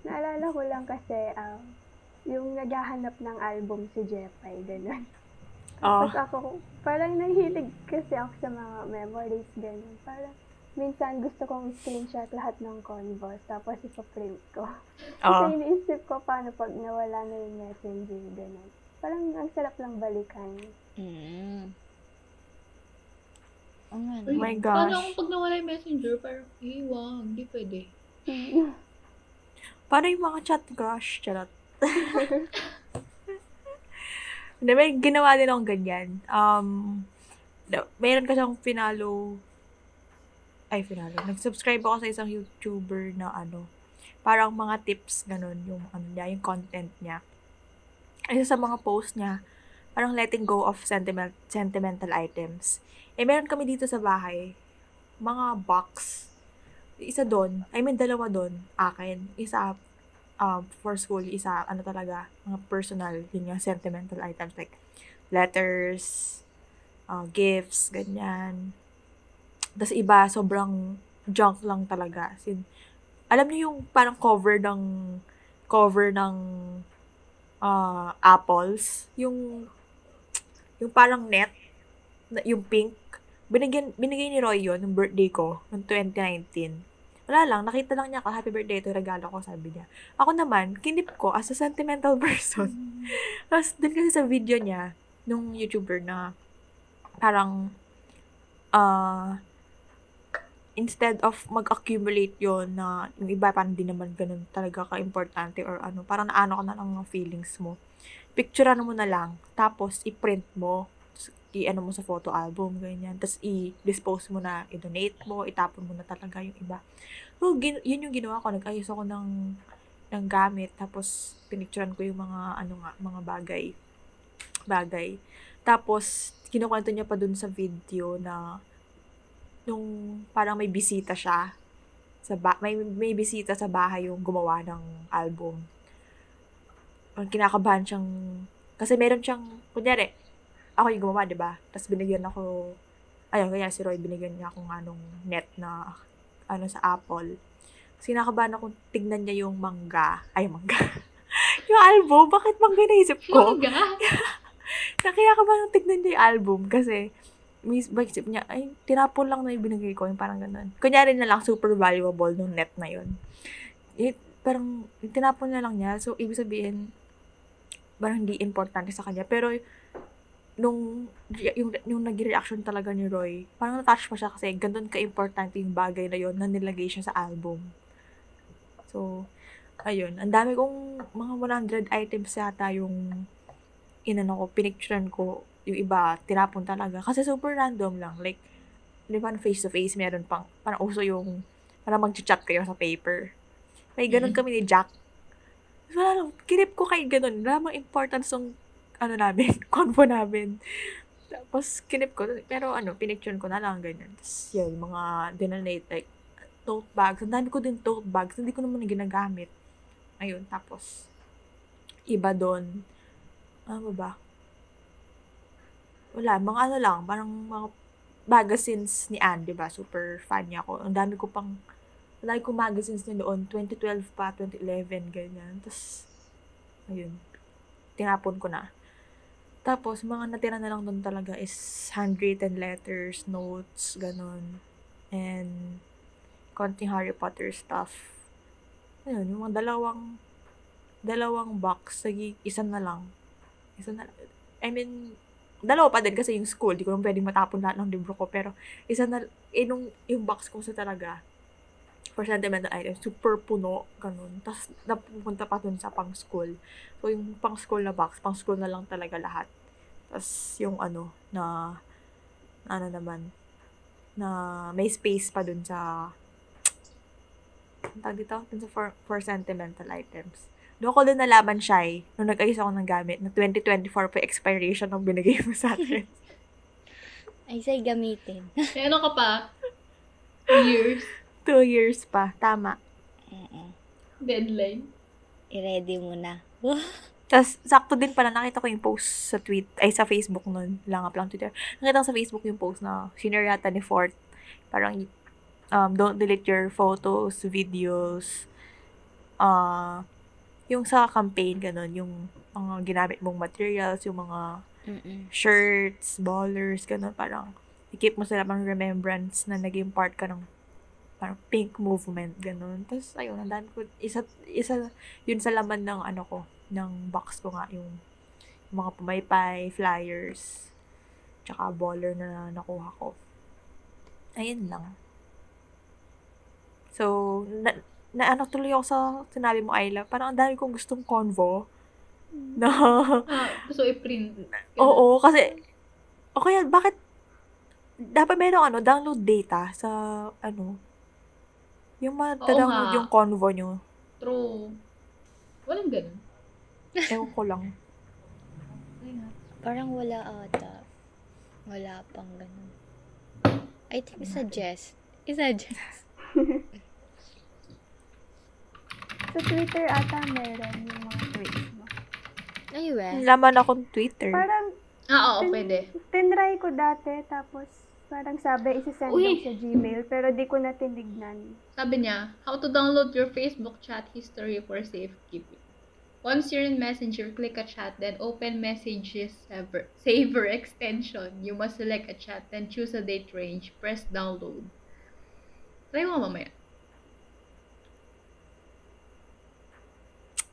S2: naalala ko lang kasi, um, yung naghahanap ng album si Jepay, ganun.
S1: Oh.
S2: Tapos ako, parang nahihilig kasi ako sa mga memories, ganun. Parang, minsan gusto kong screenshot lahat ng convos, tapos ipa-print ko.
S1: Oh.
S2: Kasi iniisip ko paano pag nawala na yung messenger, ganun. Parang ang sarap lang balikan.
S4: Mm.
S1: Oh my
S3: Paano
S1: gosh.
S3: kung pag nawala yung messenger, parang, eh, wag, hindi pwede.
S1: Paano yung mga chat crush? Charot. May ginawa din akong ganyan. Um, mayroon kasi akong finalo, ay, finalo. Nag-subscribe ako sa isang YouTuber na ano, parang mga tips, ganun, yung ano niya, yung content niya. Isa sa mga post niya, parang letting go of sentiment, sentimental items. Eh, meron kami dito sa bahay, mga box. Isa doon, I mean, dalawa doon, akin. Isa, um, for school, isa, ano talaga, mga personal, yun yung sentimental items, like, letters, uh, gifts, ganyan. Tapos iba, sobrang junk lang talaga. As in, alam niyo yung parang cover ng, cover ng, uh, apples, yung, yung parang net, yung pink, binigyan, binigay ni Roy yun, ng birthday ko, noong 2019. Wala lang, nakita lang niya ako, happy birthday, ito regalo ko, sabi niya. Ako naman, kinip ko as a sentimental person. Tapos, dun kasi sa video niya, nung YouTuber na, parang, ah, instead of mag-accumulate yon na yung iba parang di naman ganun talaga ka-importante or ano, parang naano ka na lang ng feelings mo. Picturean mo na lang, tapos i-print mo, i-ano mo sa photo album, ganyan. Tapos i-dispose mo na, i-donate mo, itapon mo na talaga yung iba. So, gin- yun yung ginawa ko. Nag-ayos ako ng, ng gamit, tapos pinicturean ko yung mga, ano nga, mga bagay. Bagay. Tapos, kinukwento niya pa dun sa video na nung parang may bisita siya sa ba- may may bisita sa bahay yung gumawa ng album. Ang kinakabahan siyang kasi meron siyang kunyari ako yung gumawa, 'di ba? Tapos binigyan ako ayun, kaya si Roy binigyan niya ako ng anong net na ano sa Apple. Kasi kinakabahan ako tignan niya yung mangga. Ay, mangga. yung album, bakit mangga naisip ko?
S3: Mangga?
S1: na kaya ka ba tignan niya yung album kasi mis isip niya, ay, tinapon lang na yung binigay ko, yung parang ganun. Kunyari na lang, super valuable nung net na yun. It, parang, tinapon na lang niya. So, ibig sabihin, parang hindi importante sa kanya. Pero, nung, yung, yung nag-reaction talaga ni Roy, parang natouch pa siya kasi ganun ka-importante yung bagay na yun na nilagay siya sa album. So, ayun. Ang dami kong mga 100 items yata yung inano ko, pinicturean ko yung iba, tinapon talaga. Kasi super random lang. Like, di ba, face-to-face, meron pang, parang uso yung, parang mag-chat kayo sa paper. May ganun kami ni Jack. Wala lang, kinip ko kay ganun. Wala mang importance ng, ano namin, convo namin. Tapos, kinip ko. Pero, ano, pinicture ko na lang, ganyan. Tapos, yun, mga dinonate, like, tote bags. Ang dami ko din tote bags. Hindi ko naman ginagamit. Ayun, tapos, iba doon. Ano ba? wala, mga ano lang, parang mga magazines ni Anne, di ba? Super fan niya ako. Ang dami ko pang, ang dami ko magazines niya noon, 2012 pa, 2011, ganyan. Tapos, ayun, tinapon ko na. Tapos, mga natira na lang doon talaga is handwritten letters, notes, ganun. And, konting Harry Potter stuff. Ayun, yung mga dalawang, dalawang box, sige, isa na lang. Isa na lang. I mean, dalawa pa din kasi yung school, di ko naman pwedeng matapon lahat ng libro ko, pero isa na, eh, yung box ko sa talaga, for sentimental items, super puno, ganun. Tapos, napupunta pa dun sa pang-school. So, yung pang-school na box, pang-school na lang talaga lahat. Tapos, yung ano, na, ano naman, na may space pa dun sa, ang tawag dito? Dun sa for, for sentimental items. Doon ko din nalaman siya eh, nung nag-ayos ako ng gamit, na 2024 pa expiration nung binigay mo sa akin.
S4: Ay, say gamitin.
S3: May ano ka pa? Years.
S1: Two years pa. Tama.
S4: Mm-mm.
S3: Deadline.
S4: I-ready mo na.
S1: Tapos, sakto din pala, nakita ko yung post sa tweet, ay sa Facebook nun, lang up lang Twitter. Nakita ko sa Facebook yung post na senior yata ni Fort. Parang, um, don't delete your photos, videos, uh, yung sa campaign, ganun, yung mga ginamit mong materials, yung mga
S4: Mm-mm.
S1: shirts, ballers, ganun, parang, i-keep mo sila pang remembrance na naging part ka ng parang pink movement, ganun. Tapos, ayun, dami ko, isa, isa, yun sa laman ng, ano ko, ng box ko nga, yung, yung mga pumaypay, flyers, tsaka baller na nakuha ko. Ayun lang. So, na, na ano tuloy ako sa sinabi mo, Ayla, parang ang dami kong gustong convo. Na,
S3: Ah, gusto i-print.
S1: Oo, kasi, o kaya, bakit, dapat meron ano, download data sa, ano, yung mata-download
S3: nga.
S1: yung convo nyo.
S3: True. Walang ganun.
S1: Ewan ko lang.
S4: Parang wala ata. Wala pang ganun. I think suggest. I-suggest.
S2: Sa Twitter ata meron yung mga tweets mo.
S4: Ay, we.
S1: Laman akong Twitter.
S2: Parang
S3: Ah, oo, pwede.
S2: tinry ko dati, tapos parang sabi, isisend
S3: Uy!
S2: daw sa Gmail, pero di ko na tinignan.
S3: Sabi niya, how to download your Facebook chat history for safekeeping. Once you're in Messenger, click a chat, then open Messages saver, saver extension. You must select a chat, then choose a date range. Press download. Try mo mamaya.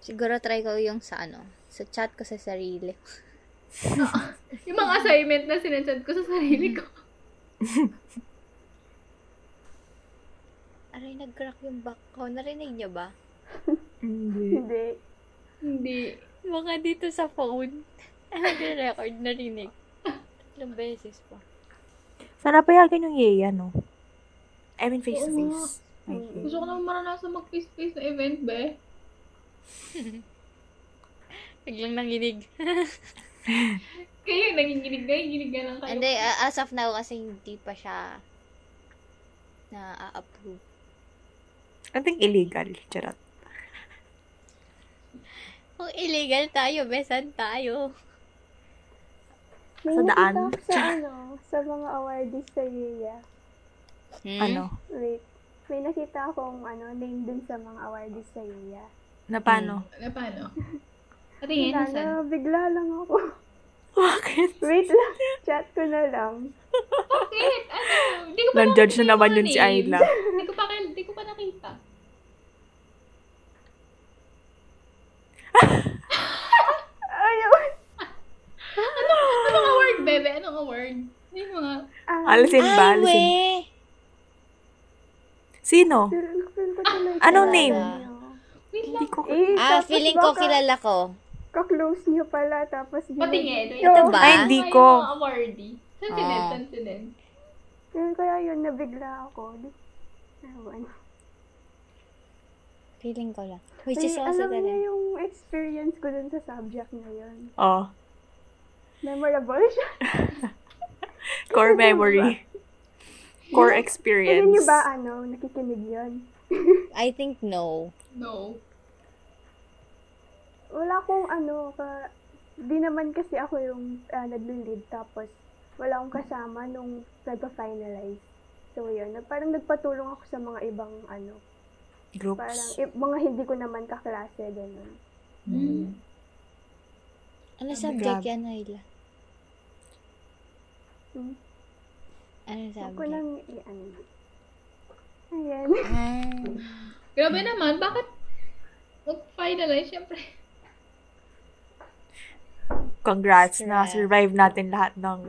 S4: Siguro try ko yung sa ano, sa chat ko sa sarili.
S3: Yung mga assignment na sinensend ko sa sarili ko.
S4: Aray, nag-crack yung back ko. Narinig niyo ba?
S1: Hindi.
S2: Hindi.
S3: Hindi.
S4: Baka dito sa phone. Nag-record narinig. Ilang beses pa.
S1: Sana payagan yung Yeya, no? I mean, face to
S3: Oo nga.
S1: face. Okay.
S3: Gusto ko naman maranasan mag-face-face na event, be.
S4: Biglang nanginig.
S3: Kayo, nanginginig na, nanginginig na lang kayo.
S4: Hindi, a- as of now kasi hindi pa siya na-approve.
S1: I think illegal. Charot.
S4: Kung illegal tayo, besan tayo.
S2: May
S1: Sa daan?
S2: sa ano, sa mga awardees sa Yuya.
S4: Hmm?
S1: Ano?
S2: Wait. May nakita akong ano, name dun sa mga awardees sa Yuya.
S1: Na paano?
S3: Na paano? Patingin,
S2: na, bigla lang ako.
S1: Bakit?
S2: Wait lang, chat ko na lang.
S3: Bakit? Ano? Hindi ko pa
S1: Nan-judge
S3: nakita
S1: na naman yun si
S3: name.
S1: Ayla.
S3: Hindi ko pa, hindi ko pa nakita.
S2: Ayun!
S3: Anong award, bebe? Anong award? Ano yung mga...
S2: Ah,
S1: Alisin ba?
S4: Ay,
S1: Alisin.
S4: we!
S1: Sino?
S2: feel, feel ko tuloy
S1: Anong name? Hindi ko...
S2: Eh,
S4: Ah, feeling ko kilala ko.
S2: Ka-close niyo pala, tapos... yun-
S3: Patingin.
S4: Ito ba?
S1: Ay, hindi
S3: Ano
S1: ko.
S3: yung mga awardee? Saan si Ned?
S2: Yun, kaya yun, nabigla ako. Ewan.
S4: Feeling ko lang. Which
S2: Ay,
S4: is also
S2: alam niya yung experience ko dun sa subject na yun.
S1: Oh.
S2: Memorable siya.
S1: Core memory. Core experience.
S2: niyo ba, ano, nakikinig yun?
S4: I think no.
S3: No.
S2: Wala akong ano, ka, di naman kasi ako yung uh, nagli-lead tapos wala akong kasama nung nagpa-finalize. So, yun. Parang nagpatulong ako sa mga ibang ano,
S1: Groups.
S2: parang i- mga hindi ko naman kaklase, gano'n.
S3: Mm.
S4: Ano
S1: Grabe.
S4: subject yan, Ayla?
S2: Hmm.
S4: Ano
S2: Huwag ko
S4: subject?
S2: nang i-ano. Ayan.
S4: Ah.
S3: Grabe naman. Bakit mag-finalize? Siyempre.
S1: Congrats na survive natin lahat ng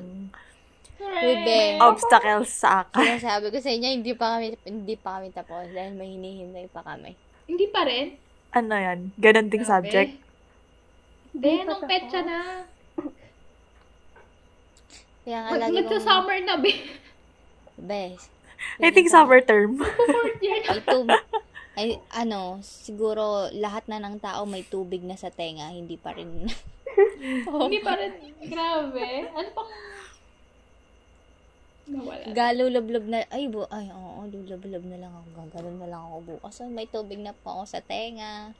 S4: be.
S1: obstacles sa akin.
S4: Sinasabi ko sa inyo, hindi pa kami, hindi pa kami tapos dahil may hinihintay pa kami.
S3: Hindi pa rin.
S1: Ano yan? Ganon ding
S3: Grabe.
S1: subject.
S3: Be,
S2: pa
S3: nung
S2: tapos.
S3: petsa na.
S4: Kaya nga
S3: Mag-
S4: lagi kong,
S3: Magsa-summer na, be.
S4: best.
S1: I think summer term.
S3: Fourth year na.
S4: Ay, ano, siguro lahat na ng tao may tubig na sa tenga, hindi pa rin.
S3: Hindi pa rin. Grabe. Ano pang... Nawala.
S4: Galulublob na, ay, bu, ay, oo, lulublob na lang ako. Gaganon na lang ako bukas. So, may tubig na po ako sa tenga.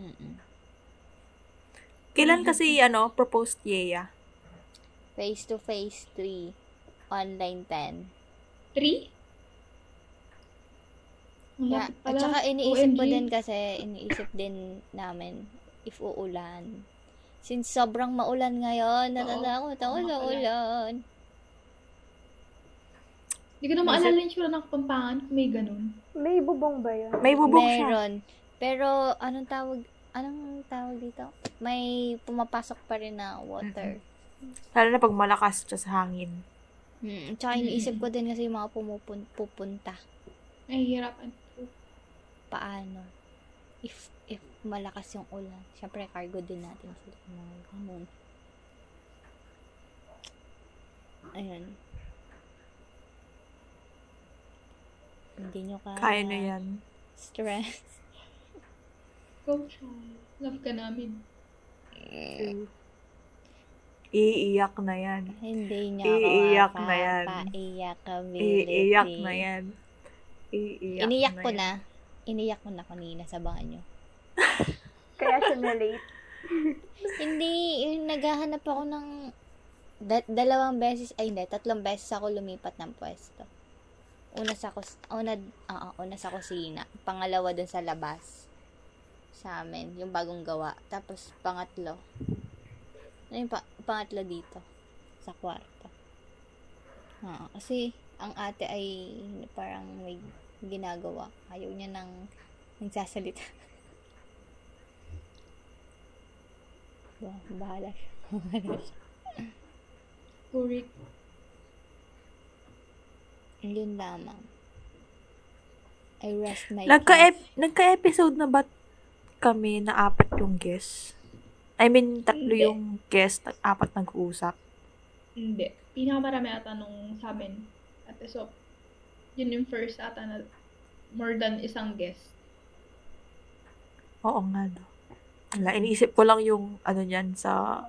S4: Mm-mm.
S1: Kailan kasi, ano, proposed Yeya?
S4: Face to face 3. Online 10.
S3: Three?
S4: Yeah, at
S3: pala.
S4: saka iniisip ko din kasi, iniisip din namin if uulan. Since sobrang maulan ngayon, natatakot ako sa
S3: maulan.
S4: ulan.
S3: Hindi ko na maalala yung tsura ng Kapampangan kung may ganun.
S2: May bubong ba yun?
S1: May bubong siya.
S4: Meron. Pero, anong tawag, anong tawag dito? May pumapasok pa rin na water.
S1: Lalo na pag malakas siya sa hangin.
S4: Mm, tsaka iniisip ko din kasi yung mga pumupun- pupunta.
S3: Ay, hirapan.
S4: Paano? If if malakas yung ulan. Siyempre, cargo din natin sila. Mga ganun. Ayun. Hindi nyo kaya.
S1: Kaya na yan.
S4: Stress.
S3: Go. Love ka namin.
S1: Iiyak na yan.
S4: Hindi niya
S1: Iiyak
S4: ako
S1: na yan.
S4: Iiyak
S1: Iiyak na yan. Iiyak
S4: Iniyak
S1: na
S4: ko
S1: yan.
S4: na. Iniyak ko na kanina sa bangan nyo.
S2: Kaya siya na-late.
S4: Hindi, naghahanap ako ng da- dalawang beses, ay hindi, tatlong beses ako lumipat ng pwesto. Una sa kus una, oo, una sa kusina, pangalawa dun sa labas sa amin, yung bagong gawa. Tapos pangatlo. Ano yung pa- pangatlo dito sa kwarto. Oo, kasi ang ate ay parang may ginagawa. Ayaw niya nang nagsasalita. Ba, bahala siya. Bahala siya.
S3: Kurik.
S4: Yun lamang. I rest my
S1: Nagka
S4: case.
S1: nagka-episode na ba kami na apat yung guest? I mean, tatlo
S3: Hindi.
S1: yung guest, at apat nag-uusap.
S3: Hindi. Pinakamarami ata nung sa amin. Episode. Yun yung first ata na more than isang guest.
S1: Oo nga, no. Wala, iniisip ko lang yung, ano niyan, sa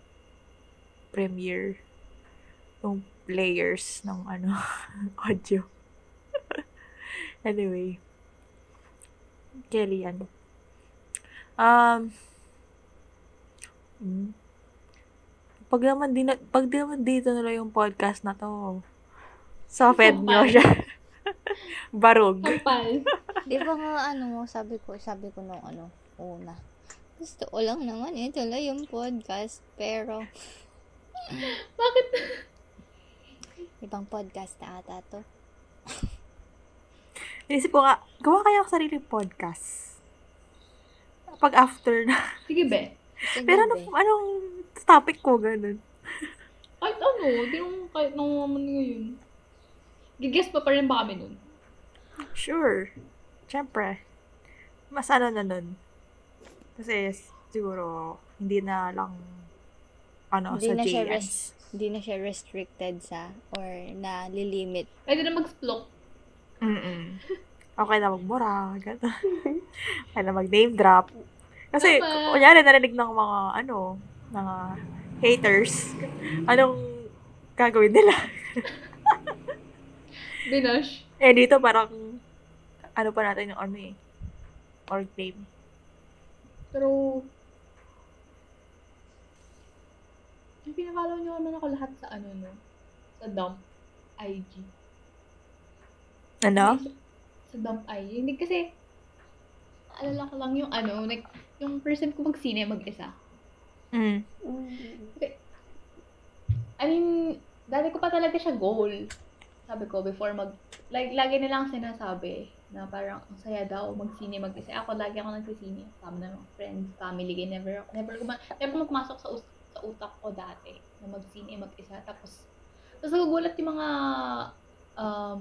S1: premiere. Yung players ng, ano, audio. anyway. Kelly, ano. Um, mm, pag naman, di na, pag naman dito na lang yung podcast na to, sa fed nyo siya. Barog.
S3: Kapal.
S4: Di ba nga ano, sabi ko, sabi ko nung ano, una. Gusto ko lang naman ituloy yung podcast, pero
S3: Bakit?
S4: ibang podcast na ata to.
S1: Inisip ko nga, gawa kaya ako sarili podcast. Pag after na.
S3: Sige, be.
S1: Pero ano, anong topic ko, ganun.
S3: Kahit ano, di naman kahit nang naman ngayon. Gigess pa pa rin ba kami nun?
S1: Sure. Siyempre. Mas ano na nun. Kasi siguro, hindi na lang ano,
S4: Hindi
S1: sa
S4: na siya
S1: JS.
S4: res- Hindi na siya restricted sa or na lilimit.
S3: Pwede na mag-splok.
S1: Mm-mm. Okay na magmura, gano'n. okay na mag-name drop. Kasi,
S3: Tama.
S1: kunyari, narinig ng mga, ano, mga haters, anong gagawin nila?
S3: Binash.
S1: Eh, dito parang, ano pa natin yung ano eh, org name.
S3: Pero, yung pinakalaw niyo naman ako lahat sa ano, no? Sa dump IG.
S1: Ano?
S3: Sa dump IG. Hindi kasi, alala ko lang yung ano, like, yung first time ko mag-sine mag-isa.
S1: Mm.
S3: I mean, dati ko pa talaga siya goal. Sabi ko, before mag... Like, lagi nilang sinasabi na parang ang saya daw magsine mag-isa. Ako, lagi ako nagsisine. Kasama na mga friends, family, ganyan. Never, never, ko ma- never mo pumasok sa, us- sa utak ko dati na magsine mag-isa. Tapos, tapos nagugulat yung mga um,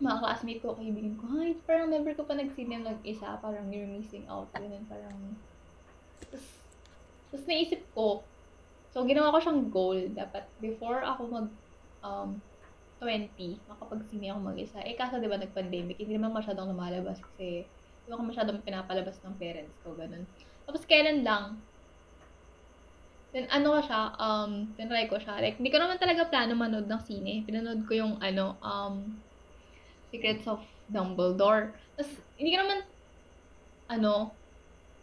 S3: mga classmate ko, kaibigan ko, ay, parang never ko pa nagsine mag-isa. Parang you're missing out. Ganun, parang... Tapos, tapos naisip ko, So, ginawa ko siyang goal. Dapat, before ako mag, um, 20, makapag-sini ako mag-isa. Eh, kaso, di ba, nag-pandemic, hindi naman masyadong lumalabas kasi, hindi ako masyadong pinapalabas ng parents ko, ganun. Tapos, kailan lang, then, ano ko siya, um, tinry ko siya. Like, hindi ko naman talaga plano manood ng sine. Pinanood ko yung, ano, um, Secrets of Dumbledore. Tapos, hindi ko naman, ano,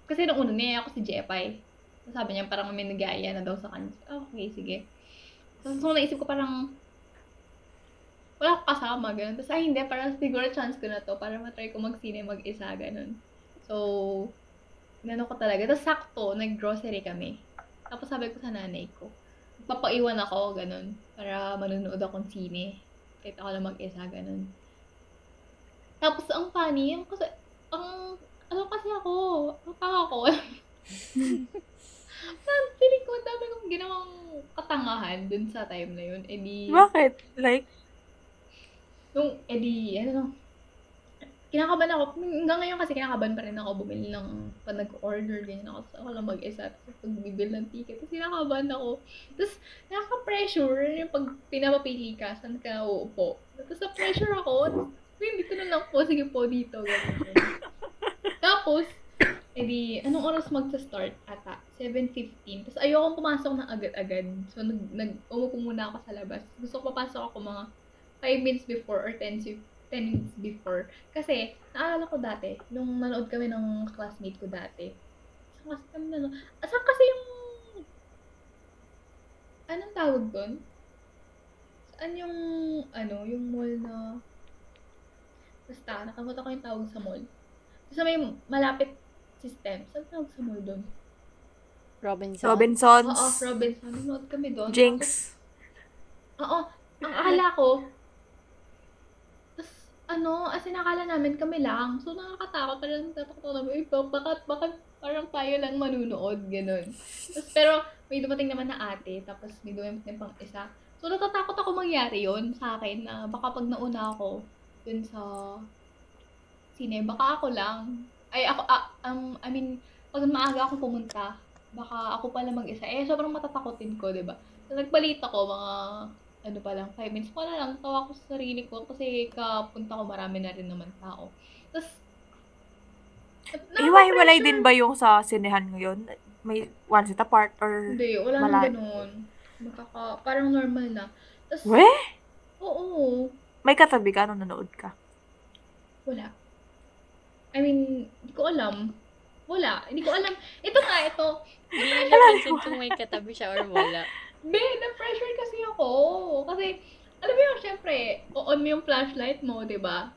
S3: kasi nung una, niya ako si Jepay. Sabi niya parang may nag-aaya na daw sa kanya. Ah, Okay, sige. So, so naisip ko parang wala ko kasama, ganun. Tapos, ay hindi, parang siguro chance ko na to para matry ko mag-sine mag-isa, ganun. So, inano ko talaga. Tapos, sakto, nag-grocery kami. Tapos, sabi ko sa nanay ko, papaiwan ako, ganun, para manonood akong sine. Kahit ako lang mag-isa, ganun. Tapos, ang funny, kasi, ang, ano kasi ako, ang tanga ko. Parang feeling ko, dami kong ginawang katangahan dun sa time na yun. Eh di,
S1: Bakit? Like,
S3: nung, eh di, ano, kinakaban ako, hanggang ngayon kasi kinakaban pa rin ako bumili ng, pag nag-order, ganyan ako, tapos ako lang mag-isa, tapos pag-bibil ng ticket, tapos kinakaban ako. Tapos, nakaka-pressure, yung pag pinapapili ka, saan ka uupo. Tapos, na-pressure ako, hindi ko na lang po, sige po dito. Tapos, edi, anong oras magsa-start? Ata, 7.15. Tapos ayokong pumasok na agad-agad. So, nag, nag, umupo muna ako sa labas. Gusto ko papasok ako mga 5 minutes before or 10, si- 10 minutes before. Kasi, naalala ko dati, nung nanood kami ng classmate ko dati. Saan kasi kami nanood? Ah, Saan kasi yung... Anong tawag doon? Saan yung, ano, yung mall na... Basta, nakalimutan ko yung tawag sa mall. Sa may malapit system. Saan tawag sa mall doon?
S4: Robinson.
S1: Robinsons,
S3: Oo, Robinson. Nanood kami doon.
S1: Jinx.
S3: Oo. Ang akala ko, tas, ano, as in, akala namin kami lang. So, nakakatakot. Parang tatakot namin, eh, bak- bakit, bakit, parang tayo lang manunood, ganun. Tapos, pero may dumating naman na ate, tapos may dumating pang isa. So, natatakot ako mangyari yon sa akin na baka pag nauna ako dun sa sine, baka ako lang. Ay, ako, ah, um, I mean, pag maaga ako pumunta, baka ako pala mag-isa. Eh, sobrang matatakotin ko, di ba? So, nagbalita ko, mga, ano pa lang, 5 minutes. Wala lang, tawa ko sa sarili ko kasi kapunta ko marami na rin naman tao. Tapos,
S1: Iwa-iwalay din ba yung sa sinehan ngayon? May one seat apart or...
S3: Hindi, wala nang
S1: Malayo.
S3: ganun. Makaka, parang normal na. Tapos,
S1: We?
S3: oo,
S1: May katabi ka nung nanood ka?
S3: wala. I mean, hindi ko alam. Wala. Hindi ko alam. Ito nga, ito.
S4: Hindi niya napansin kung may katabi siya or wala.
S3: Be, na-pressure kasi ako. Kasi, alam mo yung, syempre, on mo yung flashlight mo, di ba?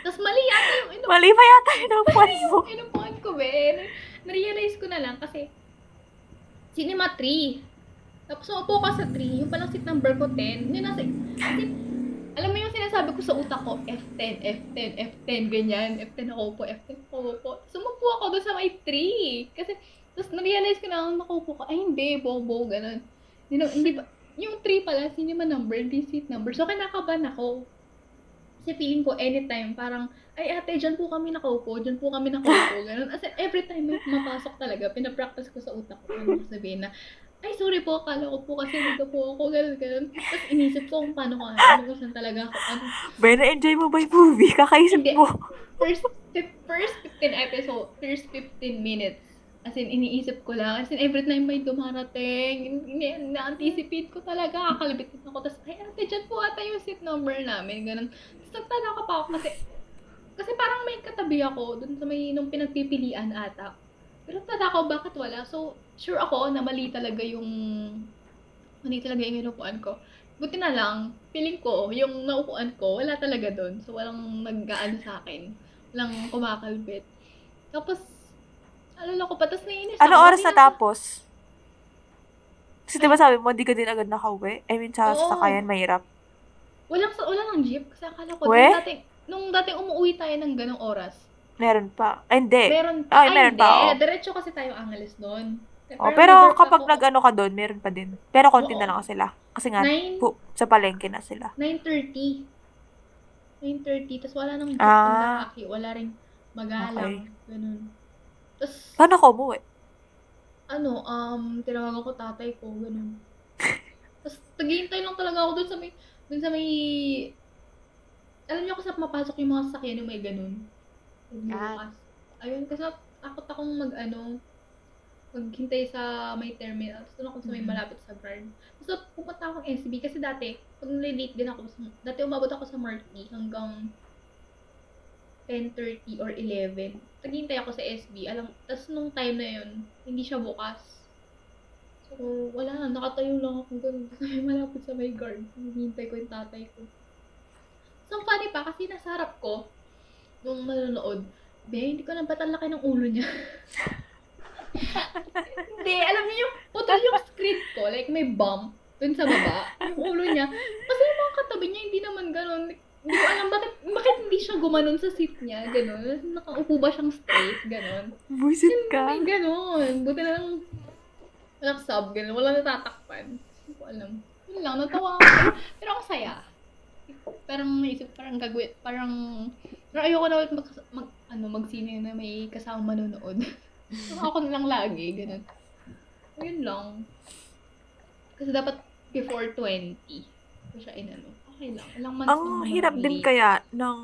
S3: Tapos mali yata yung inu-
S1: Mali pa yata point mo.
S3: yung inupuan ko, be. Na-realize ko na lang kasi, cinema 3. Tapos umupo ka sa 3, yung palang seat number ko 10. Yun nasa, kasi, alam mo yung sinasabi ko sa utak ko, F10, F10, F10, ganyan. F10 ako po, F10 ako po. Sumupo ako doon sa may 3. Kasi, tapos na-realize ko na, nakaupo ka, ay hindi, bobo, ganun. Hindi, hindi ba, yung 3 pala, cinema number, hindi seat number. So, kinakaban ako. Kasi feeling ko, anytime, parang, ay ate, dyan po kami nakaupo, dyan po kami nakaupo, ganun. As in, every time mapasok talaga, pinapractice ko sa utak ko, ano sabihin na, ay, sorry po, akala ko po kasi dito po ako, ganun, ganun. Tapos inisip ko kung paano ko, ano ko saan talaga ako, ano.
S1: Ben, na-enjoy mo ba yung movie? Kakaisip
S3: Hindi.
S1: mo.
S3: First, first 15 episode, first 15 minutes, as in, iniisip ko lang, as in, every time may dumarating, na-anticipate ko talaga, kakalabit ako, tapos, ay, ate, dyan po ata yung seat number namin, ganun. Tapos nagtataka pa ako kasi, kasi parang may katabi ako dun sa may nung pinagpipilian ata. Pero nagtataka ako bakit wala. So, sure ako na mali talaga yung mali talaga yung inupuan ko. Buti na lang, feeling ko, yung naupuan ko, wala talaga dun. So, walang nag-ano sa akin. Walang kumakalbit. Tapos, alala ko pa, tapos naiinis
S1: Ano
S3: ako,
S1: oras na tapos? Kasi diba sabi mo, di ka din agad nakauwi? I mean, sa
S3: Oo.
S1: sasakayan, mahirap.
S3: Walang, wala nang jeep. Kasi akala ko,
S1: We?
S3: nung dating, nung dating umuwi tayo ng ganong oras,
S1: Meron pa. Ay, hindi.
S3: meron
S1: Ay,
S3: ay,
S1: meron
S3: hindi.
S1: pa, oo.
S3: Diretso kasi tayo Angeles doon.
S1: Oh, pero kapag
S3: ako-
S1: nag-ano ka doon, meron pa din. Pero konti
S3: Oo.
S1: na lang sila. Kasi nga,
S3: Nine-
S1: pu- sa palengke na sila.
S3: 9.30. 9.30. Tapos wala nang
S1: Ah.
S3: ah. Wala rin magalang. Ganun. Tapos,
S1: Paano ka umuwi?
S3: ano, um, tinawagan ko tatay ko. Ganun. Tapos, naghihintay lang talaga ako dun sa may, dun sa may, alam niyo saan mapasok yung mga sasakyan yung may ganun. Nagbukas. Ayun, kasi takot akong mag, ano, maghintay sa may terminal. Tapos doon ako sa may malapit sa guard. Tapos pupunta akong SB kasi dati, pag nalilate din ako, sa- dati umabot ako sa Marty hanggang 10.30 or 11. Naghintay ako sa SB. Alam, tapos nung time na yun, hindi siya bukas. So, wala na. Nakatayo lang ako. Sa may malapit sa may guard. Hinihintay ko yung tatay ko. So, funny pa, kasi nasa harap ko, nung manonood, be, hindi ko na ba't ang laki ng ulo niya? hindi, alam niyo yung, putol yung screen ko, like may bump dun sa baba, yung ulo niya. Kasi yung mga katabi niya, hindi naman ganun. Hindi ko alam bakit, bakit hindi siya gumanon sa seat niya, ganun. Nakaupo ba siyang straight, ganun.
S1: Buisit ka.
S3: Hindi, ganun. Buti na lang, walang sub, ganun. Walang natatakpan. Hindi ko alam. Yun lang, natawa ako. Pero, pero ang saya. Parang naisip, parang gagawin, parang, pero ayoko na ulit mag, mag ano, magsine na may kasama manonood. so, ako na lang lagi, ganun. Yun lang. Kasi dapat before 20. So, siya inano. Okay lang. Ilang months
S1: Ang
S3: lang
S1: hirap
S3: naman
S1: din kaya ng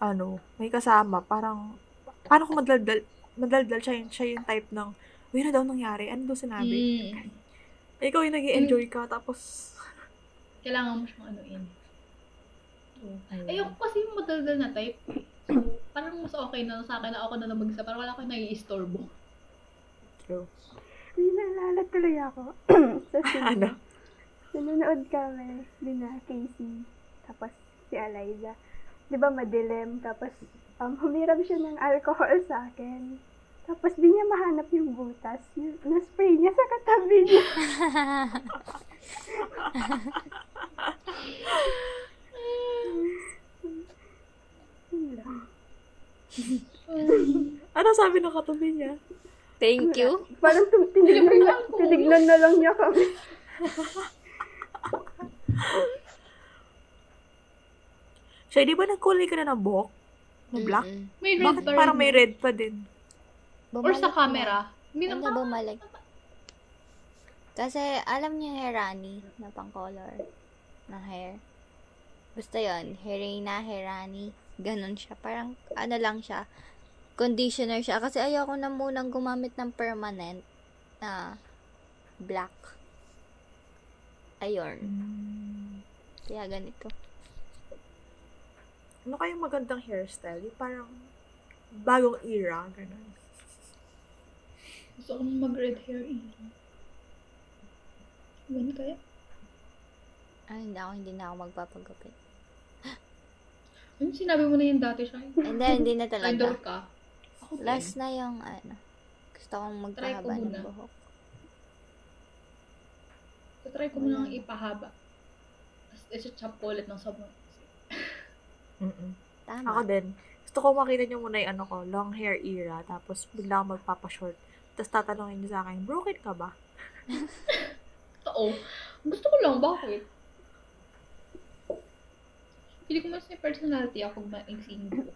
S1: ano, may kasama, parang, paano kung madaldal, madaldal siya yung, siya yung type ng, uy, na daw nangyari? Ano daw sinabi?
S3: Mm.
S1: Ikaw yung nag enjoy ka, tapos,
S3: Kailangan mo siyang anuin. Ayoko kasi yung madaldal na type. So, parang mas okay na sa akin na ako na lang mag-isa. Parang wala akong nai-istorbo.
S1: True.
S2: May naalala tuloy ako. sa sine.
S1: ano?
S2: Nanonood kami, din na Casey, tapos si Eliza. Di ba madilim, tapos um, humiram siya ng alcohol sa akin. Tapos di niya mahanap yung butas. Yung, na-spray niya sa katabi niya.
S1: Ano sabi ng katabi niya?
S4: Thank you.
S2: Parang tum- tinignan, na, tinignan na lang niya kami.
S1: Siya, di ba nagkulay ka na ng buhok? Na black?
S3: May red
S1: Bakit
S3: pa rin.
S1: parang may red pa din?
S3: Or sa camera. Hindi
S4: na.
S3: na
S4: bumalik? Kasi alam niyo hair Rani na pang color ng hair. Basta yon Herina, Herani. Ganon siya. Parang ano lang siya. Conditioner siya. Kasi ayoko na munang gumamit ng permanent na black. Ayun. Kaya ganito.
S1: Ano kayong magandang hairstyle? Yung parang bagong era, ganun.
S3: Gusto ko mag-red hair eh. Ganun kaya?
S4: Ay, hindi ako, hindi na ako magpapagupit.
S3: Ano sinabi mo na yun dati siya?
S4: Hindi, hindi na
S3: Idol
S4: talaga.
S3: ka. Ako din.
S4: Last na yung ano. Gusto kong
S3: Try ko
S4: magpahaba ng
S3: muna.
S4: buhok.
S3: Try ko muna ang ipahaba. Tapos isa-chop ko ulit ng sobrang.
S1: Mm-mm.
S4: Tama.
S1: Ako din. Gusto ko makita niyo muna yung ano ko, long hair era, tapos bigla akong magpapashort. Tapos tatanungin niyo sa akin, broken ka ba?
S3: Totoo. Gusto ko lang, bakit? Pili ko mas may personality ako pag maiksing buhok.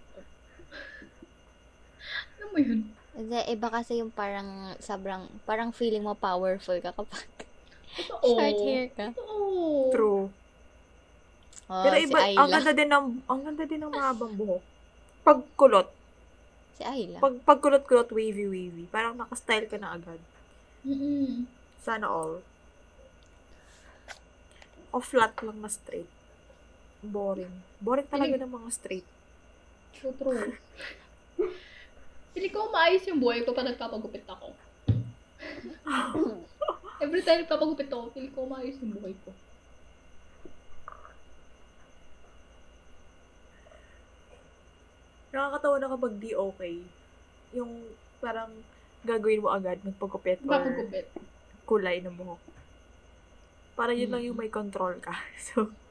S3: Alam mo yun?
S4: Hindi, iba kasi yung parang sobrang, parang feeling mo powerful ka kapag
S3: Totoo.
S4: short hair ka.
S3: Totoo.
S1: True.
S4: Oh,
S1: Pero
S4: si
S1: iba, ang
S4: Ayla.
S1: ganda din ng, ang ganda din ng mahabang buhok. Pagkulot.
S4: Si Ayla.
S1: Pag, pagkulot-kulot, wavy-wavy. Parang nakastyle ka na agad.
S3: Mm-mm.
S1: Sana all. O flat lang na straight. Boring. Boring talaga ng mga straight.
S3: So true. Pili ko maayos yung buhay ko pag nagpapagupit ako. Every time nagpapagupit ako, pili ko maayos yung buhay ko.
S1: Nakakatawa na kapag di okay. Yung parang gagawin mo agad, magpagupit or
S3: Nagpapagupit.
S1: kulay ng buhok. Para yun lang yung may control ka. So,
S3: True.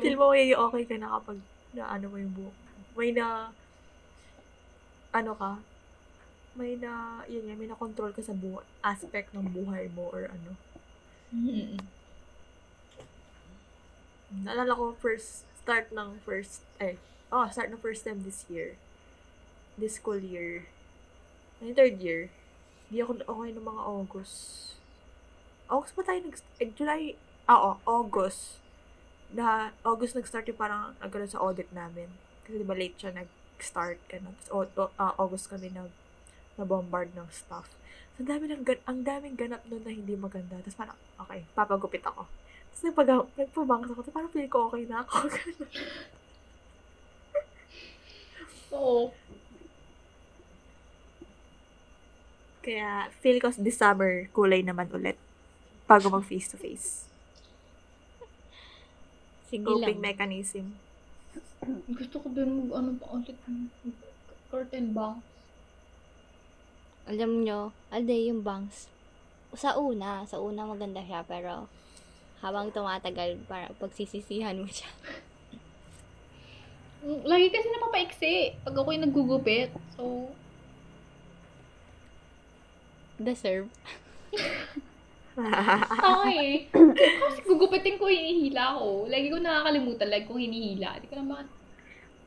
S1: Feel mo may okay ka na kapag na ano mo yung buhok. May na, ano ka, may na, yun yan, may na control ka sa buhay, aspect ng buhay mo or ano.
S3: Mm-mm.
S1: Naalala ko first, start ng first, eh, oh, start ng first time this year. This school year. Yung third year. Hindi ako okay ng mga August. August ba tayo nag, eh, July, ah, oh, August. Na, August nag-start yung parang nagkaroon sa audit namin. Kasi di ba late siya nag-start. Ganun. Tapos, au- au- ah, August kami nag, na-bombard ng stuff. So, ang dami ng, gan- ang daming ganap nun na hindi maganda. Tapos parang, okay, papagupit ako. Tapos nagpag nagpabangs ako. Tapos parang feel ko okay na ako.
S3: Oo.
S1: Kaya feel ko this summer kulay naman ulit. Bago mag face to face.
S4: Sige
S1: Coping
S4: lang.
S1: mechanism.
S3: Gusto ko din mag ano pa ulit curtain bangs.
S4: Alam nyo, alday yung bangs. Sa una, sa una maganda siya, pero habang tumatagal, para pagsisisihan mo siya.
S3: Mm, Lagi kasi napapaiksi pag ako'y naggugupit. So,
S4: Deserve.
S3: okay. Kasi gugupitin ko, hinihila ko. Lagi ko nakakalimutan, lagi ko hinihila. Hindi ko na bakit.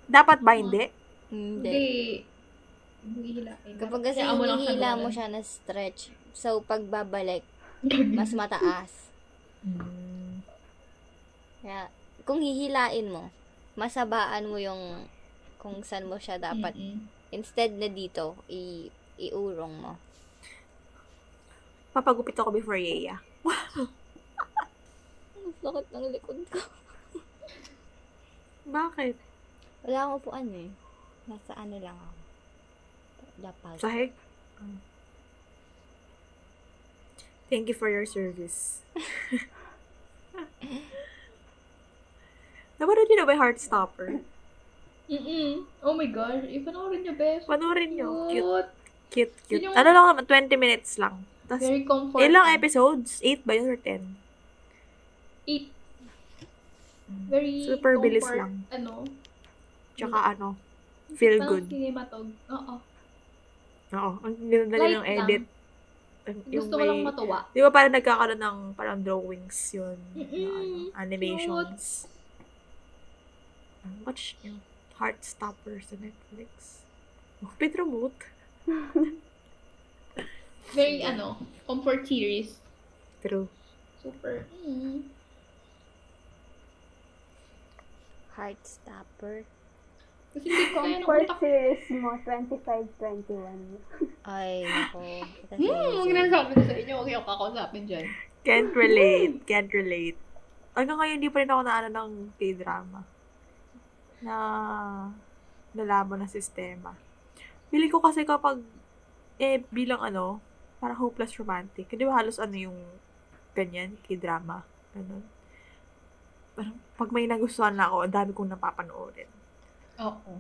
S1: Dapat ba hindi?
S4: Hindi.
S3: Hihilain.
S4: Kapag kasi
S3: Kaya
S4: hinihila mo siya na stretch, so pagbabalik, mas mataas.
S1: Mm.
S4: Kaya, kung hihilain mo, masabaan mo yung kung saan mo siya dapat.
S3: Mm-mm.
S4: Instead na dito, i iurong mo.
S1: Papagupit ako before Yeya.
S4: Sakit ng likod ko.
S1: Bakit?
S4: Wala akong upuan eh. Nasa ano lang ako. Lapag.
S1: Sahig? Thank you for your service. Napanood niyo na ba yung Heartstopper?
S3: Mm-mm. Oh my gosh. Ipanoorin niyo, best.
S1: Panoorin niyo. Cute,
S3: Cute.
S1: cute, cute.
S3: Yun yung-
S1: Ano lang naman, 20 minutes lang. Tapos,
S3: Very comforting.
S1: ilang episodes? 8 ba yun or 10?
S3: Eight. Very
S1: Super bilis
S3: comfort,
S1: lang.
S3: Ano?
S1: Tsaka ano, feel
S3: Parang
S1: good.
S3: cinematog. Oo.
S1: Oo, ang ganda ng edit. Ang-
S3: Gusto ko lang matuwa.
S1: Di ba parang nagkakaroon ng parang drawings yun? na
S3: Mm-mm.
S1: ano, animations. Watch nyo. Heartstopper sa Netflix. Oh, Pedro Moot.
S3: Very, ano, comfort series.
S1: True.
S3: Super. Mm.
S4: Heartstopper.
S3: Kasi hindi ko kaya ng
S2: Comfort
S3: utak.
S2: series mo, 25-21.
S4: Ay, nako.
S3: Hmm, huwag na sabi ko sa inyo. Huwag yung kakausapin dyan.
S1: Can't relate. Can't relate. Hanggang ngayon, hindi pa rin ako naano ng K-drama. Na nalaman na sistema. Pili ko kasi kapag, eh, bilang ano, parang hopeless romantic. Di ba halos ano yung ganyan, K-drama. Ganun. Parang, pag may nagustuhan na ako, ang dami kong napapanoorin.
S3: Oo.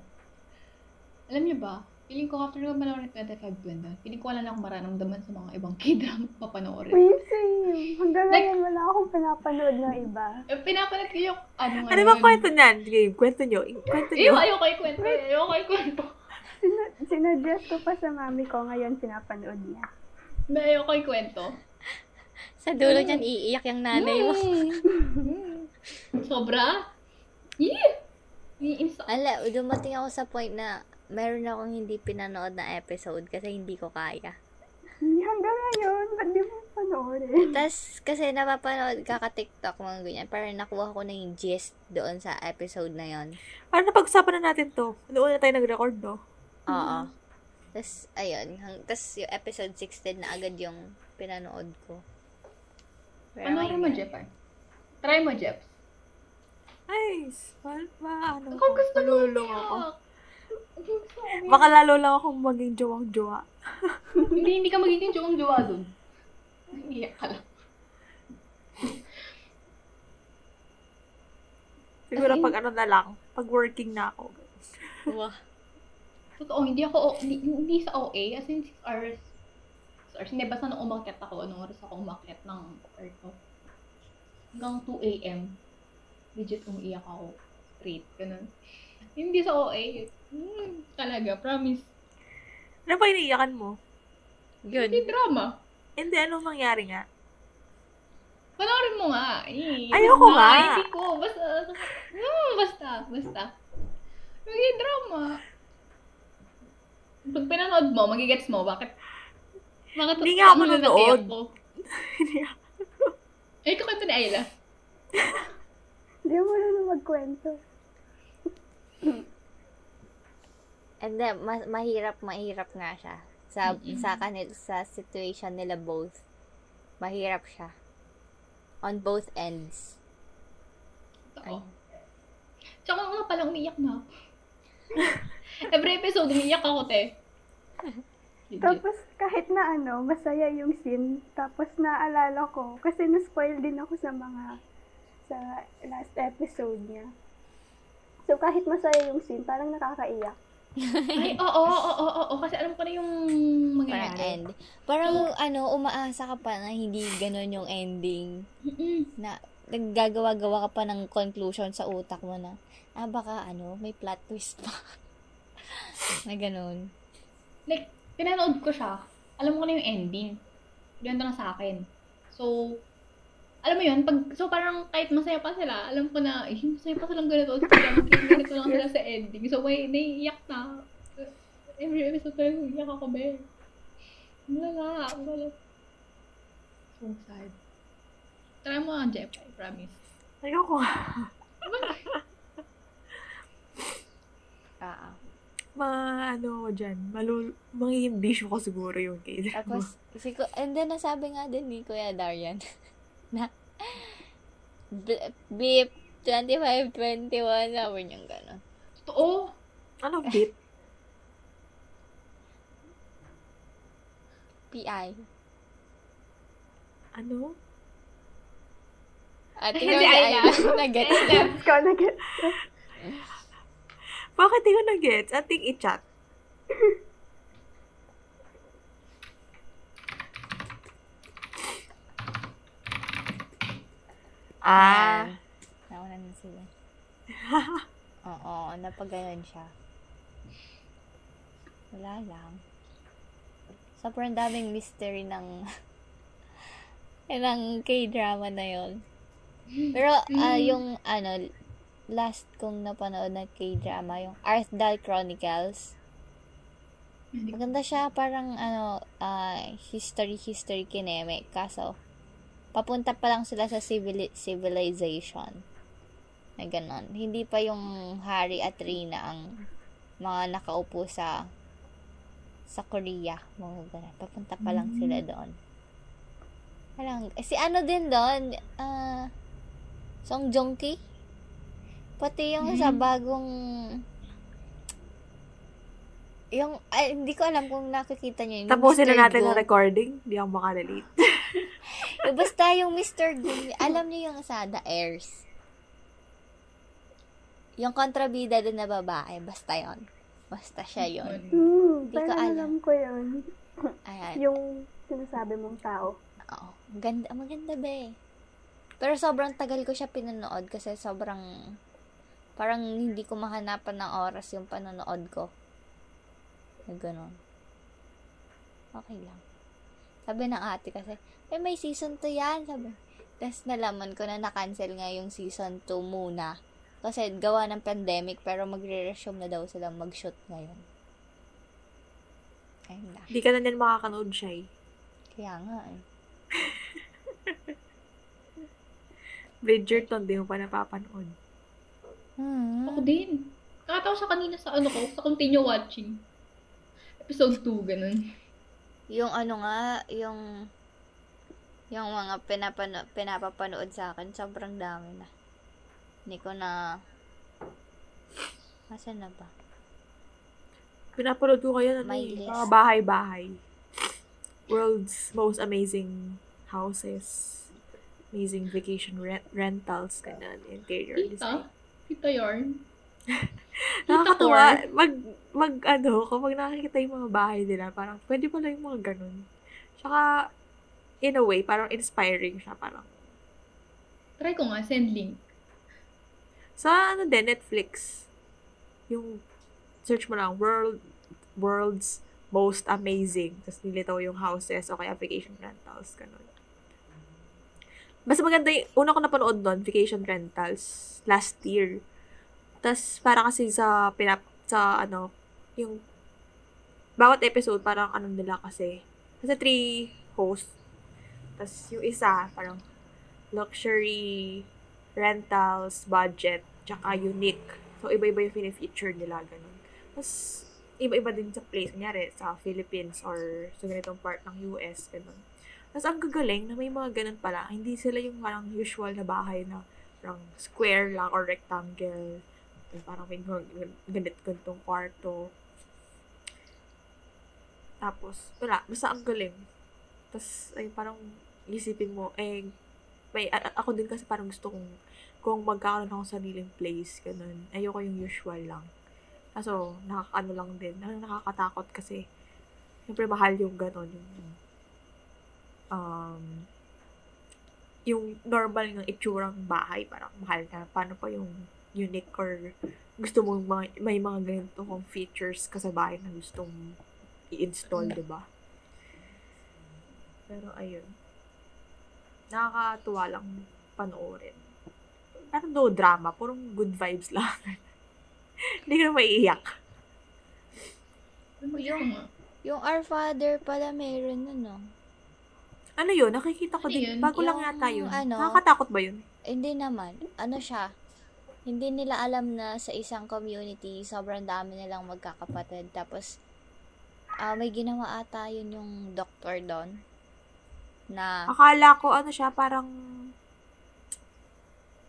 S3: Alam niyo ba, feeling ko after ko manood ng 25-20, feeling ko wala na akong mararamdaman sa mga ibang k-drama papanoorin.
S2: Wait, same. Hanggang
S3: Like-
S2: ngayon, wala akong pinapanood ng iba.
S3: Eh, pinapanood ko yung ano
S1: Ano
S3: ngayon.
S1: ba kwento niyan? Sige, kwento nyo. Kwento
S3: Ew,
S1: nyo.
S3: ayoko ikwento. Ayoko ikwento.
S2: Sina- sinuggest ko pa sa mami ko, ngayon pinapanood niya.
S3: May ayoko ikwento.
S4: Sa dulo niyan, iiyak yung nanay mo.
S3: Mm. Sobra? Yeah! Iinsta.
S4: Ala, dumating ako sa point na meron akong hindi pinanood na episode kasi hindi ko kaya.
S2: Hanggang ngayon, ba't di mo panoorin?
S4: Tapos, kasi napapanood ka ka-TikTok, mga ganyan. Parang nakuha ko na yung gist doon sa episode na yon
S1: Parang napag-usapan na natin to. Noon na tayo nag-record, no?
S4: Oo. Tapos, ayun. Hang, tapos, yung episode 16 na agad yung pinanood ko. Pero
S3: Panoorin mo, Jeff. ah. Try mo, Jeff.
S1: Nice. Well, ma, ano
S3: Kung gusto mo,
S1: ako. Baka lalo lang akong maging jowang-jowa.
S3: Hindi, hindi ka magiging jowang-jowa dun. Iyak ka lang.
S1: Siguro pag ano na lang, pag working na ako.
S4: Wah.
S3: Totoo, hindi ako, hindi, hindi sa OA, as in 6 hours. 6 hours. Hindi, basta nung umakyat ako, anong oras ako umakyat ng or ko. Hanggang 2 a.m. Legit umiiyak ako. Straight, ganun. Hindi sa OA. Hmm, talaga, promise.
S1: Ano ba iniiyakan mo?
S4: Yun.
S3: Hindi drama.
S1: Hindi, anong nangyari nga?
S3: Panoorin mo nga. Eh,
S1: Ayoko nga.
S3: Hindi ko. Basta, hmm, basta, basta. Hindi drama. Pag pinanood mo, magigets mo, bakit? Bakit
S1: Hindi nga ako
S3: ano na
S1: nanood. Hindi ako.
S3: Eh, kakwento ni Ayla.
S2: Hindi mo na magkwento.
S4: And then, ma- mahirap, mahirap nga siya. Sa,
S3: Mm-mm.
S4: sa kanil, sa situation nila both. Mahirap siya. On both ends.
S3: Oo. Tsaka nga pala, umiiyak na ako. Every episode, umiiyak ako, te.
S2: Tapos, kahit na ano, masaya yung scene. Tapos, naalala ko, kasi na-spoil din ako sa mga, sa last episode niya. So, kahit masaya yung scene, parang nakakaiyak.
S3: Ay, oo, oo, oo, oo, oo, kasi alam ko na yung
S4: Parang
S3: mangyayari.
S4: end. Parang, ano, umaasa ka pa na hindi ganun yung ending.
S3: Mm-mm.
S4: Na, naggagawa-gawa ka pa ng conclusion sa utak mo na, ah, baka, ano, may plot twist pa. na ganun.
S3: like, pinanood ko siya, alam ko na yung ending. Ganito na sa akin. So, alam mo yun, pag, so parang kahit masaya pa sila, alam ko na, eh, masaya pa silang ganito. Ganito lang sila sa ending. So, may naiiyak na. Every episode talaga, iyak ako, be. Wala, wala. So sad. Try mo ang Jeff, I promise.
S1: Ayoko.
S4: Ah, ah.
S1: Ma, ano ko dyan, malul, magiging bisyo ko siguro yung case.
S4: Tapos, si, and then, nasabi nga din ni Kuya Darian, na, beep, 25-21, sabi niyang gano'n.
S3: Totoo.
S1: ano, bit?
S4: PI.
S1: Ano?
S4: At ikaw
S3: Ayla.
S4: Ayla, nag-get.
S2: Ikaw na
S1: Bakit di ko na-gets? Ating i-chat. ah.
S4: Nauna na sila. Oo, napaganon siya. Wala lang. Sobrang daming mystery ng ng K-drama na yon. Pero ah, yung ano last kong napanood na K-drama, yung Arthdal Chronicles. Maganda siya, parang ano, ah, history, history kineme. Kaso, papunta pa lang sila sa civili- civilization. Na ganon. Hindi pa yung Harry at Rina ang mga nakaupo sa sa Korea. Mga ganun. Papunta pa lang sila doon. Parang, eh, si ano din doon, ah, Song Joong Ki. Pati yung sa bagong yung, ay, hindi ko alam kung nakikita niyo yung
S1: Tapusin
S4: Mr.
S1: na natin
S4: Go.
S1: ang recording. Hindi ako makalilate.
S4: Eh, Basta yung Mr. Goom, alam niyo yung sa The Heirs. Yung kontrabida din na babae, basta yon Basta siya yon
S2: Hmm,
S4: Di ko
S2: parang
S4: alam.
S2: alam ko yun.
S4: Ayan.
S2: Yung sinasabi mong tao.
S4: Oo. Maganda, maganda ba eh. Pero sobrang tagal ko siya pinanood kasi sobrang parang hindi ko mahanapan ng oras yung panonood ko. Na ganun. Okay lang. Sabi ng ate kasi, eh may season 2 yan, sabi. Tapos nalaman ko na na-cancel nga yung season 2 muna. Kasi gawa ng pandemic, pero magre-resume na daw sila mag-shoot ngayon. Ayun na.
S1: Hindi ka na din makakanood siya eh.
S4: Kaya nga eh.
S1: Bridgerton, di mo pa napapanood.
S4: Hmm.
S3: Ako din. Nakatawa sa kanina sa ano ko, sa continue watching. Episode 2, ganun.
S4: Yung ano nga, yung yung mga pinapano, pinapapanood sa akin, sobrang dami na. Hindi ko na Asan na ba?
S1: Pinapanood ko kayo ano, mga bahay-bahay. World's most amazing houses. Amazing vacation rent- rentals, ganun, interior design.
S3: Kita? Yarn?
S1: Nakakatuwa. Mag, mag, ano, kapag nakikita yung mga bahay nila, parang, pwede pala yung mga ganun. Tsaka, in a way, parang inspiring siya. Parang,
S3: Try ko nga, send link.
S1: sa ano din, Netflix, yung, search mo lang, world, world's most amazing. Tapos nilitaw yung houses o kaya vacation rentals, ganun. Basta maganda yung, una ko napanood doon, vacation rentals, last year. Tapos, para kasi sa, pinap, sa, ano, yung, bawat episode, parang ano nila kasi, kasi three hosts. Tapos, yung isa, parang, luxury, rentals, budget, tsaka unique. So, iba-iba yung fini-feature nila, ganun. Tapos, iba-iba din sa place, kunyari, sa Philippines or sa ganitong part ng US, ganun. Tapos, ang gagaling na may mga ganun pala. Hindi sila yung parang usual na bahay na parang square lang or rectangle. Parang may ganit ganitong kwarto. Tapos, wala. Basta ang galing. Tapos, ay parang isipin mo, eh, may, a- ako din kasi parang gusto kong, kung magkakaroon akong sariling place, ganun. Ayoko yung usual lang. Kaso, nakakaano lang din. Ano, nakakatakot kasi, siyempre mahal yung ganun. Yung, um, yung normal ng itsurang bahay, parang mahal na. Paano pa yung unique or gusto mo mga, may mga ganito kong features ka sa bahay na gustong i-install, di ba? Pero ayun. Nakakatuwa lang panoorin. Pero no drama, purong good vibes lang. Hindi ka na maiiyak.
S3: Yun nga?
S4: Yung Our Father pala meron na, no?
S1: Ano yun? Nakikita ko
S3: Ano
S1: din.
S3: yun?
S1: Bago lang
S4: Yung
S1: yata yun.
S4: ano?
S1: Nakakatakot ba yun?
S4: Hindi naman. Ano siya? Hindi nila alam na sa isang community, sobrang dami nilang magkakapatid. Tapos, ah may ginawa ata yun yung doctor doon. Na,
S1: Akala ko ano siya, parang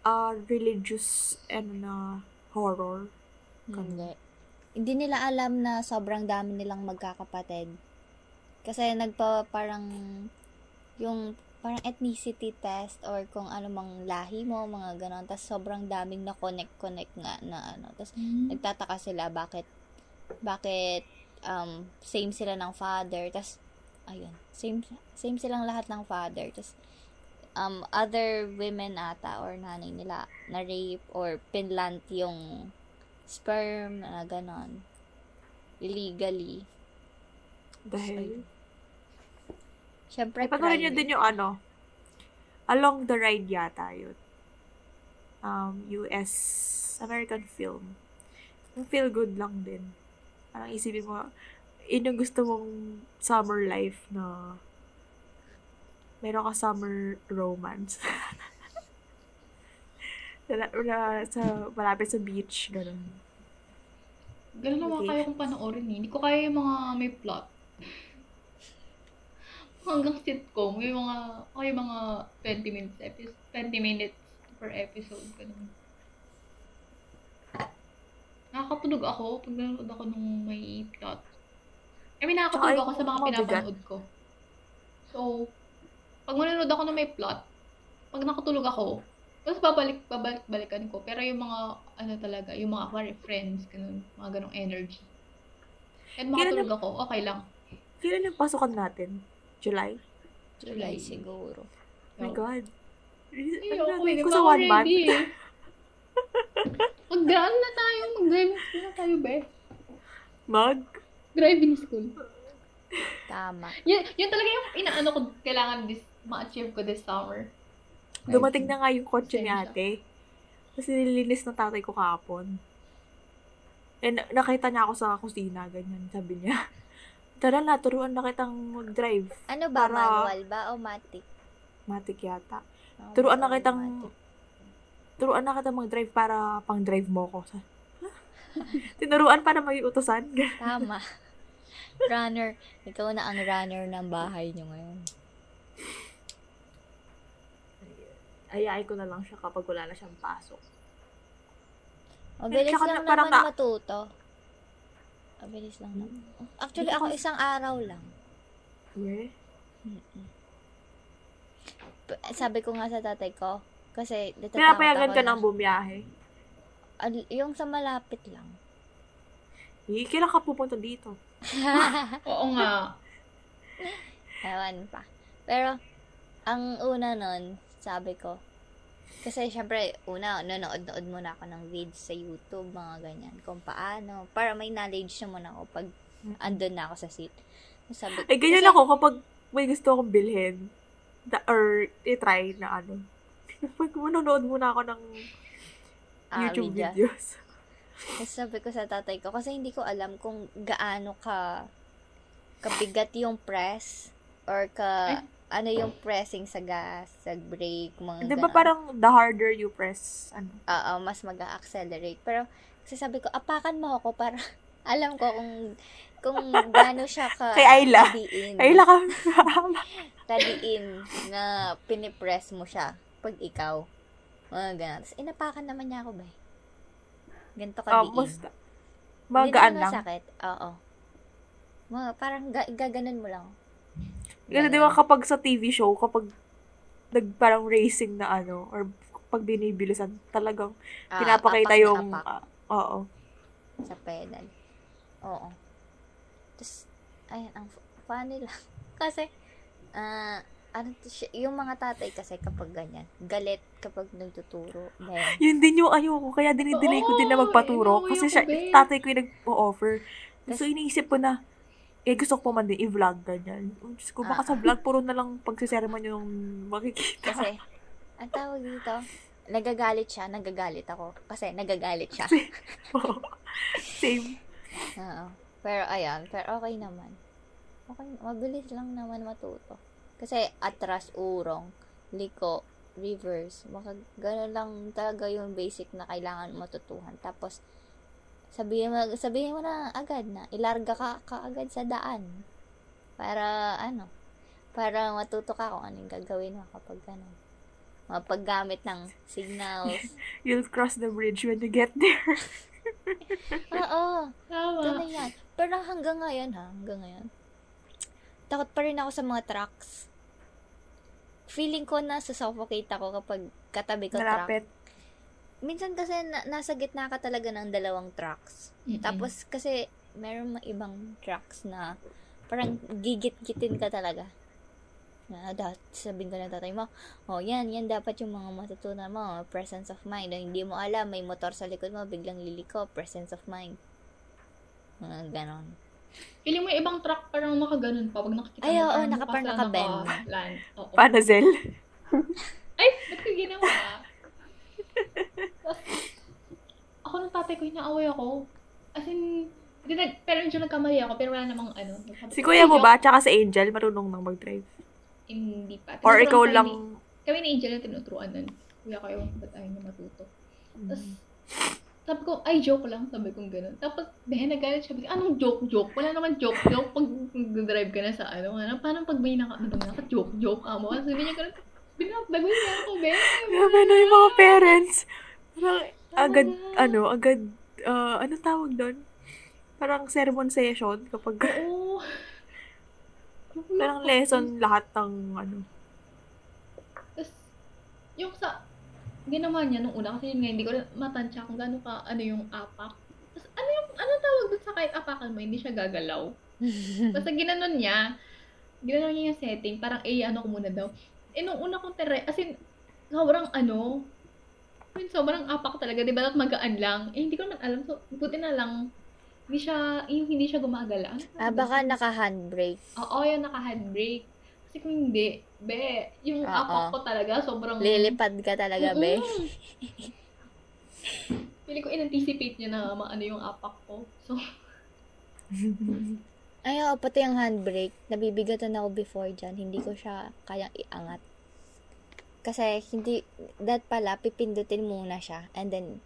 S1: uh, religious and na horror.
S4: hindi. Hindi nila alam na sobrang dami nilang magkakapatid. Kasi nagpa parang yung parang ethnicity test or kung ano mang lahi mo, mga ganon. Tapos sobrang daming na connect-connect nga na ano. Tapos nagtataka sila bakit bakit um, same sila ng father. Tas ayun same same silang lahat ng father. Tas um, other women ata or nanay nila na rape or pinlant yung sperm na ganon. Illegally.
S1: Dahil,
S4: Syempre,
S1: Pagkakaroon nyo din yung ano, Along the Ride yata yun. Um, US, American film. Yung feel good lang din. Parang isipin mo, yun yung gusto mong summer life na meron ka summer romance. na, na, sa, malapit sa beach, ganun.
S3: Ganun naman
S1: Okay.
S3: kaya kong panoorin eh. Hindi ko kaya yung mga may plot. Hanggang sitcom, yung mga, kaya mga 20 minutes episode, 20 minutes per episode, ganun. Nakakatulog ako pag nanonood ako nung may plot. I mean, nakakatulog ako sa mga
S1: yung
S3: pinapanood ko. So, pag manonood ako ng may plot, pag nakatulog ako, tapos babalik, babalik, balikan ko. Pero yung mga, ano talaga, yung mga akari friends, ganun, mga ganong energy. And makatulog ako, okay lang.
S1: Kailan yung pasukan natin? July?
S4: July siguro.
S1: Oh my
S3: So,
S1: God.
S3: Ay,
S1: Ano
S3: pa
S1: sa
S3: ako
S1: one month?
S3: ready. Mag-drive na tayo, mag-driving school na tayo, be.
S1: Mag?
S3: Driving school.
S4: Tama.
S3: Yun, yun talaga yung inaano ko, kailangan this, ma-achieve ko this summer.
S1: Dumating na nga yung kotse ni ate. Kasi nililinis ng tatay ko kahapon. And nakita niya ako sa kusina, ganyan. Sabi niya, tara na, turuan na kitang mag-drive.
S4: Ano ba,
S1: Para-
S4: manual ba o matic?
S1: Matik yata.
S4: Oh,
S1: Turuan na kitang,
S4: matic.
S1: turuan na kitang mag-drive para pang-drive mo ko. Tinuruan para maging utosan.
S4: Tama. runner. Ikaw na ang runner ng bahay niyo ngayon.
S1: Ayain ko na lang siya kapag wala na siyang pasok.
S4: Mabilis lang
S1: na- parang
S4: naman
S1: na-
S4: matuto. Mabilis lang naman. Actually, ako isang araw lang.
S1: Yeah.
S4: Mm-mm. P- Sabi ko nga sa tatay ko, kasi natatakot
S1: Pinapayagan
S4: ako
S1: ka
S4: na-
S1: ng bumiyahe.
S4: Al- yung sa malapit lang.
S1: Eh, kailan ka pupunta dito?
S3: Oo nga.
S4: Ewan pa. Pero, ang una nun, sabi ko, kasi syempre, una, nanood-nood muna ako ng vids sa YouTube, mga ganyan, kung paano, para may knowledge naman ako pag andun na ako sa seat. Sabi,
S1: Eh, ganyan
S4: kasi-
S1: ako kapag may gusto akong bilhin. Da, or i-try na ano. Pag manonood muna ako ng
S4: Ah,
S1: YouTube
S4: videos.
S1: videos.
S4: Tapos sabi ko sa tatay ko, kasi hindi ko alam kung gaano ka kabigat yung press or ka ano yung pressing sa gas, sa brake, mga
S1: Di ba parang the harder you press, ano?
S4: Oo, mas mag accelerate Pero, kasi sabi ko, apakan mo ako para alam ko kung kung gaano siya ka
S1: Kay Ayla.
S4: tadiin,
S1: Ay, laka.
S4: tadiin na pinipress mo siya pag ikaw. Mga ganun. Tapos, inapakan naman niya ako ba? Ganito ka
S1: um, mas,
S4: Hindi
S1: magaan lang.
S4: masakit. Oo. Mga, parang ga- gaganon mo lang.
S1: Kasi di ba kapag sa TV show, kapag nag parang racing na ano, or pag binibilisan, talagang
S4: Ah,
S1: pinapakita
S4: apak
S1: yung,
S4: apak
S1: ah, oo.
S4: sa pedal. Oo. Tapos, ayun, ang fu- funny lang. Kasi, ah, ano to siya, yung mga tatay kasi kapag ganyan, galit kapag nagtuturo. Then,
S1: Yun din yung ayoko, kaya dinidelay ko din na
S3: Oo,
S1: magpaturo.
S3: ayoko
S1: Kasi siya, tatay ko yung nag-offer. So, iniisip ko na, eh, gusto ko pa man din i-vlog, ganyan. Oh, Diyos ko, baka
S4: Ah.
S1: sa vlog, puro na lang pagsisermon yung makikita.
S4: kasi, ang tawag dito, nagagalit siya, nagagalit ako. Kasi, nagagalit siya.
S1: Oo. Same.
S4: Oo. Pero, ayan, pero okay naman. Okay, mabilis lang naman matuto. Kasi, atras, urong, liko, reverse, maka, lang talaga yung basic na kailangan matutuhan. Tapos, sabihin mo, sabihin mo na agad na, ilarga ka, ka agad sa daan. Para, ano, para matuto ka kung anong gagawin mo kapag gano'n. Mapaggamit ng signals.
S1: You'll cross the bridge when you get there.
S4: Oo.
S3: Tama.
S4: Ganun yan. Pero hanggang ngayon ha, hanggang ngayon. Takot pa rin ako sa mga trucks. Feeling ko na suffocate ako kapag katabi ko truck. Minsan kasi na- nasa gitna ka talaga ng dalawang trucks.
S3: Mm-mm.
S4: Tapos kasi meron mga ibang trucks na parang gigit-gitin ka talaga. Na dapat sabihin ko ng tatay mo, oh yan, yan dapat yung mga matutunan mo, presence of mind. O, hindi mo alam, may motor sa likod mo, biglang liliko, presence of mind. Mga ganon.
S3: Feeling mo yung ibang truck parang nakaganon pa. Pag nakikita
S4: Ay,
S3: mo,
S4: oo, naka- parang
S3: sila
S4: nakabend.
S3: Oo.
S1: Paano, Zel?
S3: Ay, ba't ko ginawa? Ako ng tatay ko, inaaway ako. As in, na, pero medyo nagkamali ako, pero wala namang ano. Sabi
S1: Si kuya
S3: "Ay,
S1: mo
S3: joke."
S1: ba, tsaka si Angel, marunong nang mag-drive?
S3: Hindi pa.
S1: Or ikaw
S3: kami
S1: lang?
S3: Kami ni Angel na tinuturuan nun. Kuya ko yung ba't ayaw niya matuto. Tapos, sabi ko, ay, joke lang. Sabi ko gano'n. Tapos, behe, nagalit siya. Ko, anong joke, joke? Wala naman joke, joke. Pag drive ka na sa ano, ano, paano pag may naka, ano, naka joke, joke, amo. Sabi niya gano'n, binabagay niya ako, behe.
S1: Grabe na yung mga parents. Parang agad, ano, agad, uh, ano tawag doon? Parang sermon session kapag
S3: Oo.
S1: parang lesson lahat ng ano.
S3: Tapos, yung sa, ginawa niya nung una, kasi yun nga, hindi ko matansya kung gaano ka, ano yung apak. Tapos, ano yung, ano tawag doon sa kahit apakan mo, hindi siya gagalaw. Basta ginanon niya, ginanon niya yung setting, parang, eh, ano ko muna daw. Eh, nung una kong tere, as in, sobrang ano, mean, sobrang apak talaga, di ba? At magaan lang. Eh, hindi ko naman alam. So, buti na lang, hindi siya, yung hindi siya gumagala. Ano
S4: ah, baka naka-handbrake.
S3: Oo, yung naka-handbrake. Kasi kung hindi, be, yung
S4: Oo.
S3: apak ko talaga, sobrang...
S4: Lilipad ka talaga, be.
S3: Mm-mm. Pili ko in-anticipate niya na maano yung apak ko. So,
S4: Ay, oo, pati yung handbrake. Nabibigatan ako before dyan. Hindi ko siya kayang iangat. Kasi, hindi, that pala, pipindutin muna siya. And then,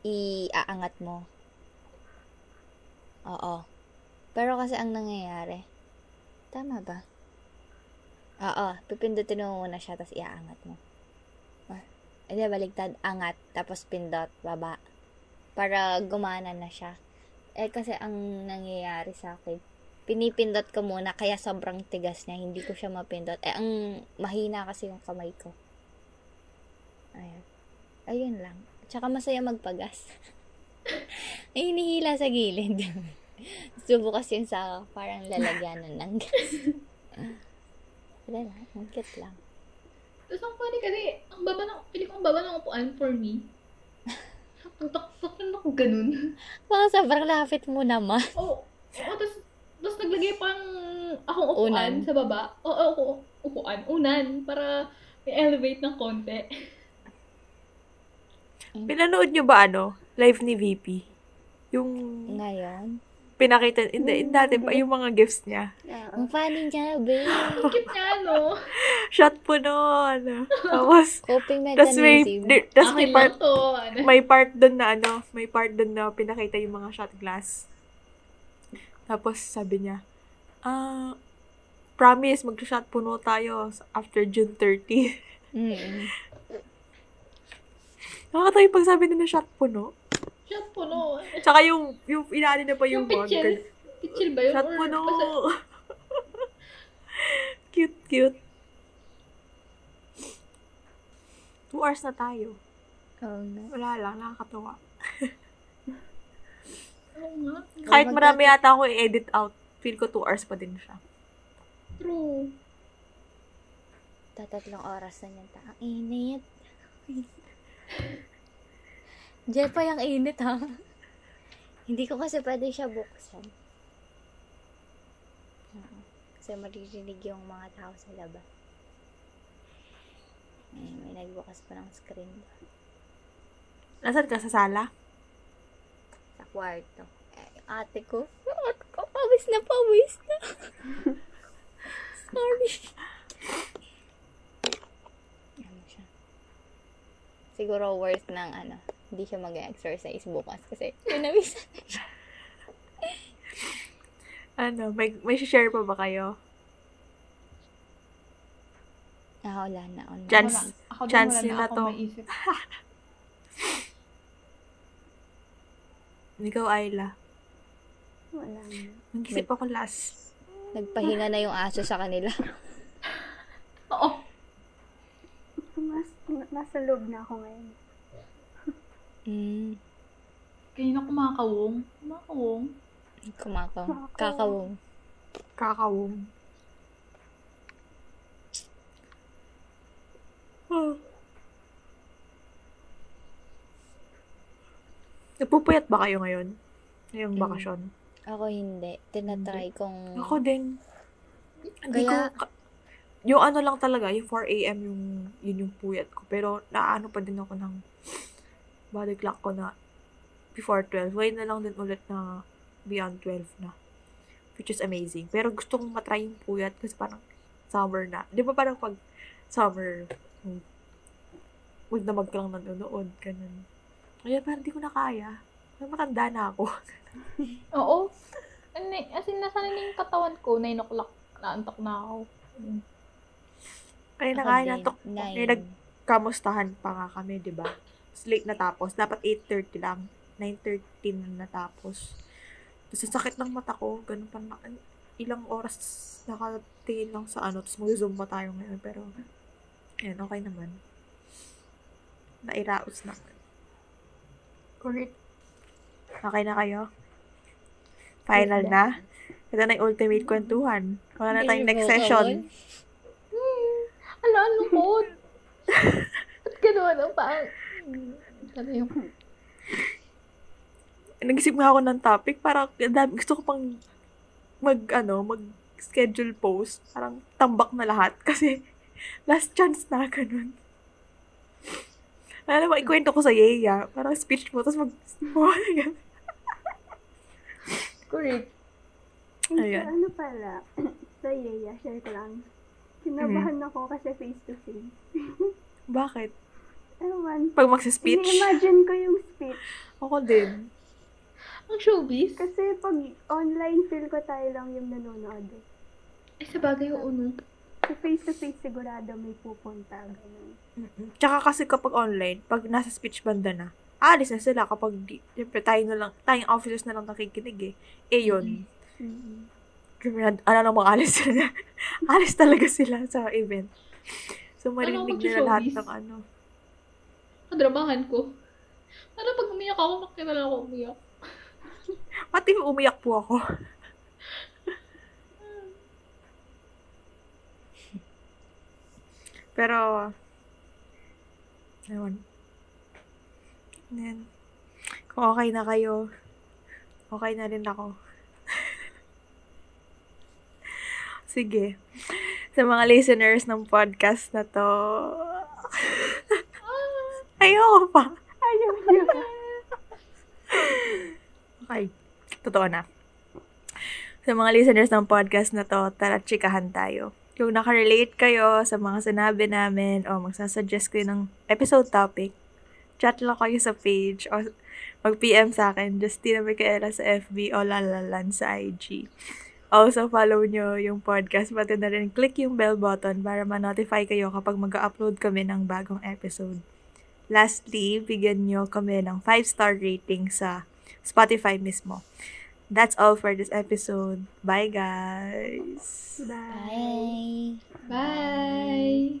S4: iaangat mo. Oo. Pero kasi ang nangyayari, tama ba? Oo, pipindutin mo muna siya, tapos iaangat mo. Or, hindi, baligtad, angat, tapos pindot, baba. Para gumana na siya. Eh, kasi ang nangyayari sa akin, pinipindot ko muna, kaya sobrang tigas niya, hindi ko siya mapindot. Eh, ang mahina kasi yung kamay ko. Ayun. Ayun lang. Tsaka masaya magpagas. Ay, hinihila sa gilid. Subukas yun sa parang lalagyanan ng gas. Wala lang, ang cute lang.
S3: tapos ang funny kasi, ang baba ng, pili ko ang baba ng upuan for me. Tutok-tok na ako ganun.
S4: Baka sobrang lapit mo naman.
S3: Oo. Oo, tapos, tapos naglagay pang akong upuan
S4: Unan.
S3: sa baba. Oo, oo, upuan. Unan. Para may elevate ng konti.
S1: Pinanood nyo ba ano? Live ni VP? Yung
S4: Ngayon,
S1: pinakita, hindi, hindi dati pa, yung mga gifts niya.
S4: Ang funny niya, babe.
S3: Ang cute niya, no?
S1: Shot po no, ano. Tapos,
S4: Coping
S1: tas may,
S4: mechanism.
S1: di- tas may part,
S3: to. Ano?
S1: may part doon na ano, may part doon na pinakita yung mga shot glass. Tapos sabi niya, ah, promise, mag-shot puno tayo after June 30.
S4: Mm.
S1: Nakakatawa yung pagsabi na na shot puno.
S3: Shot puno.
S1: Tsaka yung, yung inaano na pa yung,
S3: Yung
S1: mug.
S3: pitchel. Pitchel ba yun?
S1: Shot puno. cute, cute. Two hours na tayo.
S4: Oo nga.
S1: Wala lang, nakakatawa. Kahit marami yata ako i-edit out, feel ko two hours pa din siya.
S3: True.
S4: Tatatlong oras na yan. ta. Ang init. Diyan pa yung init, ha? Hindi ko kasi pwede siya buksan. Kasi maririnig yung mga tao sa labas. Ay, may nagbukas pa ng screen.
S1: Nasaan ka? Sa sala?
S4: Sa kwarto. Eh, ate ko. Ate ko, pawis na pawis na. Sorry. Ano siya? Siguro worth ng ano, hindi siya mag-exercise bukas kasi pinawisan na siya.
S1: Ano, may, may share pa ba kayo?
S4: Ah, wala na. Wala. na.
S1: Chance,
S3: Wala. Ako
S1: chance
S3: akong
S1: to. Ikaw, Ayla.
S2: Wala na.
S1: Nag-isip ako last.
S4: Nagpahinga na yung aso sa kanila.
S3: Oo.
S2: Mas, nasa loob na ako ngayon.
S4: Mm.
S3: Kaya na kumakawong. Kumakawong.
S4: Kumakaw.
S2: Kumakaw.
S4: Kakawong.
S1: Kakawong. Oh. Nagpupuyat ba kayo ngayon? Ngayong
S4: Mm.
S1: bakasyon?
S4: Ako hindi. Tinatry kong...
S1: Ako din. Hindi
S4: Kaya-
S1: ko, yung ano lang talaga, yung 4 a.m. yung, yun yung puyat ko. Pero, naano pa din ako ng body clock ko na before 12. Ngayon na lang din ulit na beyond 12 na. Which is amazing. Pero gusto kong matry yung puyat kasi parang summer na. Di ba parang pag summer, hmm, huwag na mag ka lang nanonood. Ganun. Kaya parang di ko na kaya. May matanda na ako.
S3: Oo. Ano, eh, as in, nasanay na yung katawan ko. 9 o'clock. Naantok na ako. Mm.
S1: Kaya na
S4: Ako
S1: kaya natok. Kaya nagkamustahan pa nga kami, di ba? Tapos late natapos. Dapat 8.30 lang. 9.30 na natapos. Tapos ang sakit ng mata ko. Ganun pa na. Ilang oras nakatingin lang sa ano. Tapos mag-zoom pa tayo ngayon. Pero, yan, okay naman. Nairaos naman.
S3: Correct.
S1: Okay na kayo? Final na? Ito na yung ultimate kwentuhan. Wala na tayong next session.
S3: Hmm. Ano, ano ko? Ba't gano'n? Ang pang... Sabi yung...
S1: nag-isip nga ako ng topic, parang ang gusto ko pang mag, ano, mag-schedule post. Parang tambak na lahat. Kasi, last chance na, ganun. Alam mo, ikwento ko sa Yeya. Parang speech mo, tapos mag...
S3: Correct.
S2: Yung
S1: Ayan.
S2: sa ano pala, sa Yeya, share ko lang. Kinabahan
S1: Mm.
S2: ako kasi face to face.
S1: Bakit?
S2: Ano man,
S1: Pag magsa-speech?
S2: ini-imagine ko yung speech.
S1: Ako din.
S3: Ang showbiz?
S2: Kasi pag online, feel ko tayo lang yung nanonood. eh.
S3: Sa bagay, oo, no.
S2: Sa face to face, sigurado may pupunta. Ganun.
S1: Mm-mm. Tsaka kasi kapag online, pag nasa speech banda na, alis na sila kapag, di, siyempre tayo na lang, tayong officers na lang nakikinig eh. Eh yun. Grabe, ano namang alis sila. alis talaga sila sa event. So,
S3: Ano,
S1: marinig nila lahat ng ano.
S3: Kadramahan ko. Para pag umiyak ako, makilala ako umiyak.
S1: Pati umiyak po ako. Pero, ewan. Yan. Kung okay na kayo, okay na rin ako. Sige. Sa mga listeners ng podcast na to, ayoko pa.
S2: Ayaw niya.
S1: Okay. Totoo na. Sa mga listeners ng podcast na to, tara chikahan tayo. Kung nakarelate kayo sa mga sinabi namin o magsasuggest kayo ng episode topic, chat lang kayo sa page o mag-PM sa akin, Justina Micaela sa FB o Lalalan sa IG. Also, follow nyo yung podcast, pati na rin click yung bell button para ma-notify kayo kapag mag-upload kami ng bagong episode. Lastly, bigyan nyo kami ng 5-star rating sa Spotify mismo. That's all for this episode. Bye, guys!
S2: Bye.
S4: Bye!
S3: Bye!